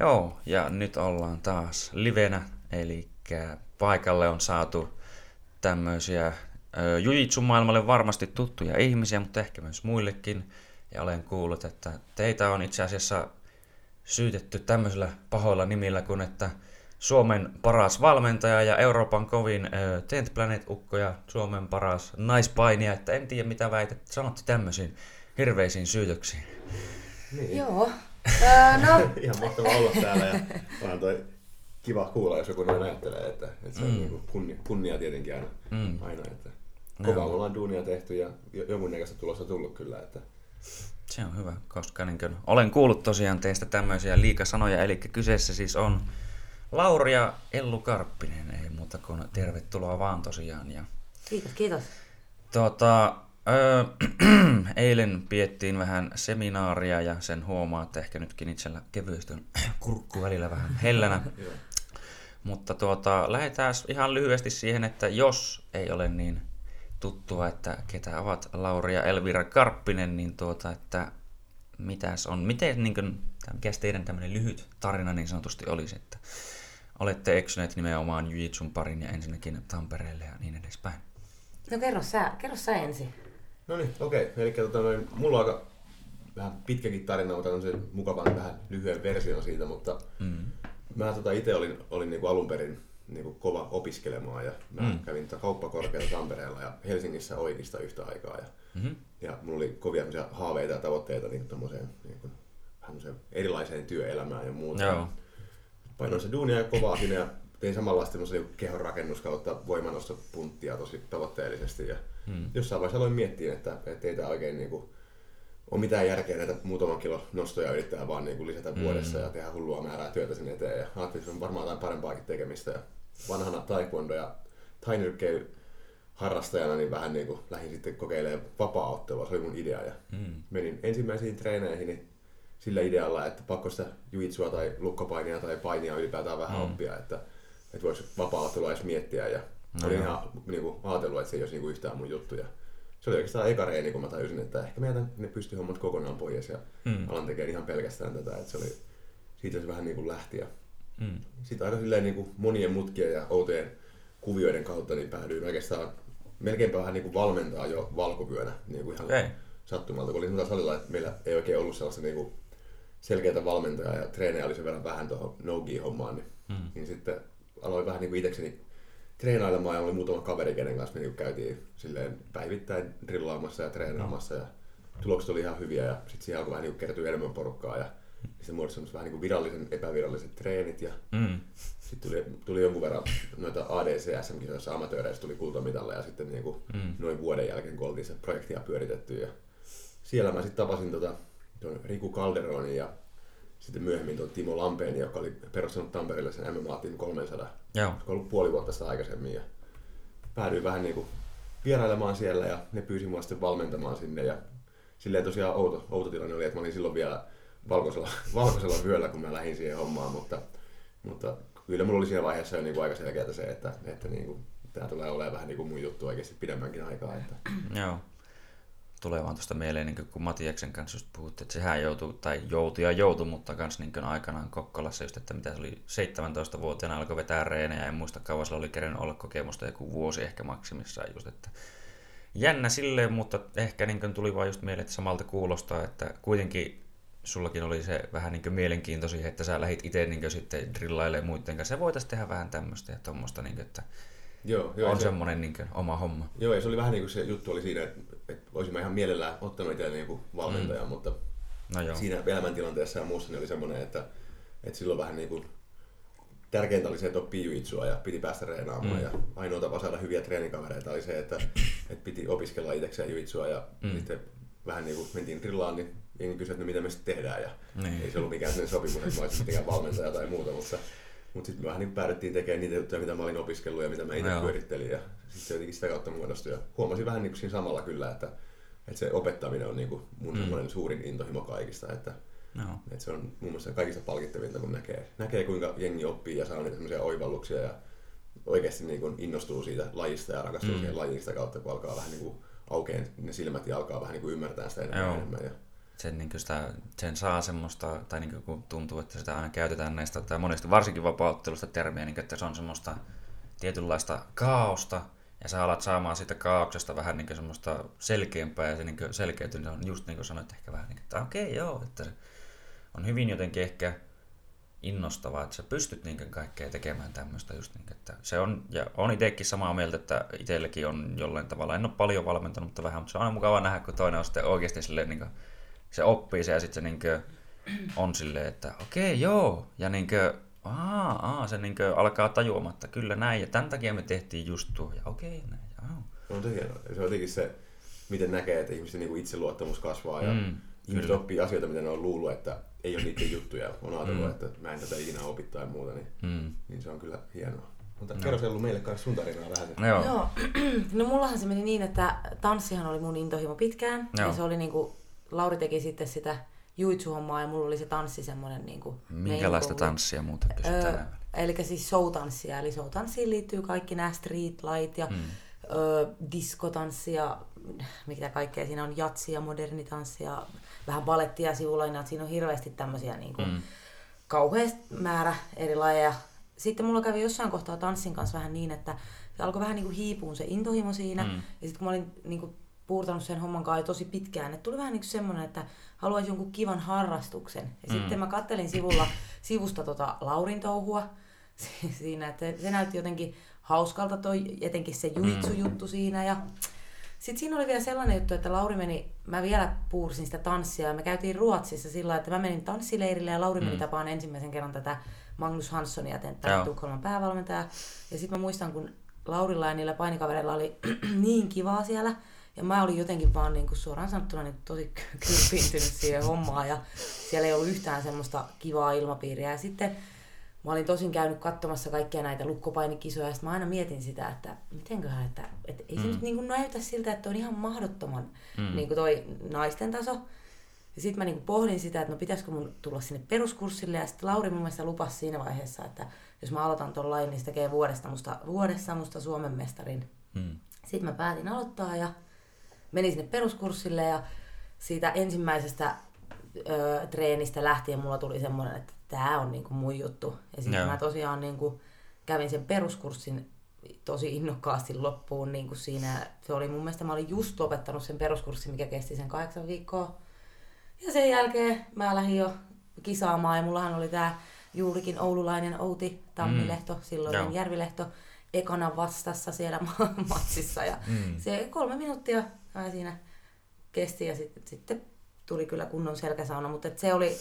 Joo, ja nyt ollaan taas livenä, eli paikalle on saatu tämmöisiä Jujitsun maailmalle varmasti tuttuja ihmisiä, mutta ehkä myös muillekin. Ja olen kuullut, että teitä on itse asiassa syytetty tämmöisillä pahoilla nimillä kuin, että Suomen paras valmentaja ja Euroopan kovin äh, Tent Planet-ukko ja Suomen paras naispainija, että en tiedä mitä väität, sanotte tämmöisiin hirveisiin syytöksiin. Niin. Joo. Öö, no. Ihan mahtavaa olla täällä ja onhan toi kiva kuulla, jos joku noin ajattelee, että, että se on mm. niin kunnia, kunnia tietenkin aina, mm. aina että kovaa ollaan duunia tehty ja jonkunnäköistä tulosta tullut kyllä, että se on hyvä, koska niin kuin, olen kuullut tosiaan teistä tämmöisiä liikasanoja, eli kyseessä siis on Lauri ja Ellu Karppinen, ei muuta kuin tervetuloa vaan tosiaan. Ja, kiitos, kiitos. Tuota, öö, eilen piettiin vähän seminaaria ja sen huomaa, että ehkä nytkin itsellä kevyesti on kurkku välillä vähän hellänä. Mutta tuota, lähdetään ihan lyhyesti siihen, että jos ei ole niin tuttua, että ketä ovat Lauri ja Elvira Karppinen, niin tuota, että mitäs on, miten niin kuin, mikä teidän tämmöinen lyhyt tarina niin sanotusti olisi, että olette eksyneet nimenomaan Jujitsun parin ja ensinnäkin Tampereelle ja niin edespäin. No kerro sä, kerro sä ensin. No niin, okei. Okay. Eli tota, noin, mulla on aika vähän pitkäkin tarina, mutta on se mukavan vähän lyhyen version siitä, mutta mm. mä tota itse olin, olin niinku alun perin niinku kova opiskelemaan ja mä mm. kävin kauppakorkealla Tampereella ja Helsingissä oikeista yhtä aikaa. Ja, mm-hmm. ja mulla oli kovia haaveita ja tavoitteita niin niinku, vähän erilaiseen työelämään ja muuta. Joo painoin se duunia ja kovaa sinne ja tein samanlaista niin kehon rakennus kautta voimanostopunttia tosi tavoitteellisesti. Ja hmm. jossain vaiheessa aloin miettiä, että, että ei tämä oikein niin kuin, ole mitään järkeä näitä muutaman kilo nostoja yrittää vaan niin kuin lisätä hmm. vuodessa ja tehdä hullua määrää työtä sen eteen. Ja ajattelin, että se on varmaan jotain parempaakin tekemistä. Ja vanhana taekwondo ja tainyrkkeily harrastajana niin vähän niin kuin lähdin sitten kokeilemaan vapaa-ottelua, se oli mun idea. Ja hmm. menin ensimmäisiin treeneihin, niin sillä idealla, että pakko sitä juitsua tai lukkopainia tai painia ylipäätään vähän mm. oppia, että, että voisi vapaa edes miettiä. Ja no olin ihan niin kuin, ajatellut, että se ei olisi niin kuin yhtään mun juttuja. Se oli oikeastaan eka reeni, kun mä tajusin, että ehkä mä jätän ne pystyhommat kokonaan pois ja mm. alan tekemään ihan pelkästään tätä. Että se oli, siitä se vähän niin kuin lähti. Ja mm. Sitten aika silleen niin kuin monien mutkien ja outojen kuvioiden kautta niin päädyin oikeastaan melkeinpä vähän niin kuin valmentaa jo valkovyönä niin kuin ihan okay. sattumalta. Kun olin salilla, että meillä ei oikein ollut sellaista niin kuin selkeätä valmentajaa ja treenejä oli sen verran vähän tuohon no hommaan niin, mm. niin sitten aloin vähän niin kuin itsekseni treenailemaan ja oli muutama kaveri, kenen kanssa me niin käytiin silleen päivittäin drillaamassa ja treenaamassa ja tulokset oli ihan hyviä ja sitten siihen alkoi vähän niin kertyä enemmän porukkaa ja se muodostui vähän niin kuin virallisen epäviralliset treenit ja mm. sitten tuli, tuli jonkun verran noita ADC SM-kisoissa amatööreissä tuli kultamitalle ja sitten niin kuin mm. noin vuoden jälkeen kun oltiin se projektia pyöritetty ja siellä mä sitten tapasin tota Riku Calderonin ja sitten myöhemmin tuon Timo Lampeen, joka oli perustanut Tampereelle sen MMA Team 300. Joo. Se ollut puoli vuotta sitä aikaisemmin ja päädyin vähän niin kuin vierailemaan siellä ja ne pyysi mua sitten valmentamaan sinne ja silleen tosiaan outo, outo tilanne oli, että mä olin silloin vielä valkoisella, valkoisella vyöllä, kun mä lähdin siihen hommaan, mutta, mutta kyllä mulla oli siinä vaiheessa jo niin kuin aika selkeää se, että, että niin kuin, tämä tulee olemaan vähän niin kuin mun juttu oikeasti pidemmänkin aikaa. Että... Joo tulee vaan tuosta mieleen, niin kun Matiaksen kanssa just puhuttiin, että sehän joutui, tai joutui ja joutui, mutta kans niin aikanaan Kokkolassa just, että mitä se oli 17-vuotiaana alkoi vetää reenejä, en muista kauan sillä oli kerennyt olla kokemusta, joku vuosi ehkä maksimissaan just, että jännä silleen, mutta ehkä niin tuli vaan just mieleen, että samalta kuulostaa, että kuitenkin sullakin oli se vähän niin mielenkiintoisia, että sä lähit itse niin sitten drillailemaan muiden kanssa. Se voitaisiin tehdä vähän tämmöistä ja tuommoista, niin että Joo, joo, on se, semmoinen niin oma homma. Joo, ja se oli vähän niin kuin se juttu oli siinä, että, että olisin mä ihan mielellään ottanut itselleni joku valmentaja, mm. mutta no joo. siinä elämäntilanteessa ja muussa niin oli semmoinen, että, että silloin vähän niin kuin tärkeintä oli se, että oppii juitsua ja piti päästä reenaamaan. Mm. Ja ainoa tapa saada hyviä treenikavereita oli se, että, että piti opiskella itsekseen juitsua ja mm. sitten vähän niin kuin mentiin grillaan, niin jengi kysyi, että no mitä me sitten tehdään. Ja niin. ei se ollut mikään sopimus, että mä olisin mitenkään valmentaja tai muuta, mutta mutta sitten vähän niin päädyttiin tekemään niitä juttuja, mitä mä olin opiskellut ja mitä mä itse pyörittelin. Ja sitten se jotenkin sitä kautta muodostui. Ja huomasin vähän niin kuin siinä samalla kyllä, että, että se opettaminen on niin kuin mun mm. semmoinen suurin intohimo kaikista. Että, no. että se on mun mielestä kaikista palkittavinta, kun näkee, näkee kuinka jengi oppii ja saa niitä semmoisia oivalluksia ja oikeasti niin kuin innostuu siitä lajista ja rakastuu mm. siihen lajista kautta, kun alkaa vähän niin kuin aukeen ne silmät ja alkaa vähän niin kuin ymmärtää sitä enemmän. enemmän ja sen, niin sitä, sen saa semmoista, tai niin kun tuntuu, että sitä aina käytetään näistä, tai monesti varsinkin vapauttelusta termiä, niin että se on semmoista tietynlaista kaaosta, ja sä alat saamaan siitä kaauksesta vähän niin semmoista selkeämpää, ja se niin selkeytyminen on just niin kuin sanoit, ehkä vähän niin, että okei, okay, joo, että se on hyvin jotenkin ehkä innostavaa, että sä pystyt niin kaikkea tekemään tämmöistä just niin, että se on, ja on itsekin samaa mieltä, että itsellekin on jollain tavalla, en ole paljon valmentanut, mutta vähän, mutta se on aina mukava nähdä, kun toinen on sitten oikeasti silleen, niin kuin, se oppii se ja sitten se niin kuin, on silleen, että okei, okay, joo, ja niin kuin, aa, aa, se niin kuin, alkaa tajuamaan, että kyllä näin, ja tämän takia me tehtiin just tuo, ja okei, okay, näin. On se, se on jotenkin se, miten näkee, että ihmisten niin itseluottamus kasvaa, ja mm, ihmiset kyllä. oppii asioita, mitä ne on luullut, että ei ole niiden juttuja. On ajatellut, mm. että mä en tätä ikinä opi tai muuta, niin, mm. niin se on kyllä hienoa. Mutta no. kerro Sellu meille kanssa sun tarinaa vähän. No, joo. joo. no mullahan se meni niin, että tanssihan oli mun intohimo pitkään. Joo. Ja se oli niinku, Lauri teki sitten sitä juitsuhommaa ja mulla oli se tanssi semmoinen niinku Minkälaista tanssia muuten kysytään? Öö, eli siis show-tanssia. Eli show-tanssiin liittyy kaikki nämä street light ja mm. öö, diskotanssia, mitä kaikkea siinä on, jatsia, moderni tanssia, vähän balettia sivulla, niin siinä on hirveästi tämmöisiä niin kuin, mm. kauhean määrä eri lajeja. Sitten mulla kävi jossain kohtaa tanssin kanssa vähän niin, että se alkoi vähän niin kuin hiipuun se intohimo siinä. Mm. Ja sitten kun mä olin niin kuin, puurtanut sen homman kanssa tosi pitkään, että tuli vähän niin semmoinen, että haluaisin jonkun kivan harrastuksen. Ja mm. sitten mä kattelin sivulla, sivusta tota Laurin touhua siinä, että se näytti jotenkin hauskalta toi, etenkin se juitsu-juttu mm. siinä. Ja sitten siinä oli vielä sellainen juttu, että Lauri meni, mä vielä puursin sitä tanssia ja me käytiin Ruotsissa sillä että mä menin tanssileirille ja Lauri mm. meni tapaan ensimmäisen kerran tätä Magnus Hanssonia, tämä Tukholman päävalmentaja. Ja sitten mä muistan, kun Laurilla ja niillä painikavereilla oli niin kivaa siellä, ja mä olin jotenkin vaan niin kuin suoraan sanottuna niin tosi kylpintynyt siihen hommaan ja siellä ei ollut yhtään semmoista kivaa ilmapiiriä. Ja sitten Mä olin tosin käynyt katsomassa kaikkia näitä lukkopainikisoja, ja mä aina mietin sitä, että mitenköhän, että, että ei se mm. nyt niin kuin näytä siltä, että on ihan mahdottoman mm. niin kuin toi naisten taso. Ja sitten mä niin kuin pohdin sitä, että no pitäisikö mun tulla sinne peruskurssille, ja sitten Lauri mun mielestä lupasi siinä vaiheessa, että jos mä aloitan ton lain, niin se tekee vuodesta musta, vuodessa musta Suomen mestarin. Mm. Sitten mä päätin aloittaa ja menin sinne peruskurssille, ja siitä ensimmäisestä ö, treenistä lähtien mulla tuli semmoinen, että tämä on niinku mun juttu. Ja sitten mä tosiaan niinku kävin sen peruskurssin tosi innokkaasti loppuun niinku siinä. Se oli mun mielestä, mä olin just lopettanut sen peruskurssin, mikä kesti sen kahdeksan viikkoa. Ja sen jälkeen mä lähdin jo kisaamaan ja mullahan oli tää juurikin oululainen Outi Tammilehto, mm. silloin Järvilehto, ekana vastassa siellä matsissa. Ja mm. se kolme minuuttia siinä kesti ja sitten, sitten tuli kyllä kunnon selkäsauna, mutta se oli,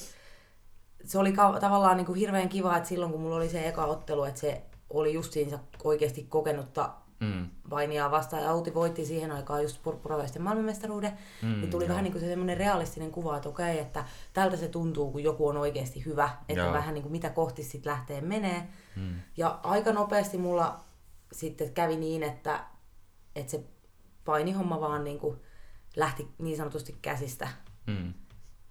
se oli ka- tavallaan niin kuin hirveän kiva, että silloin kun mulla oli se eka ottelu, että se oli justiinsa oikeasti kokenutta mm. painia vastaan. Ja Auti voitti siihen aikaan just purppuraväisten maailmanmestaruuden. Mm, niin tuli joo. vähän niin kuin se semmoinen realistinen kuva, että okei, että tältä se tuntuu, kun joku on oikeasti hyvä. Että joo. vähän niin kuin mitä kohti sitten lähtee menee. Mm. Ja aika nopeasti mulla sitten kävi niin, että, että se painihomma vaan niin kuin lähti niin sanotusti käsistä. Mm.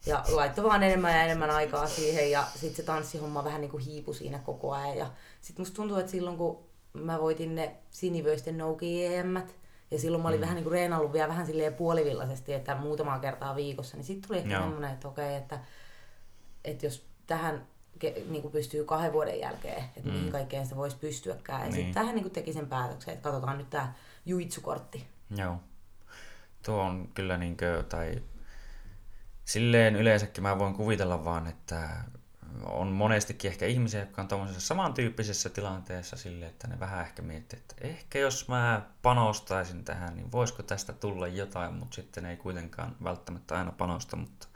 Ja laittoi vaan enemmän ja enemmän aikaa siihen ja sitten se tanssihomma vähän niin kuin hiipui siinä koko ajan. Ja sitten musta tuntuu, että silloin kun mä voitin ne sinivöisten nouki em ja silloin mä olin mm. vähän niin kuin reenallut vielä vähän silleen puolivillaisesti, että muutamaa kertaa viikossa, niin sitten tuli ehkä semmoinen, että okei, että, että jos tähän niin kuin pystyy kahden vuoden jälkeen, että mm. mihin kaikkeen se voisi pystyäkään. Ja niin. sitten tähän niin kuin teki sen päätöksen, että katsotaan nyt tämä juitsukortti. Joo. Tuo on kyllä niin kuin, tai silleen yleensäkin mä voin kuvitella vaan, että on monestikin ehkä ihmisiä, jotka on tuollaisessa samantyyppisessä tilanteessa sille, että ne vähän ehkä miettii, että ehkä jos mä panostaisin tähän, niin voisiko tästä tulla jotain, mutta sitten ei kuitenkaan välttämättä aina panosta, mutta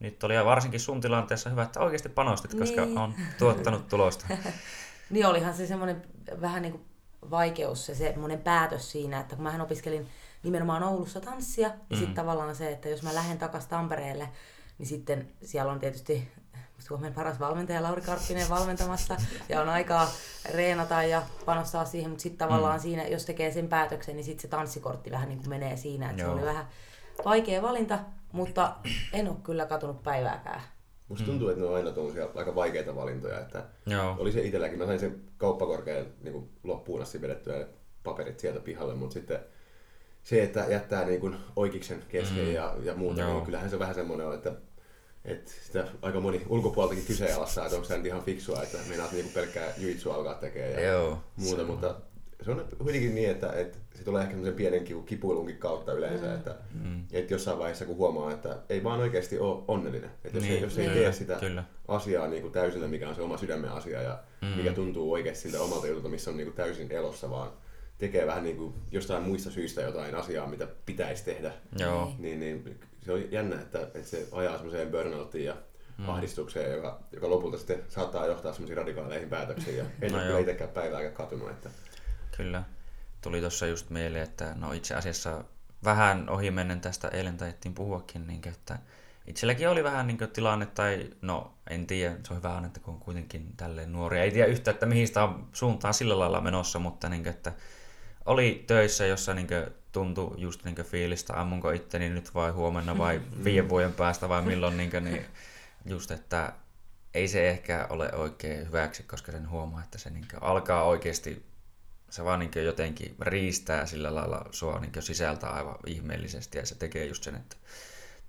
nyt oli varsinkin sun tilanteessa hyvä, että oikeasti panostit, koska niin. on tuottanut tulosta. niin olihan se semmoinen vähän niin kuin vaikeus, se semmoinen päätös siinä, että kun mähän opiskelin nimenomaan Oulussa tanssia. Ja mm. sitten tavallaan se, että jos mä lähden takaisin Tampereelle, niin sitten siellä on tietysti Suomen paras valmentaja Lauri Karppinen valmentamassa ja on aikaa reenata ja panostaa siihen, mutta sitten tavallaan mm. siinä, jos tekee sen päätöksen, niin sitten se tanssikortti vähän niin kuin menee siinä, että se oli vähän vaikea valinta, mutta en ole kyllä katunut päivääkään. Musta tuntuu, että ne on aina aika vaikeita valintoja, että Joo. oli se itselläkin, mä sain sen kauppakorkean niin loppuun asti vedettyä paperit sieltä pihalle, mutta sitten se, että jättää niin kuin oikeiksen kesken mm. ja, ja muuta, niin Joo. niin kyllähän se vähän semmoinen on, että että sitä aika moni ulkopuoleltakin kyseenalaistaa, että onko se ihan fiksua, että meinaat niinku pelkkää juitsu alkaa tekemään ja Joo, muuta, mutta se on kuitenkin niin, että, että se tulee ehkä semmoisen pienen kipu- kipuilunkin kautta yleensä, mm. että, mm. että jossain vaiheessa kun huomaa, että ei vaan oikeasti ole onnellinen. Että jos, Niin, ei, jos ei kyllä, tee sitä kyllä. asiaa niin kuin täysillä, mikä on se oma sydämen asia ja mm. mikä tuntuu oikeasti siltä omalta jutulta, missä on niin kuin täysin elossa, vaan tekee vähän niin kuin jostain muista syistä jotain asiaa, mitä pitäisi tehdä. Joo. Niin, niin se on jännä, että, että se ajaa semmoiseen burnoutiin ja mm. ahdistukseen, joka, joka lopulta sitten saattaa johtaa semmoisiin radikaaleihin päätöksiin. Ja en No ole itsekään päivääkään katunut. Että... Kyllä. Tuli tuossa just mieleen, että no itse asiassa vähän ohimennen tästä eilen taidettiin puhuakin, niin että itselläkin oli vähän niin tilanne, tai no en tiedä, se on hyvä aina, että kun on kuitenkin tälleen nuoria, ei tiedä yhtä, että mihin sitä on suuntaan sillä lailla menossa, mutta niin kuin, että oli töissä, jossa niin tuntui just niin fiilistä, ammunko itteni nyt vai huomenna vai viiden vuoden päästä vai milloin, niin, kuin, niin just, että ei se ehkä ole oikein hyväksi, koska sen huomaa, että se niin alkaa oikeasti se vaan niin jotenkin riistää sillä lailla sua niin sisältä aivan ihmeellisesti ja se tekee just sen, että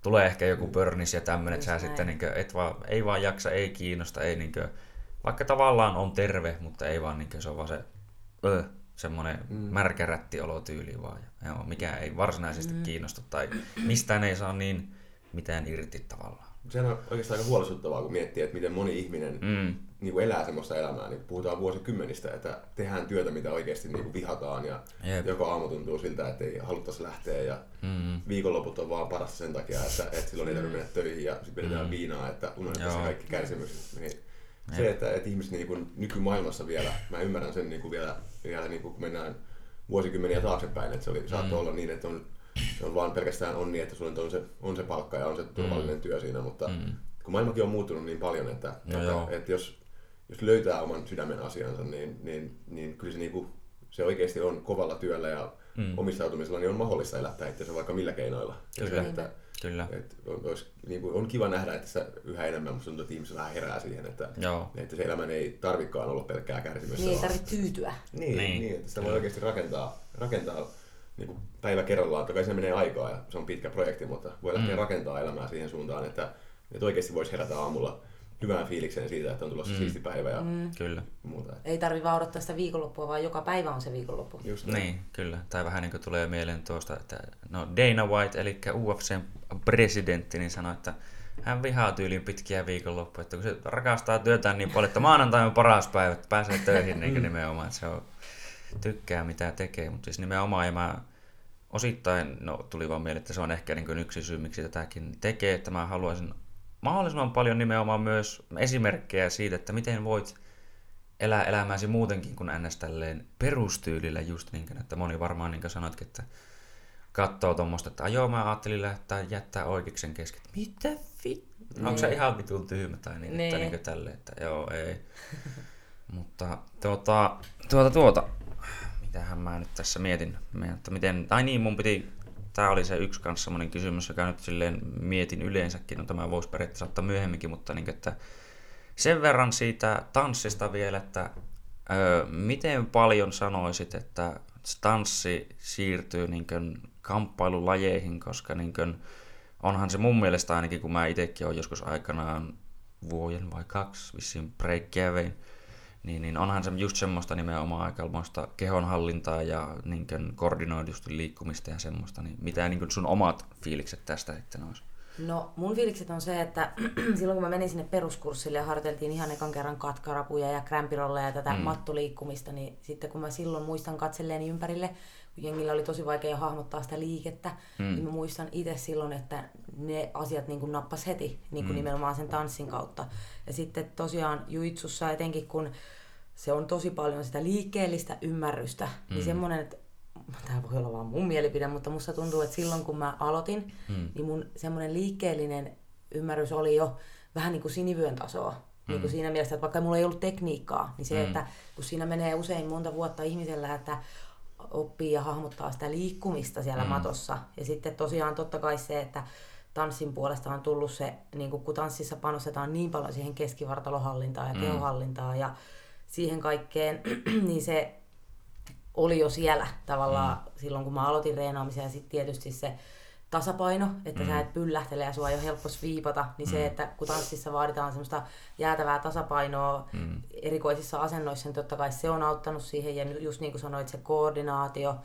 tulee ehkä joku burnis ja tämmöinen, että sä sitten niin et vaan, ei vaan jaksa, ei kiinnosta, ei niin kuin, vaikka tavallaan on terve, mutta ei vaan niin se on vaan se ö, semmoinen mm. märkä rättiolotyyli vaan, ja, joo, mikä ei varsinaisesti mm. kiinnosta tai mistään ei saa niin mitään irti tavallaan. Sehän on oikeastaan aika huolestuttavaa, kun miettii, että miten moni ihminen Mm. niin kuin elää semmoista elämää. Niin puhutaan vuosikymmenistä, että tehdään työtä, mitä oikeasti niin kuin vihataan ja Jep. joka aamu tuntuu siltä, että ei haluttaisi lähteä ja Mm. viikonloput on vaan parasta sen takia, että, että silloin ei tarvitse mennä töihin ja sitten pidetään viinaa, että unohdetaan se kaikki kärsimys. Niin se, että, että ihmiset niin kuin nykymaailmassa vielä, mä ymmärrän sen niin kuin vielä, vielä niin kuin kun mennään vuosikymmeniä taaksepäin, että se oli, saattoi olla niin, että on, se on vaan pelkästään onni, että sulla on se, on se palkka ja on se turvallinen työ siinä, mutta kun maailmakin on muuttunut niin paljon, että, No että, joo. että jos, jos löytää oman sydämen asiansa, niin, niin, niin kyllä se, niin kuin, se oikeasti on kovalla työllä ja mm. omistautumisella niin on mahdollista elättää itsensä vaikka millä keinoilla. Kyllä. Se, että, Kyllä. että on, olisi, niin kuin, on kiva nähdä, että se yhä enemmän musta tuntuu, että ihmiset vähän herää siihen, että, Joo. että se elämän ei tarvikaan olla pelkkää kärsimystä. Niin ei tarvitse tyytyä. niin, Niin. niin. niin, että sitä voi oikeasti rakentaa, rakentaa niin kuin päivä kerrallaan. Totta kai se menee aikaa ja se on pitkä projekti, mutta voi lähteä mm. rakentaa elämää siihen suuntaan, että, että oikeasti voisi herätä aamulla hyvään fiilikseen siitä, että on tulossa mm. siisti päivä ja mm. Kyllä. muuta. Ei tarvi vaan odottaa sitä viikonloppua, vaan joka päivä on se viikonloppu. Just näin. Niin, kyllä. Tai vähän niin kuin tulee mieleen tuosta, että no Dana White, eli UFCn presidentti, niin sanoi, että hän vihaa tyyliin pitkiä viikonloppuja, että kun se rakastaa työtään niin paljon, että maanantai on paras päivä, että pääsee töihin niin nimenomaan, että se on, tykkää mitä tekee, mutta siis nimenomaan, ja mä osittain, no tuli vaan mieleen, että se on ehkä niin kuin yksi syy, miksi tätäkin tekee, että mä haluaisin mahdollisimman paljon nimenomaan myös esimerkkejä siitä, että miten voit elää elämääsi muutenkin kuin ns. tälleen perustyylillä just niin kuin, että moni varmaan niin kuin sanoitkin, että katsoo tuommoista, että joo mä ajattelin lähteä jättää oikeiksen kesken. Mitä vi... Onko se ihan vitun tyhmä tai niin, että Niin. niin kuin tälleen, että joo ei. Mutta tuota, tuota, tuota, mitähän mä nyt tässä mietin, että miten, tai niin mun piti, tää oli se yksi kanssa semmoinen kysymys, joka nyt silleen mietin yleensäkin, no tämä voisi periaatteessa ottaa myöhemminkin, mutta niin, että sen verran siitä tanssista vielä, että ö, miten paljon sanoisit, että tanssi siirtyy niin kuin kamppailulajeihin, koska niin kuin, onhan se mun mielestä ainakin, kun mä itsekin olen joskus aikanaan vuoden vai kaksi vissiin breikkiä vein, niin, niin onhan se just semmoista nimenomaan aikamoista kehonhallintaa ja niin koordinoidusti liikkumista ja semmoista, niin mitä niin sun omat fiilikset tästä sitten olisi? No mun fiilikset on se, että silloin kun mä menin sinne peruskurssille ja harjoiteltiin ihan ekan kerran katkarapuja ja krämpirolleja ja tätä mm. mattuliikkumista, niin sitten kun mä silloin muistan katselleeni ympärille, kun jengillä oli tosi vaikea hahmottaa sitä liikettä, mm. niin mä muistan itse silloin, että ne asiat niin kuin nappas heti niin kuin mm. nimenomaan sen tanssin kautta. Ja sitten tosiaan juitsussa etenkin kun se on tosi paljon sitä liikkeellistä ymmärrystä, mm. niin semmoinen, että tämä voi olla vaan mun mielipide, mutta musta tuntuu, että silloin kun mä aloitin, mm. niin mun semmoinen liikkeellinen ymmärrys oli jo vähän niin kuin sinivyön tasoa. Mm. Niin kuin siinä mielessä, että vaikka mulla ei ollut tekniikkaa, niin se, mm. että kun siinä menee usein monta vuotta ihmisellä, että oppii ja hahmottaa sitä liikkumista siellä mm. matossa. Ja sitten tosiaan totta kai se, että tanssin puolesta on tullut se, niin kun tanssissa panostetaan niin paljon siihen keskivartalohallintaan ja mm. kehohallintaan ja siihen kaikkeen, niin se oli jo siellä tavallaan mm. silloin, kun mä aloitin reenaamisen ja sitten tietysti se tasapaino, että mm. sä et pyllähtele ja sua ei ole helppo sviipata, niin mm. se, että kun tanssissa vaaditaan semmoista jäätävää tasapainoa mm. erikoisissa asennoissa, niin totta kai se on auttanut siihen, ja just niin kuin sanoit, se koordinaatio.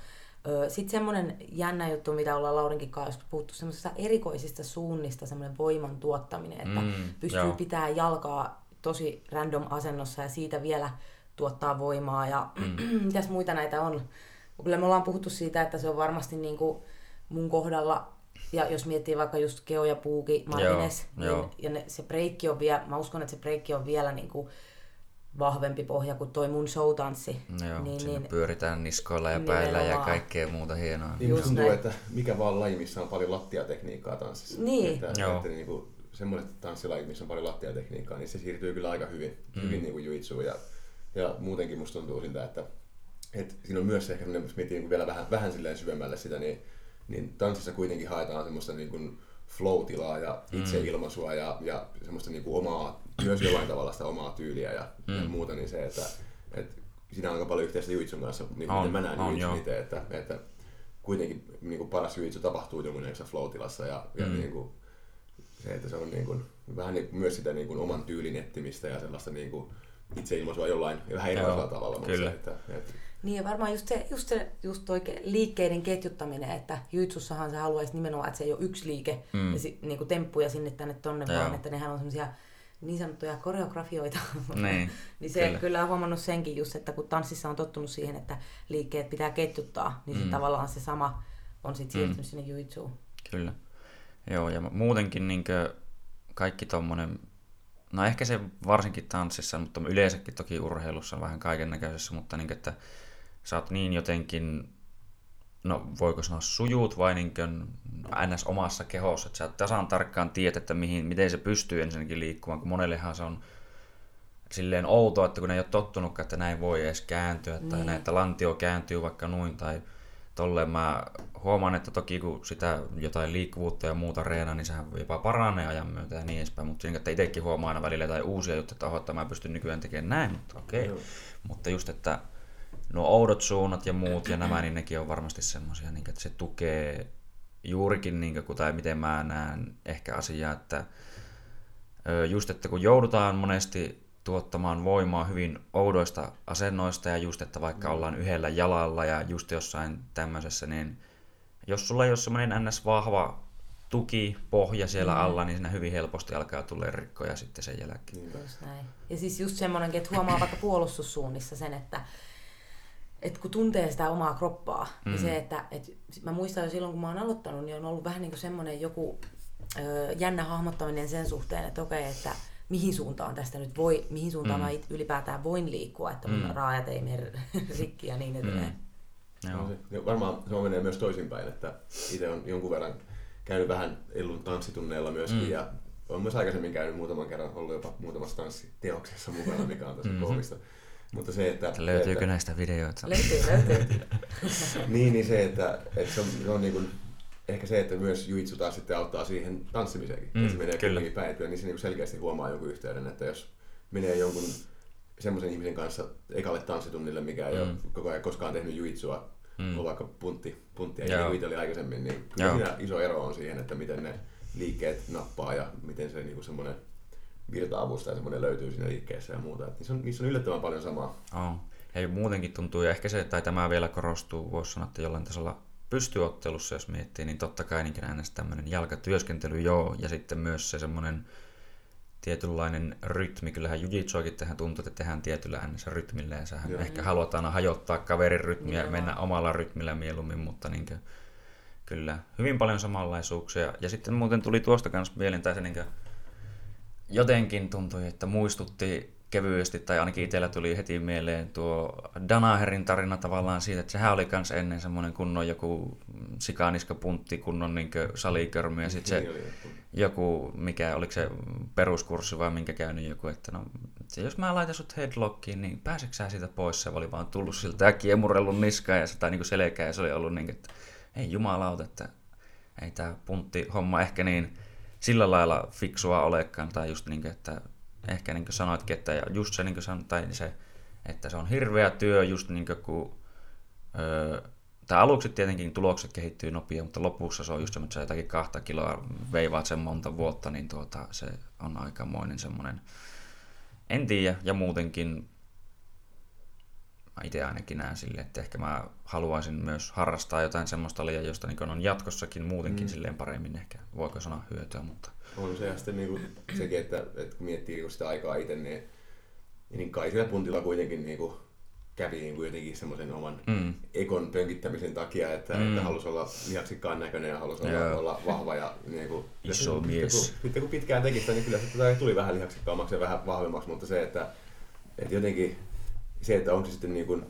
Sitten semmoinen jännä juttu, mitä ollaan Laurinkin kanssa puhuttu, semmoisista erikoisista suunnista, semmoinen voiman tuottaminen, että mm, pystyy joo. pitää jalkaa tosi random asennossa ja siitä vielä tuottaa voimaa. Ja mm. mitäs muita näitä on? Kyllä me ollaan puhuttu siitä, että se on varmasti niin kuin mun kohdalla ja jos miettii vaikka just Keo ja Puuki, Martinez, joo, niin, joo. ja ne, se breikki on vielä, mä uskon, että se breikki on vielä niin kuin vahvempi pohja kuin toi mun showtanssi. Joo, niin, niin, pyöritään niskoilla ja päällä ja kaikkea muuta hienoa. Niin Just tuntuu, näin. että mikä vaan laji, missä on paljon lattiatekniikkaa tanssissa. Niin. Että, Joo. että niin kuin, semmoiset tanssilaji, missä on paljon lattiatekniikkaa, niin se siirtyy kyllä aika hyvin, mm. hyvin niin kuin juitsuun. Ja, ja muutenkin musta tuntuu siltä, että, että siinä on myös ehkä sellainen, jos miettii niin vielä vähän, vähän silleen syvemmälle sitä, niin niin tanssissa kuitenkin haetaan semmoista niin kuin flow-tilaa ja mm. itseilmaisua ja, ja semmoista niin kuin omaa, myös jollain tavalla sitä omaa tyyliä ja, mm. ja muuta, niin se, että, että siinä on aika paljon yhteistä Juitsun kanssa, niin kuin on, mä näen Juitsun itse, että, että kuitenkin niin kuin paras Juitsu tapahtuu jonkunlaisessa flow-tilassa ja, mm. ja niin kuin, se, että se on niin kuin, vähän niin, myös sitä niin kuin oman tyylin etsimistä ja sellaista niin kuin itseilmaisua jollain vähän erilaisella tavalla. Kyllä. Mutta se, että, että, niin ja varmaan just se, just se just liikkeiden ketjuttaminen, että Jytsussahan se haluaisi nimenomaan, että se ei ole yksi liike mm. ja si, niin kuin temppuja sinne tänne tonne, Joo. vaan että nehän on semmoisia niin sanottuja koreografioita. Niin, niin se kyllä. kyllä on huomannut senkin just, että kun tanssissa on tottunut siihen, että liikkeet pitää ketjuttaa, niin mm. se tavallaan se sama on sitten siirtynyt mm. sinne jujitsuun. Kyllä. Joo, ja muutenkin niin kaikki tommonen, no ehkä se varsinkin tanssissa, mutta yleensäkin toki urheilussa vähän kaiken näköisessä, mutta niin, että sä oot niin jotenkin, no voiko sanoa sujuut vai niin kuin ns. omassa kehossa, että sä tasan tarkkaan tiedät, että mihin, miten se pystyy ensinnäkin liikkumaan, kun monellehan se on silleen outoa, että kun ne ei ole tottunutkaan, että näin voi edes kääntyä, niin. tai näin, että lantio kääntyy vaikka noin, tai tolleen mä huomaan, että toki kun sitä jotain liikkuvuutta ja muuta reena, niin sehän jopa paranee ajan myötä ja niin edespäin, mutta siinä, että itsekin huomaa aina välillä jotain uusia juttuja, että, oho, että mä pystyn nykyään tekemään näin, mutta okei. Okay. Mutta just, että nuo oudot suunnat ja muut ja nämä, niin nekin on varmasti semmoisia, niin että se tukee juurikin, niin kuin, tai miten mä näen ehkä asiaa, että just, että kun joudutaan monesti tuottamaan voimaa hyvin oudoista asennoista ja just, että vaikka mm. ollaan yhdellä jalalla ja just jossain tämmöisessä, niin jos sulla ei ole semmoinen ns. vahva tuki, pohja siellä mm. alla, niin siinä hyvin helposti alkaa tulla rikkoja sitten sen jälkeen. Niin. näin. Ja siis just semmoinen, että huomaa vaikka puolustussuunnissa sen, että et kun tuntee sitä omaa kroppaa, niin mm. niin se, että et, mä muistan jo silloin, kun mä oon aloittanut, niin on ollut vähän niin kuin semmoinen joku ö, jännä hahmottaminen sen suhteen, että okei, että mihin suuntaan tästä nyt voi, mihin suuntaan mm. mä ylipäätään voin liikkua, että mun mm. raajat ei mene rikki ja niin edelleen. Mm. Joo. Se, varmaan se menee myös toisinpäin, että itse on jonkun verran käynyt vähän illun tanssitunneilla myöskin mm. ja olen myös aikaisemmin käynyt muutaman kerran, ollut jopa muutamassa tanssiteoksessa mukana, mikä on tosi mm-hmm. koomista. Mutta se, että... Löytyykö että, näistä videoita? Löytyy, löytyy. niin, niin se, että, että se on, se on niin kuin, ehkä se, että myös juitsu taas sitten auttaa siihen tanssimiseenkin. Mm, että se menee kyllä. päin, niin se niin selkeästi huomaa jonkun yhteyden, että jos menee jonkun semmoisen ihmisen kanssa ekalle tanssitunnille, mikä ei mm. ole koko ajan koskaan tehnyt juitsua, mm. on vaikka puntti, punttia ja niin oli aikaisemmin, niin kyllä siinä iso ero on siihen, että miten ne liikkeet nappaa ja miten se niin semmoinen virtaavusta ja semmoinen löytyy siinä liikkeessä ja muuta. niissä, on, niissä on yllättävän paljon samaa. Oh. Ja muutenkin tuntuu, ja ehkä se, tai tämä vielä korostuu, voisi sanoa, että jollain tasolla pystyottelussa, jos miettii, niin totta kai niin äänestä tämmöinen jalkatyöskentely, joo, ja sitten myös se semmoinen tietynlainen rytmi. Kyllähän jujitsuakin tähän tuntuu, että tehdään tietyllä äänessä rytmillä, ja sähän joo. ehkä haluat aina hajottaa kaverin rytmiä ja mennä omalla rytmillä mieluummin, mutta niin kuin, kyllä hyvin paljon samanlaisuuksia. Ja sitten muuten tuli tuosta kanssa mieleen, tai se niin kuin, jotenkin tuntui, että muistutti kevyesti, tai ainakin itsellä tuli heti mieleen tuo Danaherin tarina tavallaan siitä, että sehän oli myös ennen semmoinen kunnon joku sikaniskapuntti, kunnon niin salikörmy, ja sitten se niin joku, mikä, oliko se peruskurssi vai minkä käynyt joku, että no, että jos mä laitan sut headlockiin, niin pääseekö sä siitä pois? Se oli vaan tullut siltä ja kiemurellut niskaa ja sitä niin selkää, ja se oli ollut niin, kuin, että ei jumalauta, että ei tämä puntti homma ehkä niin sillä lailla fiksua olekaan, tai just niin kuin, että ehkä niin kuin sanoitkin, että just se, niin kuin san, tai se, että se on hirveä työ, just niin kuin, kun öö, tai aluksi tietenkin tulokset kehittyy nopeasti, mutta lopussa se on just semmoinen, että jotakin kahta kiloa veivaat sen monta vuotta, niin tuota, se on aikamoinen semmoinen, en tiedä, ja muutenkin mä itse ainakin näen sille, että ehkä mä haluaisin myös harrastaa jotain semmoista lajia, josta niin on jatkossakin muutenkin mm. silleen paremmin ehkä, voiko sanoa hyötyä, mutta... On se ja sitten niin kuin sekin, että, että kun miettii niin sitä aikaa itse, niin, niin kai sillä puntilla kuitenkin niin kuin kävi niin kuin jotenkin semmoisen oman mm. ekon pönkittämisen takia, että, mm. että halusi olla lihaksikkaan näköinen ja halusi olla, olla vahva. Ja, niin kuin, Iso ja mies. Sitten kun, sitten kun pitkään teki sitä, niin kyllä se tuli vähän lihaksikkaammaksi ja vähän vahvemmaksi, mutta se, että, että jotenkin se, että onko se sitten niin kuin,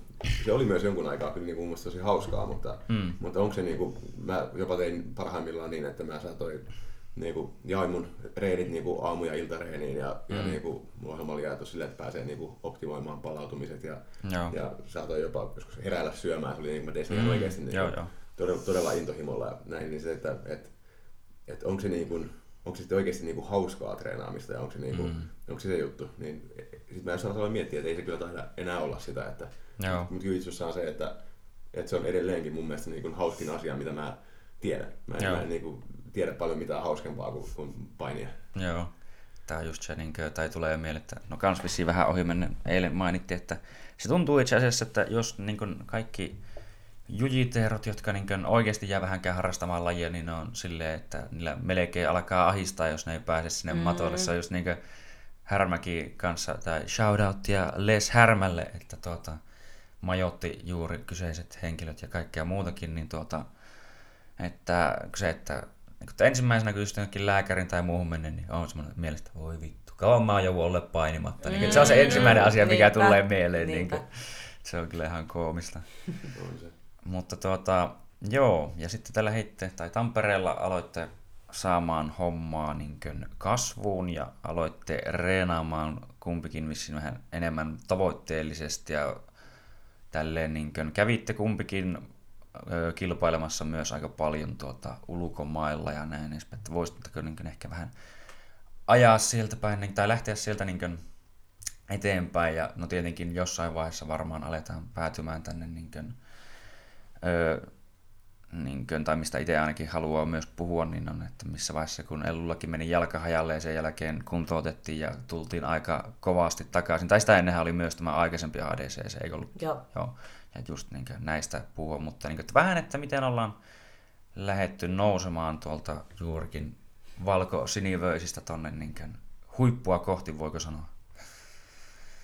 se oli myös jonkun aikaa kyllä niin kuin mun tosi hauskaa, mutta, mm. mutta onko se niin kuin, mä jopa tein parhaimmillaan niin, että mä saatoin niin kuin, jaoin mun reenit niin kuin aamu- ja iltareeniin ja, mm. ja niin kuin, mulla on samalla jaettu silleen, että pääsee niin kuin, optimoimaan palautumiset ja, Joo. ja saatoin jopa joskus heräillä syömään, se oli niin kuin mä tein sen mm. oikeasti niin Joo, joo. todella, todella intohimolla ja näin, niin se, että et, et onko se niin kuin, onko se sitten oikeasti niin kuin hauskaa treenaamista ja onko se, niin kuin, mm. onko se se juttu, niin sitten mä en miettiä, että ei se kyllä taida enää olla sitä, että Joo. mutta kyllä on se, että, että se on edelleenkin mun mielestä niin kuin hauskin asia, mitä mä tiedän. Mä en, mä en niin kuin, tiedä paljon mitään hauskempaa kuin, kuin painia. Joo. Tämä on just se, niin kuin, tai tulee mieleen, että no kans vissiin vähän ohi mennä, eilen mainittiin, että se tuntuu itse asiassa, että jos niin kuin kaikki jujiteerot, jotka niin kuin oikeasti jää vähänkään harrastamaan lajia, niin ne on silleen, että niillä melkein alkaa ahistaa, jos ne ei pääse sinne mm. matolle. Se on just niin kuin Härmäki kanssa, tai shoutouttia Les Härmälle, että tuota, majotti juuri kyseiset henkilöt ja kaikkea muutakin, niin tuota, että se, että kun ensimmäisenä kun just lääkärin tai muuhun menen, niin on semmoinen mielestä, voi vittu, kauan mä oon ollut painimatta. Niin, mm, se on se mm. ensimmäinen asia, mikä niinpä, tulee mieleen. Niin kuin, se on kyllä ihan koomista. Mutta tuota, joo, ja sitten tällä heitte, tai Tampereella aloitte saamaan hommaa niin kasvuun ja aloitte reenaamaan kumpikin vissiin vähän enemmän tavoitteellisesti ja tälleen niin kävitte kumpikin kilpailemassa myös aika paljon tuota, ulkomailla ja näin edespäin, että voisitteko niin ehkä vähän ajaa sieltä päin niin, tai lähteä sieltä niin eteenpäin ja no tietenkin jossain vaiheessa varmaan aletaan päätymään tänne niin kuin, niin kuin, tai mistä itse ainakin haluaa myös puhua, niin on, että missä vaiheessa kun Ellullakin meni jalka hajalle ja sen jälkeen kuntoutettiin ja tultiin aika kovasti takaisin. Tai sitä ennenhän oli myös tämä aikaisempi ADC, se ei ollut. Joo. Joo. Ja just niin kuin, näistä puhua, mutta niin kuin, että vähän, että miten ollaan lähetty nousemaan tuolta juurikin valko-sinivöisistä tonne niin kuin, huippua kohti, voiko sanoa?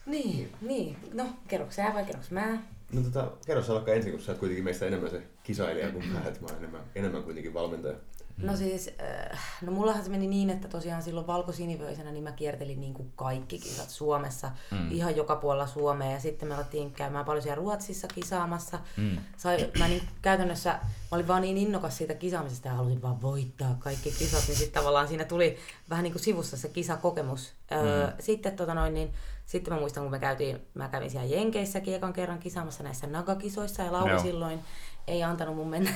Niin, niin. No, kerroks sä vai kerroks mä? No tota, kerro sä vaikka ensin, kun sä oot kuitenkin meistä enemmän se kisailija kuin mä, että mä oon enemmän, enemmän kuitenkin valmentaja. No siis, äh, no mullahan se meni niin, että tosiaan silloin valkosinivöisenä niin mä kiertelin niin kuin kaikki kisat Suomessa, mm. ihan joka puolella Suomea. Ja sitten me alettiin käymään paljon siellä Ruotsissa kisaamassa. Mm. Sai, mä niin käytännössä, mä olin vaan niin innokas siitä kisaamisesta ja halusin vaan voittaa kaikki kisat. Niin sitten tavallaan siinä tuli vähän niin kuin sivussa se kisakokemus. Mm. Öö, sitten tota noin, niin sitten mä muistan, kun me käytiin, mä kävin siellä Jenkeissäkin ekan kerran kisaamassa näissä nagakisoissa ja Lauri silloin ei antanut mun mennä,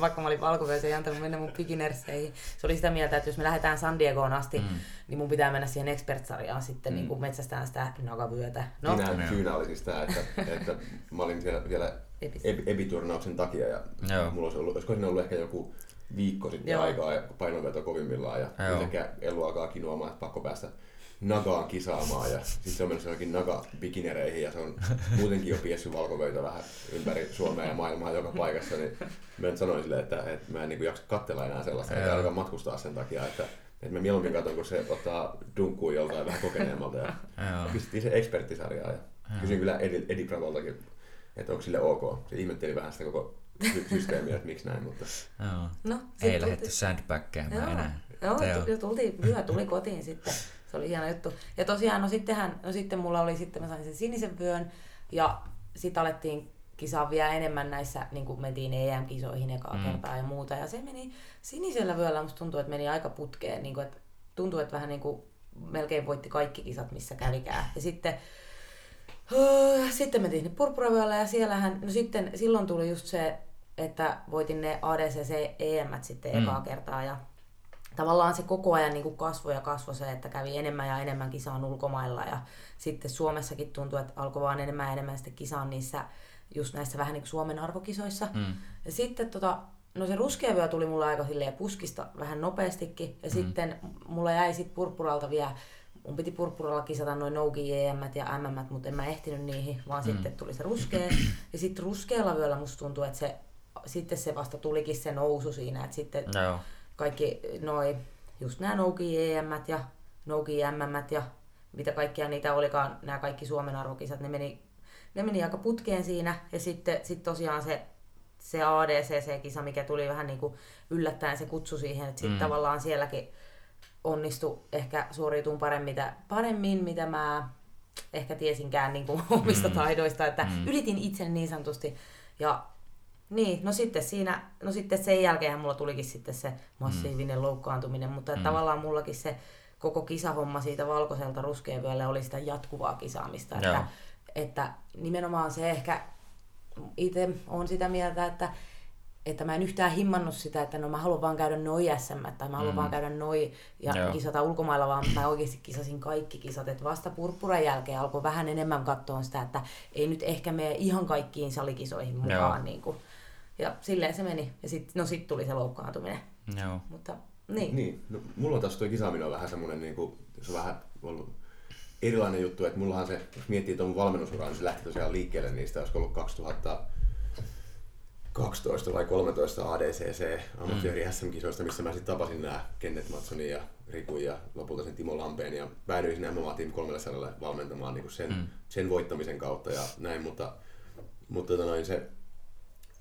vaikka mä olin valkovyössä, ei antanut mennä mun beginnerseihin. Se oli sitä mieltä, että jos me lähdetään San Diegoon asti, mm. niin mun pitää mennä siihen expert-sarjaan sitten mm. niin metsästään sitä nagavyötä. No. Siinä syynä oli siis tämä, että, että mä olin siellä vielä ebiturnauksen takia ja Joo. mulla olisi ollut, olisiko siinä ollut ehkä joku viikko sitten Joo. aikaa ja painonveto kovimmillaan ja yhtäkkiä Elu alkaa kinoamaan, että pakko päästä Nagaan kisaamaan ja sitten se on mennyt johonkin Naga-bikinereihin ja se on muutenkin jo piessy valkovöitä vähän ympäri Suomea ja maailmaa joka paikassa, niin mä nyt sanoin silleen, että, että mä en niin jaksa katsella enää sellaista, eikä ainakaan matkustaa sen takia, että, että mä mieluummin katson, kun se ottaa dunkkuun joltain vähän kokeneemmalta ja pistettiin se eksperttisarjaa ja kysyin kyllä Edi, Edi Bravoltakin, että onko sille ok. Se ihmetteli vähän sitä koko systeemiä, että miksi näin, mutta... Joo. No, Ei lähdetty sandbaggaamaan enää. Joo, tultiin, hyvä tuli kotiin sitten. Se oli hieno juttu. Ja tosiaan, no sittenhän, no sitten mulla oli, sitten mä sain sen sinisen vyön ja sitten alettiin kisaa vielä enemmän näissä, niin kuin mentiin EM-kisoihin ekaa mm. kertaa ja muuta. Ja se meni sinisellä vyöllä, musta tuntuu, että meni aika putkeen. Niin kuin, että tuntuu, että vähän niin kuin melkein voitti kaikki kisat, missä kävikään. Ja sitten, uh, sitten mentiin sinne purppuravyöllä ja siellähän, no sitten silloin tuli just se, että voitin ne ADCC EM sitten mm. ekaa kertaa ja tavallaan se koko ajan niin kuin kasvoi ja kasvoi se, että kävi enemmän ja enemmän kisaan ulkomailla ja sitten Suomessakin tuntui, että alkoi vaan enemmän ja enemmän sitten kisaan niissä just näissä vähän niin kuin Suomen arvokisoissa. Mm. Ja sitten tota, no se ruskea vyö tuli mulle aika silleen puskista vähän nopeastikin ja mm. sitten mulla jäi sitten purppuralta vielä mun piti purppuralla kisata noin nouki EM ja MM, mutta en mä ehtinyt niihin, vaan mm. sitten tuli se ruskea. Ja sitten ruskealla vyöllä musta tuntuu, että se, sitten se vasta tulikin se nousu siinä, että sitten no. Kaikki noi, just nämä nouki EM ja nouki MM ja mitä kaikkia niitä olikaan, nämä kaikki Suomen arvokisat, ne meni, ne meni aika putkeen siinä. Ja sitten sit tosiaan se, se ADCC-kisa, mikä tuli vähän niin kuin yllättäen se kutsu siihen, että sitten mm. tavallaan sielläkin onnistu ehkä suoriutumaan paremmin, mitä, paremmin, mitä mä ehkä tiesinkään niin kuin omista mm. taidoista, että mm. ylitin itse niin sanotusti. Ja niin, no sitten siinä, no sitten sen jälkeen mulla tulikin sitten se massiivinen mm. loukkaantuminen, mutta mm. tavallaan mullakin se koko kisahomma siitä valkoiselta ruskeen vyölle oli sitä jatkuvaa kisaamista. Että, että nimenomaan se ehkä itse on sitä mieltä, että että mä en yhtään himmannut sitä, että no mä haluan vaan käydä noi SM, tai mä haluan mm. vaan käydä noi ja Joo. kisata ulkomailla, vaan mä oikeasti kisasin kaikki kisat. Että vasta purppuran jälkeen alkoi vähän enemmän katsoa sitä, että ei nyt ehkä mene ihan kaikkiin salikisoihin mukaan. Niin kuin. Ja silleen se meni. Ja sitten no sit tuli se loukkaantuminen. Joo. Mutta niin. niin. No, mulla on taas tuo kisaaminen on vähän semmoinen, niin kuin, se on vähän ollut erilainen juttu, että mullahan se, jos miettii tuon valmennusuraa, niin se lähti tosiaan liikkeelle niistä, olisiko ollut 2000 12 vai 13 ADCC ammattijohdi mm. SM-kisoista, missä mä sitten tapasin nämä Kenneth Matsonin ja Riku ja lopulta sen Timo Lampeen ja päädyin sinne MMA Team 300 valmentamaan niin sen, mm. sen voittamisen kautta ja näin, mutta, mutta tota noin, se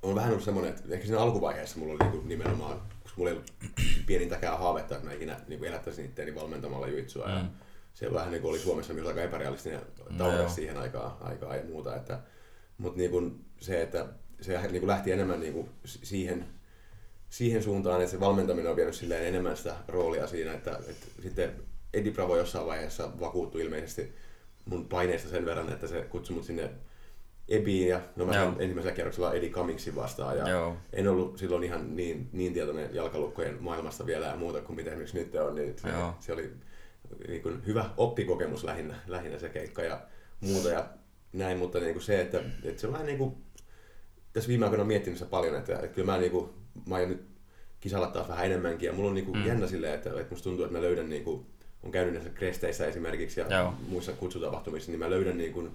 on vähän ollut semmoinen, että ehkä siinä alkuvaiheessa mulla oli niin nimenomaan, koska mulla ei ollut pienintäkään haavetta, että mä ikinä niin elättäisin itseäni valmentamalla juitsua mm. ja se vähän niin oli Suomessa myös aika epärealistinen tavoite no, siihen aikaan, aikaan ja muuta, että, mutta niin kuin se, että se niin kuin lähti enemmän niin kuin siihen, siihen suuntaan, että se valmentaminen on vienyt silleen enemmän sitä roolia siinä, että, että sitten Edi Bravo jossain vaiheessa vakuuttui ilmeisesti mun paineista sen verran, että se kutsui mut sinne Ebiin ja no mä sain ensimmäisellä kierroksella Edi Kamiksin vastaan ja Joo. en ollut silloin ihan niin, niin tietoinen jalkalukkojen maailmasta vielä ja muuta kuin mitä esimerkiksi nyt on, niin se, se oli niin kuin hyvä oppikokemus lähinnä, lähinnä se keikka ja muuta ja näin, mutta niin kuin se, että, että se on vähän niin kuin tässä viime aikoina miettinyt sitä paljon, että, että kyllä mä, niinku, mä aion nyt kisalla taas vähän enemmänkin ja mulla on niinku mm. jännä silleen, että, että musta tuntuu, että mä löydän niinku, on käynyt näissä kresteissä esimerkiksi ja Joo. muissa kutsutapahtumissa, niin mä löydän niinku,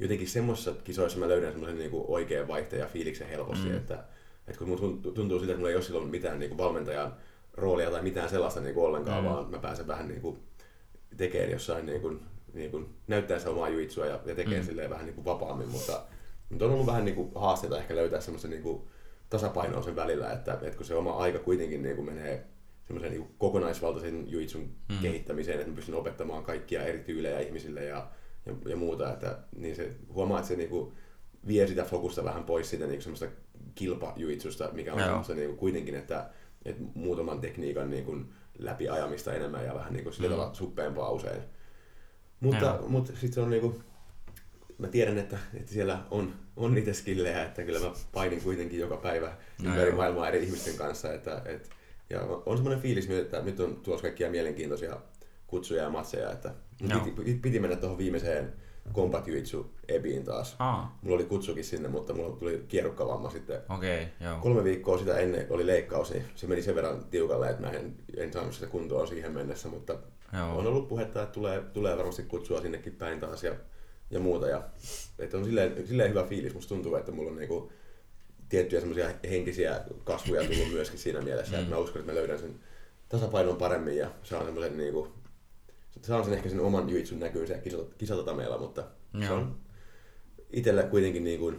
jotenkin semmoisissa kisoissa mä löydän semmoisen niinku oikean vaihteen ja fiiliksen helposti, mm. että, että kun mulla tuntuu siltä, että mulla ei ole silloin mitään niinku valmentajan roolia tai mitään sellaista niinku ollenkaan, mm. vaan mä pääsen vähän niinku tekemään jossain niinku, niinku, näyttää se omaa juitsua ja, ja tekee mm. silleen vähän niinku vapaammin, mutta mutta on ollut vähän niin kuin haasteita ehkä löytää semmoista niin kuin tasapainoa sen välillä, että, että kun se oma aika kuitenkin niin kuin menee semmoisen niin kokonaisvaltaisen juitsun mm. kehittämiseen, että mä pystyn opettamaan kaikkia eri tyylejä ihmisille ja, ja, ja muuta, että niin se huomaa, että se niin kuin vie sitä fokusta vähän pois siitä niin semmoista kilpajuitsusta, mikä on no. semmoista niin kuin kuitenkin, että, että muutaman tekniikan niin kuin läpiajamista enemmän ja vähän niin kuin sillä mm. tavalla suppeampaa usein. Mutta, mutta sitten se on niin kuin, mä tiedän, että, että siellä on, on niitä skillejä, että kyllä mä painin kuitenkin joka päivä no ympäri maailmaa eri ihmisten kanssa. Että, et, ja on semmoinen fiilis, että nyt on tuossa kaikkia mielenkiintoisia kutsuja ja matseja, että no. piti, piti, mennä tuohon viimeiseen Combat Jiu Ebiin taas. Aa. Mulla oli kutsukin sinne, mutta mulla tuli kierrukkavamma sitten. Okay, joo. Kolme viikkoa sitä ennen oli leikkaus, niin se meni sen verran tiukalle, että mä en, en saanut sitä kuntoa siihen mennessä, mutta joo. on ollut puhetta, että tulee, tulee varmasti kutsua sinnekin päin taas. Ja ja muuta. Ja, että on silleen, silleen hyvä fiilis. Musta tuntuu, että mulla on niinku tiettyjä semmoisia henkisiä kasvuja tullut myöskin siinä mielessä, mm. että mä uskon, että mä löydän sen tasapainon paremmin ja saan semmoisen niinku, saan sen ehkä sen oman juitsun näkyyn siellä kisatatameella, mutta Joo. se on itsellä kuitenkin niinku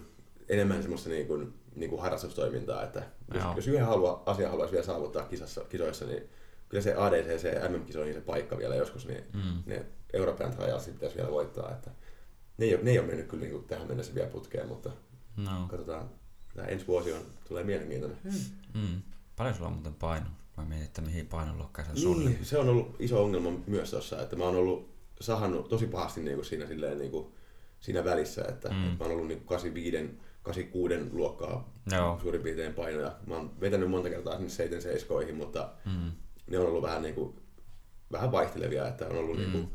enemmän semmoista niinku, niinku harrastustoimintaa, että jos, jos yhden halua, asia haluaisi vielä saavuttaa kisassa, kisoissa, niin kyllä se ADCC MM-kisoihin se paikka vielä joskus, niin mm. ne European Trials pitäisi vielä voittaa. Että ne ei ole, ne ei ole mennyt kyllä niin kuin tähän mennessä vielä putkeen, mutta no. katsotaan. Tämä ensi vuosi on, tulee mielenkiintoinen. Mm. Mm. Paljon sulla on muuten paino? Mä mietin, että mihin painoluokkaan se on niin, Se on ollut iso ongelma myös tuossa, että mä oon ollut sahannut tosi pahasti niin kuin siinä, silleen, niin kuin, siinä välissä, että, mm. että mä oon ollut niin 85 86 luokkaa Joo. suurin piirtein painoja. Mä oon vetänyt monta kertaa sinne 77 mutta mm. ne on ollut vähän, niin kuin, vähän vaihtelevia, että on ollut mm. niin kuin,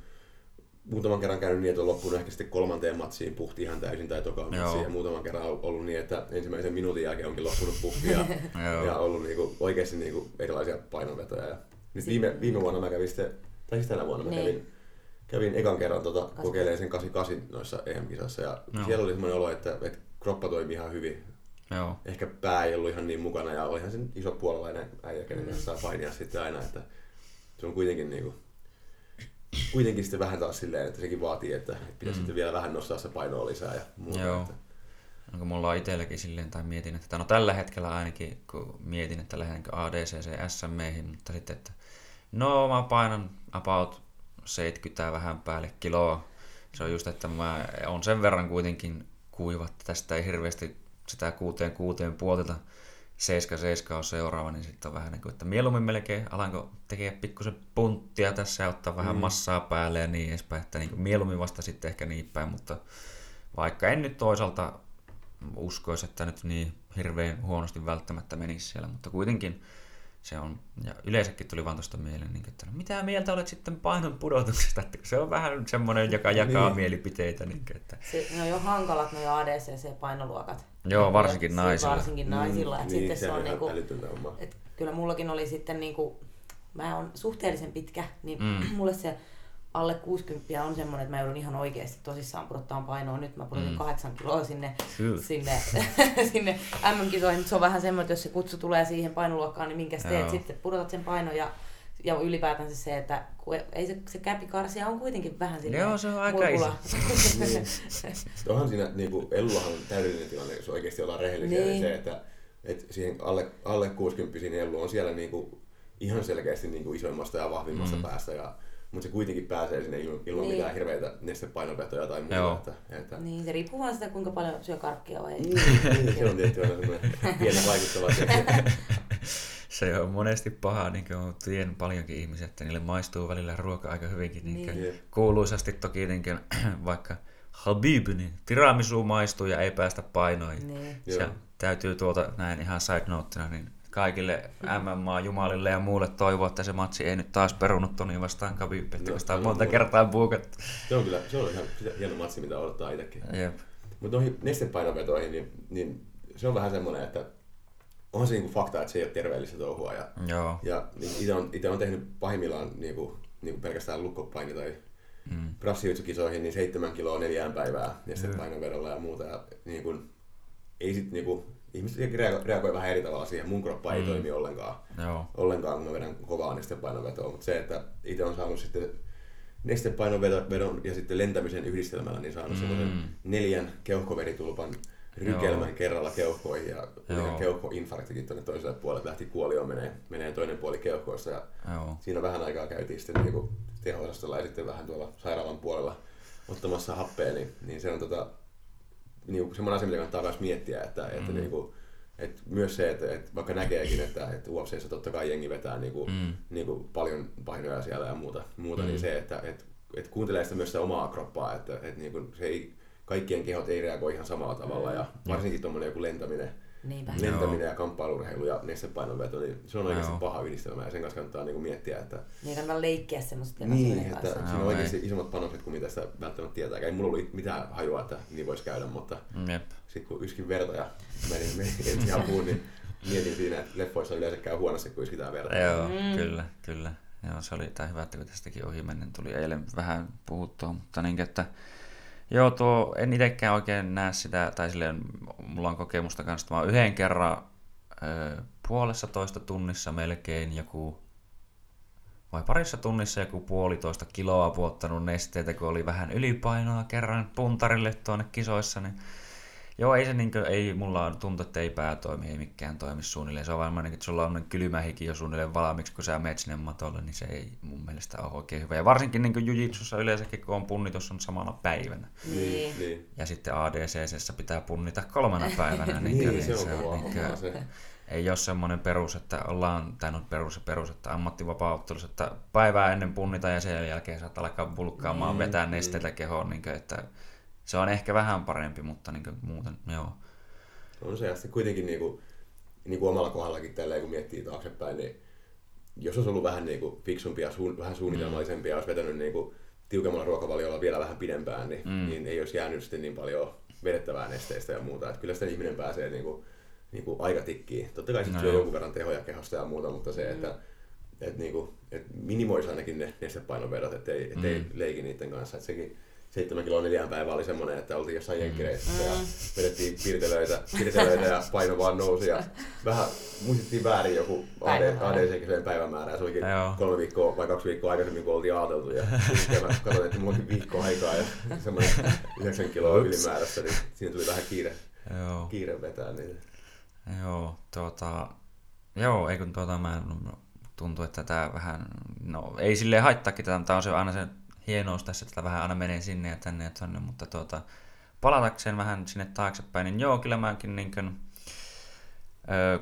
muutaman kerran käynyt niin, että on loppunut ehkä sitten kolmanteen matsiin puhti ihan täysin tai tokaan matsiin. Ja muutaman kerran on ollut niin, että ensimmäisen minuutin jälkeen onkin loppunut puhti ja, ja ollut niin kuin, oikeasti niin kuin erilaisia painonvetoja. Ja nyt viime, viime vuonna mä kävin sitten, tai siis tänä vuonna mä niin. kävin, kävin ekan kerran tota, kokeilemaan sen 88 noissa EM-kisassa ja Joo. siellä oli semmoinen olo, että, että kroppa toimi ihan hyvin. Joo. Ehkä pää ei ollut ihan niin mukana ja olihan sen iso puolalainen äijä, kenen mm. saa painia sitten aina, että se on kuitenkin niin kuin, kuitenkin sitten vähän taas silleen, että sekin vaatii, että pitäisi mm. sitten vielä vähän nostaa se painoa lisää ja muuta. Joo. Että... Onko mulla on itselläkin silleen, tai mietin, että no tällä hetkellä ainakin, kun mietin, että lähdenkö ADCC SMEihin, mutta sitten, että no mä painan about 70 vähän päälle kiloa. Se on just, että mä on sen verran kuitenkin kuiva, että tästä ei hirveästi sitä kuuteen kuuteen puolelta 7-7 on seuraava, niin sitten on vähän niin kuin, että mieluummin melkein alanko tekee pikkusen punttia tässä ja ottaa vähän mm. massaa päälle ja niin edespäin, että niin kuin mieluummin vasta sitten ehkä niin päin, mutta vaikka en nyt toisaalta uskoisi, että nyt niin hirveän huonosti välttämättä menisi siellä, mutta kuitenkin se on, ja yleensäkin tuli vaan tuosta mieleen, niin, että no, mitä mieltä olet sitten painon pudotuksesta, että se on vähän semmoinen, joka jakaa niin. mielipiteitä. Niin, että... Se, ne on jo hankalat nuo ADCC-painoluokat. Joo, varsinkin naisilla. Varsinkin naisilla, mm, että niin, sitten se on niinku, että kyllä mullakin oli sitten niinku, mä oon suhteellisen pitkä, niin mm. mulle se alle 60 on semmoinen, että mä joudun ihan oikeasti tosissaan pudottaa painoa. Nyt mä pudotin mm. 8 kiloa sinne, sinne, sinne MM-kisoihin. Se on vähän semmoinen, että jos se kutsu tulee siihen painoluokkaan, niin minkä teet sitten? Pudotat sen painon ja ja ylipäätänsä se, että ei se, se käpikarsia on kuitenkin vähän sinne Joo, se on aika iso. niin. Onhan siinä, niin kuin, Ellullahan on täydellinen tilanne, jos oikeasti ollaan rehellisiä, niin. niin se, että, että siihen alle, alle 60 Ellu on siellä niin kuin, ihan selkeästi niin kuin isoimmasta ja vahvimmasta mm. päästä. Ja, mutta se kuitenkin pääsee sinne ilman, niin. mitään hirveitä nestepainopetoja tai muuta. Että, että... Niin, se riippuu vaan sitä, kuinka paljon syö karkkia vai ei. Niin, niin se on tietty aina semmoinen pieni vaikuttava se on monesti paha, niin kuin tien paljonkin ihmisiä, että niille maistuu välillä ruoka aika hyvinkin. Niin niin. Kuuluisasti toki niin kuin, vaikka Habib, niin tiramisu maistuu ja ei päästä painoihin. Niin. Se täytyy tuolta näin ihan side noteina, niin kaikille MMA-jumalille ja muulle toivoa, että se matsi ei nyt taas perunut Toni vastaan no, sitä on monta kertaa buukattu. Se on kyllä, se on ihan hieno matsi, mitä odottaa itsekin. Mutta noihin nestepainopetoihin, niin, niin se on vähän semmoinen, että on se niinku fakta, että se ei ole terveellistä touhua. Ja, Joo. ja niin itse on, ite on tehnyt pahimmillaan niinku, niinku pelkästään lukkopaini tai mm. brassijutsukisoihin niin seitsemän kiloa neljään päivää nestepainovedolla ja muuta. Ja, niinku, ei sit, niinku, ihmiset reagoi vähän eri tavalla siihen. Mun kroppa ei mm. toimi ollenkaan, Joo. ollenkaan, kun mä vedän kovaa nestepainovedoa. Mutta se, että itse on saanut sitten nestepainovedon ja sitten lentämisen yhdistelmällä, niin saanut mm. semmoisen neljän keuhkoveritulpan rykelmän Joo. kerralla keuhkoihin ja keuhkoinfarktikin tuonne toiselle puolelle lähti kuolioon menee, menee toinen puoli keuhkoista ja Joo. siinä vähän aikaa käytiin sitten niin teho-osastolla ja sitten vähän tuolla sairaalan puolella ottamassa happea, niin, niin se on tota, niin semmoinen asia, mitä kannattaa myös miettiä, että, että mm. niin kuin, et myös se, että, että vaikka näkeekin, että, että UFCssä totta kai jengi vetää niin kuin, mm. niin kuin paljon painoja siellä ja muuta, muuta niin mm. niin se, että, että, että kuuntelee sitä myös sitä omaa kroppaa, että, että niin kuin, se ei, kaikkien kehot ei reagoi ihan samalla tavalla ja varsinkin tuommoinen joku lentäminen, Niinpä. lentäminen Joo. ja kamppailurheilu ja nestepainonveto, niin se on oikeasti Joo. paha yhdistelmä ja sen kanssa kannattaa niinku miettiä, että... Niin kannattaa leikkiä semmoista Niin, että kanssa. siinä on oikeasti isommat panokset kuin mitä sitä välttämättä tietää. Ei mulla ollut mitään hajua, että niin voisi käydä, mutta sitten kun yskin verta ja menin, menin apuun, niin mietin siinä, että leffoissa yleensä käy huonosti, kun yskitään verta. Joo, mm. kyllä, kyllä. Joo, se oli tämä hyvä, että kun tästäkin ohi menen tuli eilen vähän puhuttua, mutta niin, että Joo, tuo, en itsekään oikein näe sitä, tai silleen, mulla on kokemusta kanssa, mä yhden kerran ö, puolessa toista tunnissa melkein joku, vai parissa tunnissa joku puolitoista kiloa puottanut nesteitä, kun oli vähän ylipainoa kerran puntarille tuonne kisoissa, niin Joo, ei se niin kuin, ei mulla on tuntu, että ei pää toimi, ei mikään toimi suunnilleen. Se on varmaan, että sulla on kylmä hiki jo suunnilleen valmiiksi, kun sä menet sinne matolle, niin se ei mun mielestä ole oikein hyvä. Ja varsinkin niin jujitsussa yleensäkin, kun on punnitus on samana päivänä. Niin. niin. Ja sitten ADCC pitää punnita kolmana päivänä. niin, niin, niin, se on, on niin kuin, se. Ei ole semmoinen perus, että ollaan, tai no perus ja perus, että ammattivapaa-ottelussa, että päivää ennen punnita ja sen jälkeen saat alkaa bulkkaamaan, mm, vetää nesteitä mm. kehoon, niin kuin, että se on ehkä vähän parempi, mutta niin kuin muuten, joo. On se, ja sitten kuitenkin niin kuin, niin kuin omalla kohdallakin tälleen, kun miettii taaksepäin, niin jos olisi ollut vähän niin kuin fiksumpia, suun, vähän mm. olisi vetänyt niin kuin tiukemmalla ruokavaliolla vielä vähän pidempään, niin, mm. niin ei olisi jäänyt sitten niin paljon vedettävää nesteistä ja muuta. Että kyllä sitten ihminen pääsee niin kuin, niin kuin aika tikkiin. Totta kai sitten no, syö jonkun verran tehoja kehosta ja muuta, mutta se, että mm. et, niin kuin, et minimoisi ainakin ne nestepainovedot, ettei, ettei mm. leiki niiden kanssa. Että sekin, seitsemän kiloa neljään päivää oli semmoinen, että oltiin jossain mm. ja vedettiin pirtelöitä, pirtelöitä ja paino vaan nousi. Ja vähän muistittiin väärin joku ADC päivämäärä ja se olikin Joo. kolme viikkoa vai kaksi viikkoa aikaisemmin, kun oltiin ajateltu. Ja mä katsoin, että mulla oli viikko aikaa ja semmoinen 9 kiloa ylimääräistä, niin siinä tuli vähän kiire, Joo. kiire vetää niitä. Joo, tuota, joo, ei kun tuota mä tuntuu, että tämä vähän, no ei silleen haittaakin tätä, mutta on se aina se hienous tässä, että vähän aina menee sinne ja tänne ja tonne, mutta tuota, palatakseen vähän sinne taaksepäin, niin joo, kyllä mäkin niin kuin,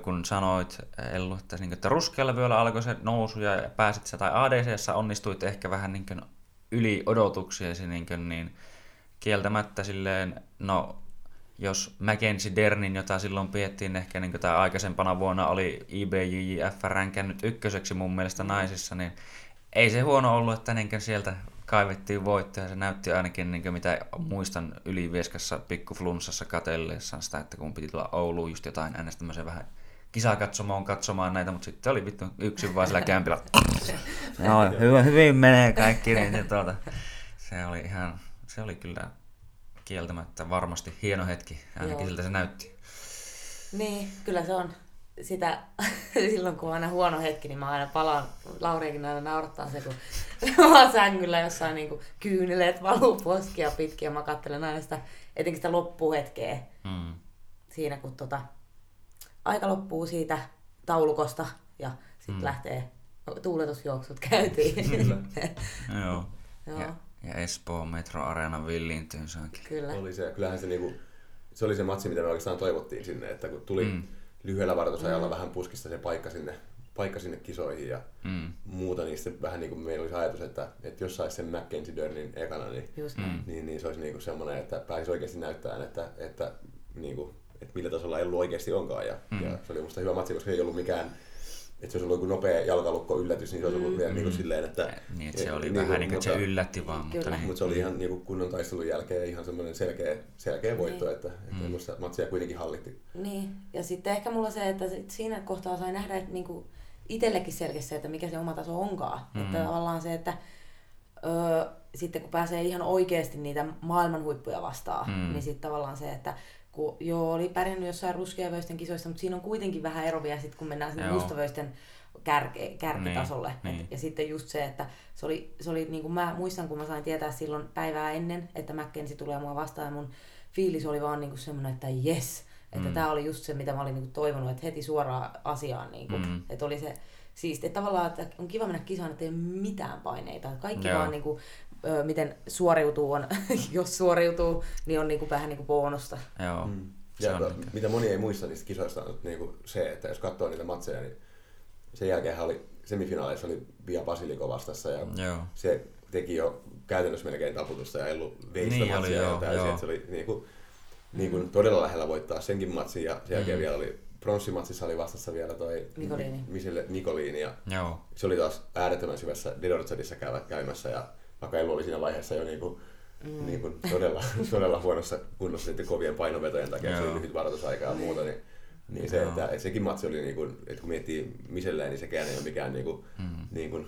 kun sanoit Ellu, että, niin kuin, että ruskealla vyöllä alkoi se nousu ja pääsit se, tai ADC onnistuit ehkä vähän niin kuin, yli odotuksiesi, niin, kuin, niin kieltämättä silleen, no jos Mackenzie Dernin, jota silloin piettiin ehkä niin tämä aikaisempana vuonna oli IBJJF ränkännyt ykköseksi mun mielestä naisissa, niin ei se huono ollut, että niin sieltä kaivettiin voittoja. Se näytti ainakin, niin mitä muistan Ylivieskassa pikkuflunssassa katelleessaan sitä, että kun piti tulla Ouluun just jotain äänestä tämmöisen vähän kisakatsomoon katsomaan näitä, mutta sitten oli vittu yksin vaan sillä kämpillä. no, hyvin, hyvin menee kaikki, niin se, tuota, se oli ihan, se oli kyllä kieltämättä varmasti hieno hetki, ainakin Joo. siltä se näytti. Niin, kyllä se on sitä, silloin kun on aina huono hetki, niin mä aina palaan, Lauriakin aina naurattaa se, kun mä oon sängyllä jossain niin kyyneleet valuu poskia pitkin ja mä katselen aina sitä, etenkin sitä loppuhetkeä mm. siinä, kun tota, aika loppuu siitä taulukosta ja sitten mm. lähtee tuuletusjuoksut käytiin. Joo. Joo. Ja, ja Espoo Metro Arena villiintyyn Kyllä. Oli se, kyllähän se, niinku, se oli se matsi, mitä me oikeastaan toivottiin sinne, että kun tuli, mm lyhyellä varoitusajalla mm. vähän puskista se paikka sinne, paikka sinne kisoihin ja mm. muuta, niin sitten vähän niin kuin meillä olisi ajatus, että, että jos saisi sen Mackenzie Dörnin ekana, niin, mm. niin, niin, se olisi niin kuin semmoinen, että pääsisi oikeasti näyttämään, että, että, niin kuin, että millä tasolla Ellu oikeasti onkaan. Ja, mm. ja se oli musta hyvä matsi, koska ei ollut mikään että se olisi ollut joku nopea jalkalukko yllätys, niin se olisi ollut mm. vielä niin kuin silleen, että... Niin, että se oli niin, vähän niin kuin, että se yllätti vaan. Mutta, niin. mutta se oli ihan niin kuin kunnon taistelun jälkeen ihan semmoinen selkeä, selkeä voitto, niin. että, että mm. matsia kuitenkin hallitti. Niin, ja sitten ehkä mulla se, että siinä kohtaa sai nähdä, että niin kuin itsellekin selkeästi, että mikä se oma taso onkaan. Mm. Että tavallaan se, että öö, sitten kun pääsee ihan oikeasti niitä maailman huippuja vastaan, mm. niin sitten tavallaan se, että kun joo, oli pärjännyt jossain ruskeavöisten kisoissa, mutta siinä on kuitenkin vähän eroja sitten, kun mennään sinne mustavöisten kärke, kärkitasolle. Niin, niin. Ja sitten just se, että se oli, se oli niin kuin mä muistan, kun mä sain tietää silloin päivää ennen, että Mackenzie tulee mua vastaan ja mun fiilis oli vaan niin kuin semmoinen, että yes, että mm. tämä oli just se, mitä mä olin niin kuin toivonut, että heti suoraan asiaan, niin kuin, mm. että oli se siisti. Että tavallaan, että on kiva mennä kisaan, että ei ole mitään paineita. Kaikki Joo. vaan niin kuin, miten suoriutuu on, jos suoriutuu, niin on niinku vähän niinku bonusta. Joo. Mm. Ja on, mitä moni ei muista niistä kisoista on niinku se, että jos katsoo niitä matseja, niin sen jälkeen oli semifinaaleissa oli Via Basiliko vastassa ja Joo. se teki jo käytännössä melkein taputusta ja ei ollut veistä niin matsia oli, joo, täysin. Joo. Se oli niinku, niinku mm. todella lähellä voittaa senkin matsin ja sen jälkeen mm. vielä oli pronssimatsissa oli vastassa vielä toi Nikoliini. Miselle Nikoliini ja Joo. se oli taas äärettömän syvässä Didorzetissa käymässä ja Ellu oli siinä vaiheessa jo niinku, mm. niinku todella, todella huonossa kunnossa sitten kovien painovetojen takia, se oli lyhyt varoitusaika ja muuta, niin niin se, että, että sekin matsi oli, niin kuin, että kun miettii Miselleen, niin sekään ei ole mikään, niin kuin, mm. niin kuin,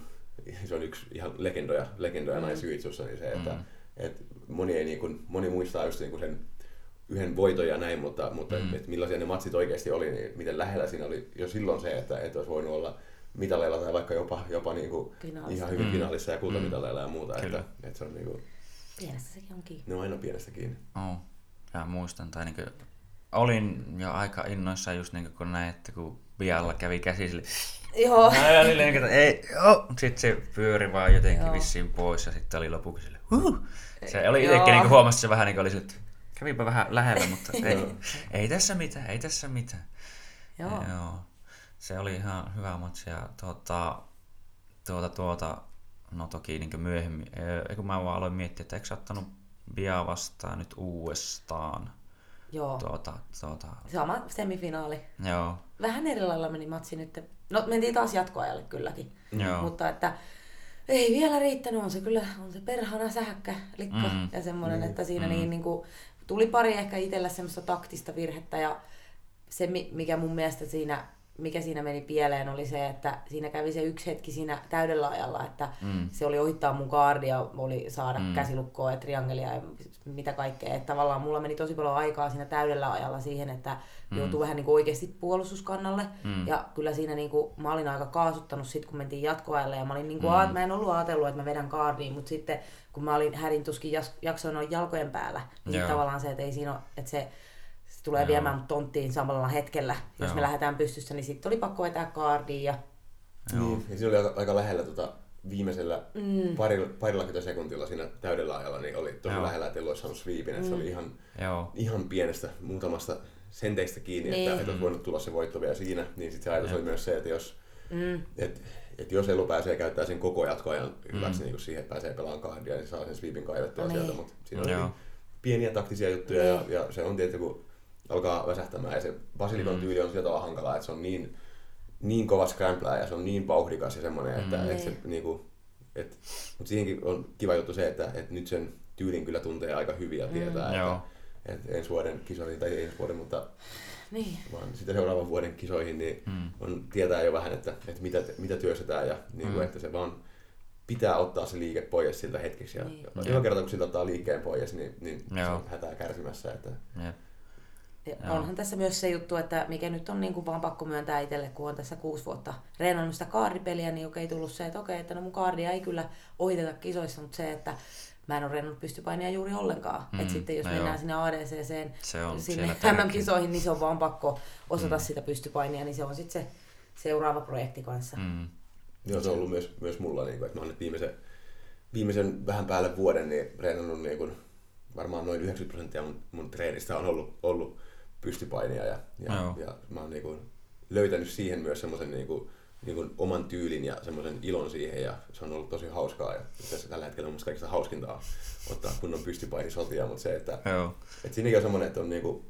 se on yksi ihan legendoja, legendoja mm. naisjuitsussa, niin se, että, mm. että moni, ei, niin kuin, moni muistaa just niin kuin sen yhden voiton ja näin, mutta, mutta mm. että millaisia ne matsit oikeasti oli, niin miten lähellä siinä oli jo silloin se, että, että olisi voinut olla mitaleilla tai vaikka jopa, jopa niin kuin ihan hyvin mm. finaalissa ja kultamitaleilla ja muuta. Että, että se on niin kuin... Pienestä sekin on kiinni. Ne on aina pienestä kiinni. Oh. Ja muistan, tai niin kuin, olin jo aika innoissaan just niin kuin, kun näin, että kun Bialla kävi käsi sille, Joo. Ja oli niin, että ei, joo. Sitten se pyöri vaan jotenkin joo. vissiin pois ja sitten oli lopuksi sille, huh. Se oli itsekin niin huomasi se vähän niin kuin oli sille, kävipä vähän lähellä, mutta ei, ei tässä mitään, ei tässä mitään. Joo. joo se oli ihan hyvä matsi ja tuota, tuota, tuota, no toki niin myöhemmin, kun mä vaan aloin miettiä, että eikö ottanut Bia vastaan nyt uudestaan. Joo. Tuota, tuota. Sama semifinaali. Joo. Vähän eri lailla meni matsi nyt No mentiin taas jatkoajalle kylläkin. Joo. Mutta että ei vielä riittänyt, on se kyllä on se perhana sähäkkä likka Mm. ja semmoinen, että siinä niin, niin kuin, tuli pari ehkä itsellä semmoista taktista virhettä ja se mi- mikä mun mielestä siinä mikä siinä meni pieleen oli se, että siinä kävi se yksi hetki siinä täydellä ajalla, että mm. se oli ohittaa mun kaardia, oli saada mm. käsilukkoa ja triangelia ja mitä kaikkea. Että tavallaan mulla meni tosi paljon aikaa siinä täydellä ajalla siihen, että mm. joutui vähän niin kuin oikeasti puolustuskannalle. Mm. Ja kyllä siinä niin kuin, mä olin aika kaasuttanut sit, kun mentiin jatkoajalle ja mä, olin niin kuin, mm. mä en ollut ajatellut, että mä vedän kaardiin, mutta sitten kun mä olin hädin tuskin jaksoin noin jalkojen päällä, niin Joo. tavallaan se, että ei siinä ole, että se tulee Joo. viemään tonttiin samalla hetkellä. Jos Joo. me lähdetään pystyssä, niin sitten oli pakko vetää kaardiin. Ja... Niin, ja siinä oli aika, aika lähellä tota, viimeisellä mm. parilla, parillakymmentä sekuntilla siinä täydellä ajalla, niin oli tosi Joo. lähellä, että ei olisi saanut sweepin. Mm. Se oli ihan, Joo. ihan pienestä, muutamasta senteistä kiinni, Niin. että, että olisi voinut tulla se voitto vielä siinä. Niin sitten se ajatus oli myös se, että jos, Mm. et, et jos Elu pääsee käyttämään sen koko jatkoajan hyväksi niin kuin siihen, että pääsee pelaamaan kardia, niin saa sen sweepin kaivettua No niin. sieltä. Mutta siinä oli Joo. pieniä taktisia juttuja Niin. ja, ja, se on tietysti, kun alkaa väsähtämään ja se Basilikon Mm. tyyli on sillä tavalla hankalaa, että se on niin, niin kova scramblaa ja se on niin vauhdikas ja semmoinen, että, Mm. että se Niin. niinku, et, mutta siihenkin on kiva juttu se, että, että nyt sen tyylin kyllä tuntee aika hyvin ja tietää, Joo. että, että ensi vuoden kisoihin, tai ei ensi vuoden, mutta Niin. vaan sitten seuraavan vuoden kisoihin, niin Mm. on, tietää jo vähän, että, että mitä, mitä työstetään ja niin kuin, Mm. että se vaan pitää ottaa se liike pois siltä hetkeksi. Ja Niin. joka kerta kun siltä ottaa liikkeen pois, niin, niin se on hätää kärsimässä. Että, Jep. Ja Joo. onhan tässä myös se juttu, että mikä nyt on niin kuin vaan pakko myöntää itselle, kun on tässä kuusi vuotta reenannut sitä kaardipeliä, niin okei tullut se, että okei, että no mun kaardia ei kyllä ohiteta kisoissa, mutta se, että mä en ole reenannut pystypainia juuri ollenkaan. Mm, että sitten jos no mennään joo. sinne on sinne siellä tärkeä. MM-kisoihin, niin se on vaan pakko osata mm. sitä pystypainia, niin se on sitten se seuraava projekti kanssa. Mm. Joo, se on ollut myös, myös mulla, niin kuin, että mä oon nyt viimeisen, viimeisen vähän päälle vuoden niin treenannut niin kuin, varmaan noin 90 prosenttia mun, mun treenistä on ollut, ollut pystypainia ja, ja, ja mä oon niin kuin, löytänyt siihen myös semmoisen niin kuin, niin kuin oman tyylin ja semmoisen ilon siihen ja se on ollut tosi hauskaa ja asiassa tällä hetkellä on musta kaikista hauskinta ottaa kunnon pystypainisotia, mutta se, että Joo. et siinäkin on semmoinen, että on niinku,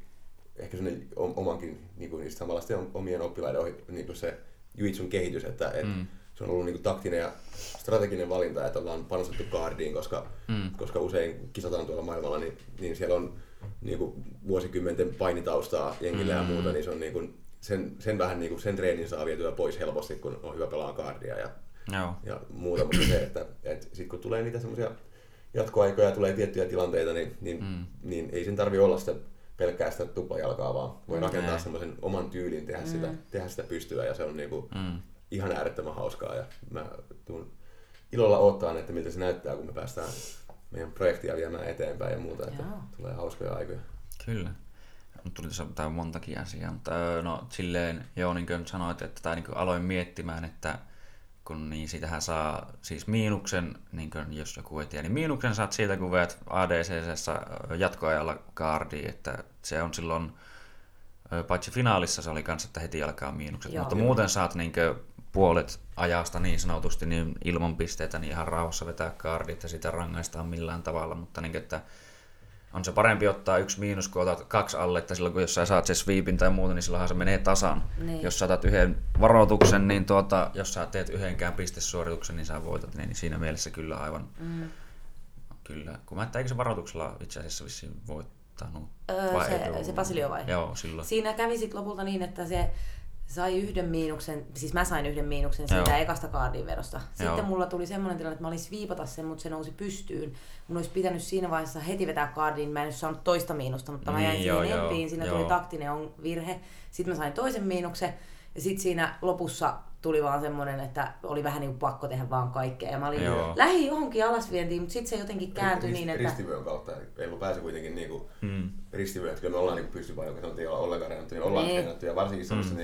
ehkä semmoinen omankin niinku niistä samanlaista om- omien oppilaiden ohi, niinku se Juitsun kehitys, että et Mm. se on ollut niinku taktinen ja strateginen valinta, että ollaan panostettu kaardiin, koska, Mm. koska usein kisataan tuolla maailmalla, niin, niin siellä on niinku vuosikymmenten painitaustaa jengillä ja Mm. muuta, niin se on niinku, sen, sen vähän niinku, sen treenin saa vietyä pois helposti, kun on hyvä pelaa kaardia ja Joo. ja muuta, mutta se, että, että sitten kun tulee niitä semmoisia jatkoaikoja, tulee tiettyjä tilanteita, niin, niin, Mm. mm. niin ei sen tarvi olla sitä pelkkää sitä tuplajalkaa, vaan voi rakentaa Ei. semmoisen oman tyylin, tehdä, mm. sitä, tehdä sitä pystyä ja se on niinku Mm. ihan äärettömän hauskaa ja mä tuun ilolla odottaa, että miltä se näyttää, kun me päästään meidän projektia viemään eteenpäin ja muuta, että Joo. tulee hauskoja aikoja. Kyllä. Nyt tuli tässä tää on montakin asiaa, mutta öö, no silleen, joo niin kuin sanoit, että tai niin kuin aloin miettimään, että kun niin sitähän saa siis miinuksen, niin kuin jos joku ei tiedä, niin miinuksen saat siitä, kun veät ADCC jatkoajalla kaardiin, että se on silloin, paitsi finaalissa se oli kanssa, että heti alkaa miinukset, Joo. mutta muuten saat niin puolet ajasta niin sanotusti niin ilman pisteitä, niin ihan rauhassa vetää kaardit ja sitä rangaistaan millään tavalla, mutta niin että on se parempi ottaa yksi miinus, kun otat kaksi alle, että silloin kun jos sä saat sen sweepin tai muuta, niin silloinhan se menee tasan. Niin. Jos sä otat yhden varoituksen, niin tuota, jos sä teet yhdenkään pistesuorituksen, niin sä voitat, niin siinä mielessä kyllä aivan, Mm. kyllä. Kun mä että eikö se varoituksella itse asiassa vissiin voittanut? Öö, Vai se- se Basilio vai? Joo, silloin. Siinä kävi sitten lopulta niin, että se sai yhden miinuksen, siis mä sain yhden miinuksen siitä Joo. ekasta kaardin vedosta. Sitten Joo. mulla tuli semmoinen tilanne, että mä olin viipata sen, mutta se nousi pystyyn. Mun olisi pitänyt siinä vaiheessa heti vetää kaardiin, mä en olisi saanut toista miinusta, mutta mä Niin, jäin joo, siihen empiin, siinä joo. tuli taktinen on virhe. Sitten mä sain toisen miinuksen ja sitten siinä lopussa tuli vaan semmoinen, että oli vähän niin kuin pakko tehdä vaan kaikkea. Ja mä olin Joo. lähi johonkin alasvientiin, mutta sitten se jotenkin kääntyi Rist- niin, että... Ristivyön kautta, Eilu pääsi kuitenkin niinku Mm. ristivyön, että kyllä me ollaan niinku pystypainia, kun sanottiin, ei olla ollenkaan reenattu, niin ollaan Niin. treenattu ja varsinkin semmoista Mm.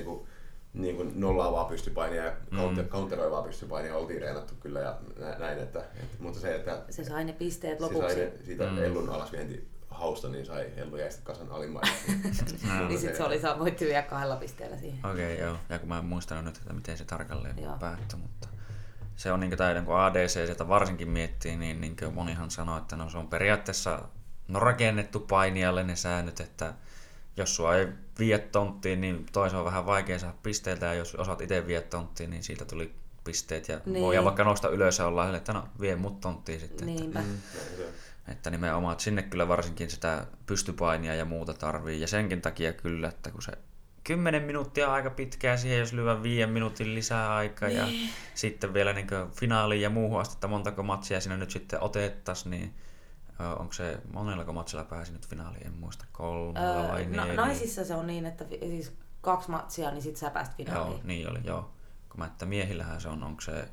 Niinku, niinku nollaavaa pystypainia ja counter, Mm. counteroivaa pystypainia oltiin reenattu kyllä ja nä- näin, että, että mutta se, että Se sai ne pisteet se lopuksi. sai ne, siitä Mm. Ellun alasvienti hausta, niin sai Ellu jäistä kasan alimmaista. Niin sitten se oli, saa voitti vielä kahdella pisteellä siihen. Okei, okay, joo. Ja kun mä en muistanut nyt, että miten se tarkalleen Joo. päättyi, mutta se on niin täyden, kun ADC sieltä varsinkin miettii, niin, niin monihan sanoo, että no se on periaatteessa no rakennettu painijalle ne säännöt, että jos sua ei vie tonttiin, niin toisaalta on vähän vaikea saada pisteitä, ja jos osaat itse vie tonttiin, niin siitä tuli pisteet, ja niin. voi vaikka nousta ylös ja olla että no vie mut tonttiin sitten. Niinpä. Että, mm. että nimenomaan, että sinne kyllä varsinkin sitä pystypainia ja muuta tarvii, ja senkin takia kyllä, että kun se 10 minuuttia on aika pitkää siihen, jos lyö viiden minuutin lisää aikaa ja niin. sitten vielä niin finaaliin ja muuhun asti, että montako matsia siinä nyt sitten otettaisiin, niin onko se monellako matsilla pääsi nyt finaaliin, en muista, kolmella öö, vai no, Naisissa se on niin, että siis kaksi matsia, niin sitten sä pääst finaaliin. Joo, niin oli, joo. Kun mä, että miehillähän se on, onko se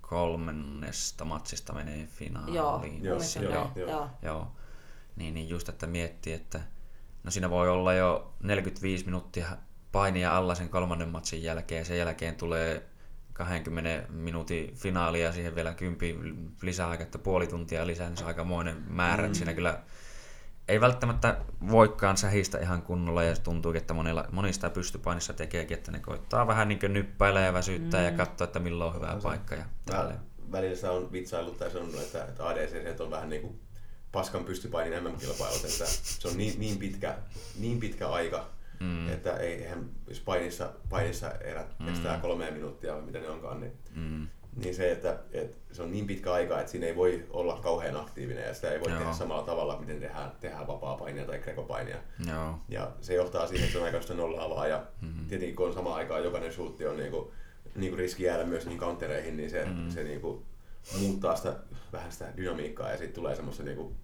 kolmannesta matsista menee finaaliin. Joo, joo, joo, joo, joo. joo. Niin, niin just, että miettii, että no siinä voi olla jo 45 minuuttia painia alla sen kolmannen matsin jälkeen ja sen jälkeen tulee 20 minuutin finaali ja siihen vielä kympi lisäaikaa, että puoli tuntia lisää, niin se on aikamoinen määrä. Mm. Siinä kyllä ei välttämättä voikaan sähistä ihan kunnolla ja tuntuu, että monilla, monista pystypainissa tekeekin, että ne koittaa vähän niin nyppäillä ja väsyttää mm. ja katsoa, että milloin on hyvä no, paikka. Ja välillä se on vitsaillut tai sanonut, että, että ADC on vähän niin kuin paskan pystypainin MM-kilpailut, että se on niin, niin, pitkä, niin pitkä aika, Mm. Että eihän, jos painissa, painissa erät mm. kestää kolme minuuttia mitä ne onkaan, niin, mm. niin se, että, että, se on niin pitkä aika, että siinä ei voi olla kauhean aktiivinen ja sitä ei voi Joo. tehdä samalla tavalla, miten tehdään, tehdään vapaa-painia tai grekopainia. Joo. Ja se johtaa siihen, että se on aika nollaavaa ja mm-hmm. tietenkin kun on samaan aikaan jokainen shootti on niinku, niinku riski jäädä myös niin countereihin, niin se, mm-hmm. se niinku muuttaa sitä, vähän sitä dynamiikkaa ja sitten tulee semmoista niinku,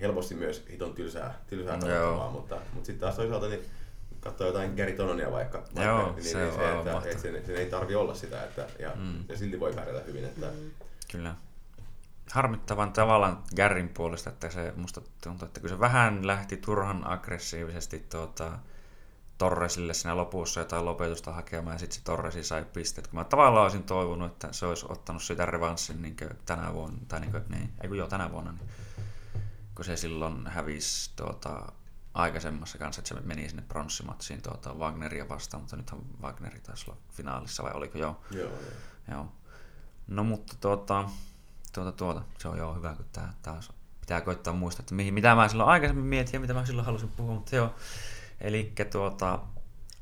helposti myös hiton tylsää, tylsää no, mutta, mutta sitten taas toisaalta niin katsoo jotain Gary Tononia vaikka, vaikka Joo, niin, se, niin se, että, että sen, sen, ei tarvi olla sitä, että, ja, mm. ja silti voi pärjätä hyvin. Että... Mm. Kyllä. Harmittavan tavallaan Garrin puolesta, että se musta tuntuu, että kun se vähän lähti turhan aggressiivisesti tuota, Torresille siinä lopussa jotain lopetusta hakemaan ja sitten se Torresi sai pisteet. Kun mä tavallaan olisin toivonut, että se olisi ottanut sitä revanssin niin tänä vuonna, tai niin kuin, niin, ei kun joo, tänä vuonna, niin, kun se silloin hävisi tuota, aikaisemmassa kanssa, että se meni sinne pronssimatsiin tuota Wagneria vastaan, mutta nythän Wagneri taisi olla finaalissa, vai oliko joo? Joo, joo. joo. No mutta tuota, tuota, tuota, se on joo hyvä, kun tää taas pitää koittaa muistaa, että mihin, mitä mä silloin aikaisemmin mietin ja mitä mä silloin halusin puhua, mutta joo. Eli tuota,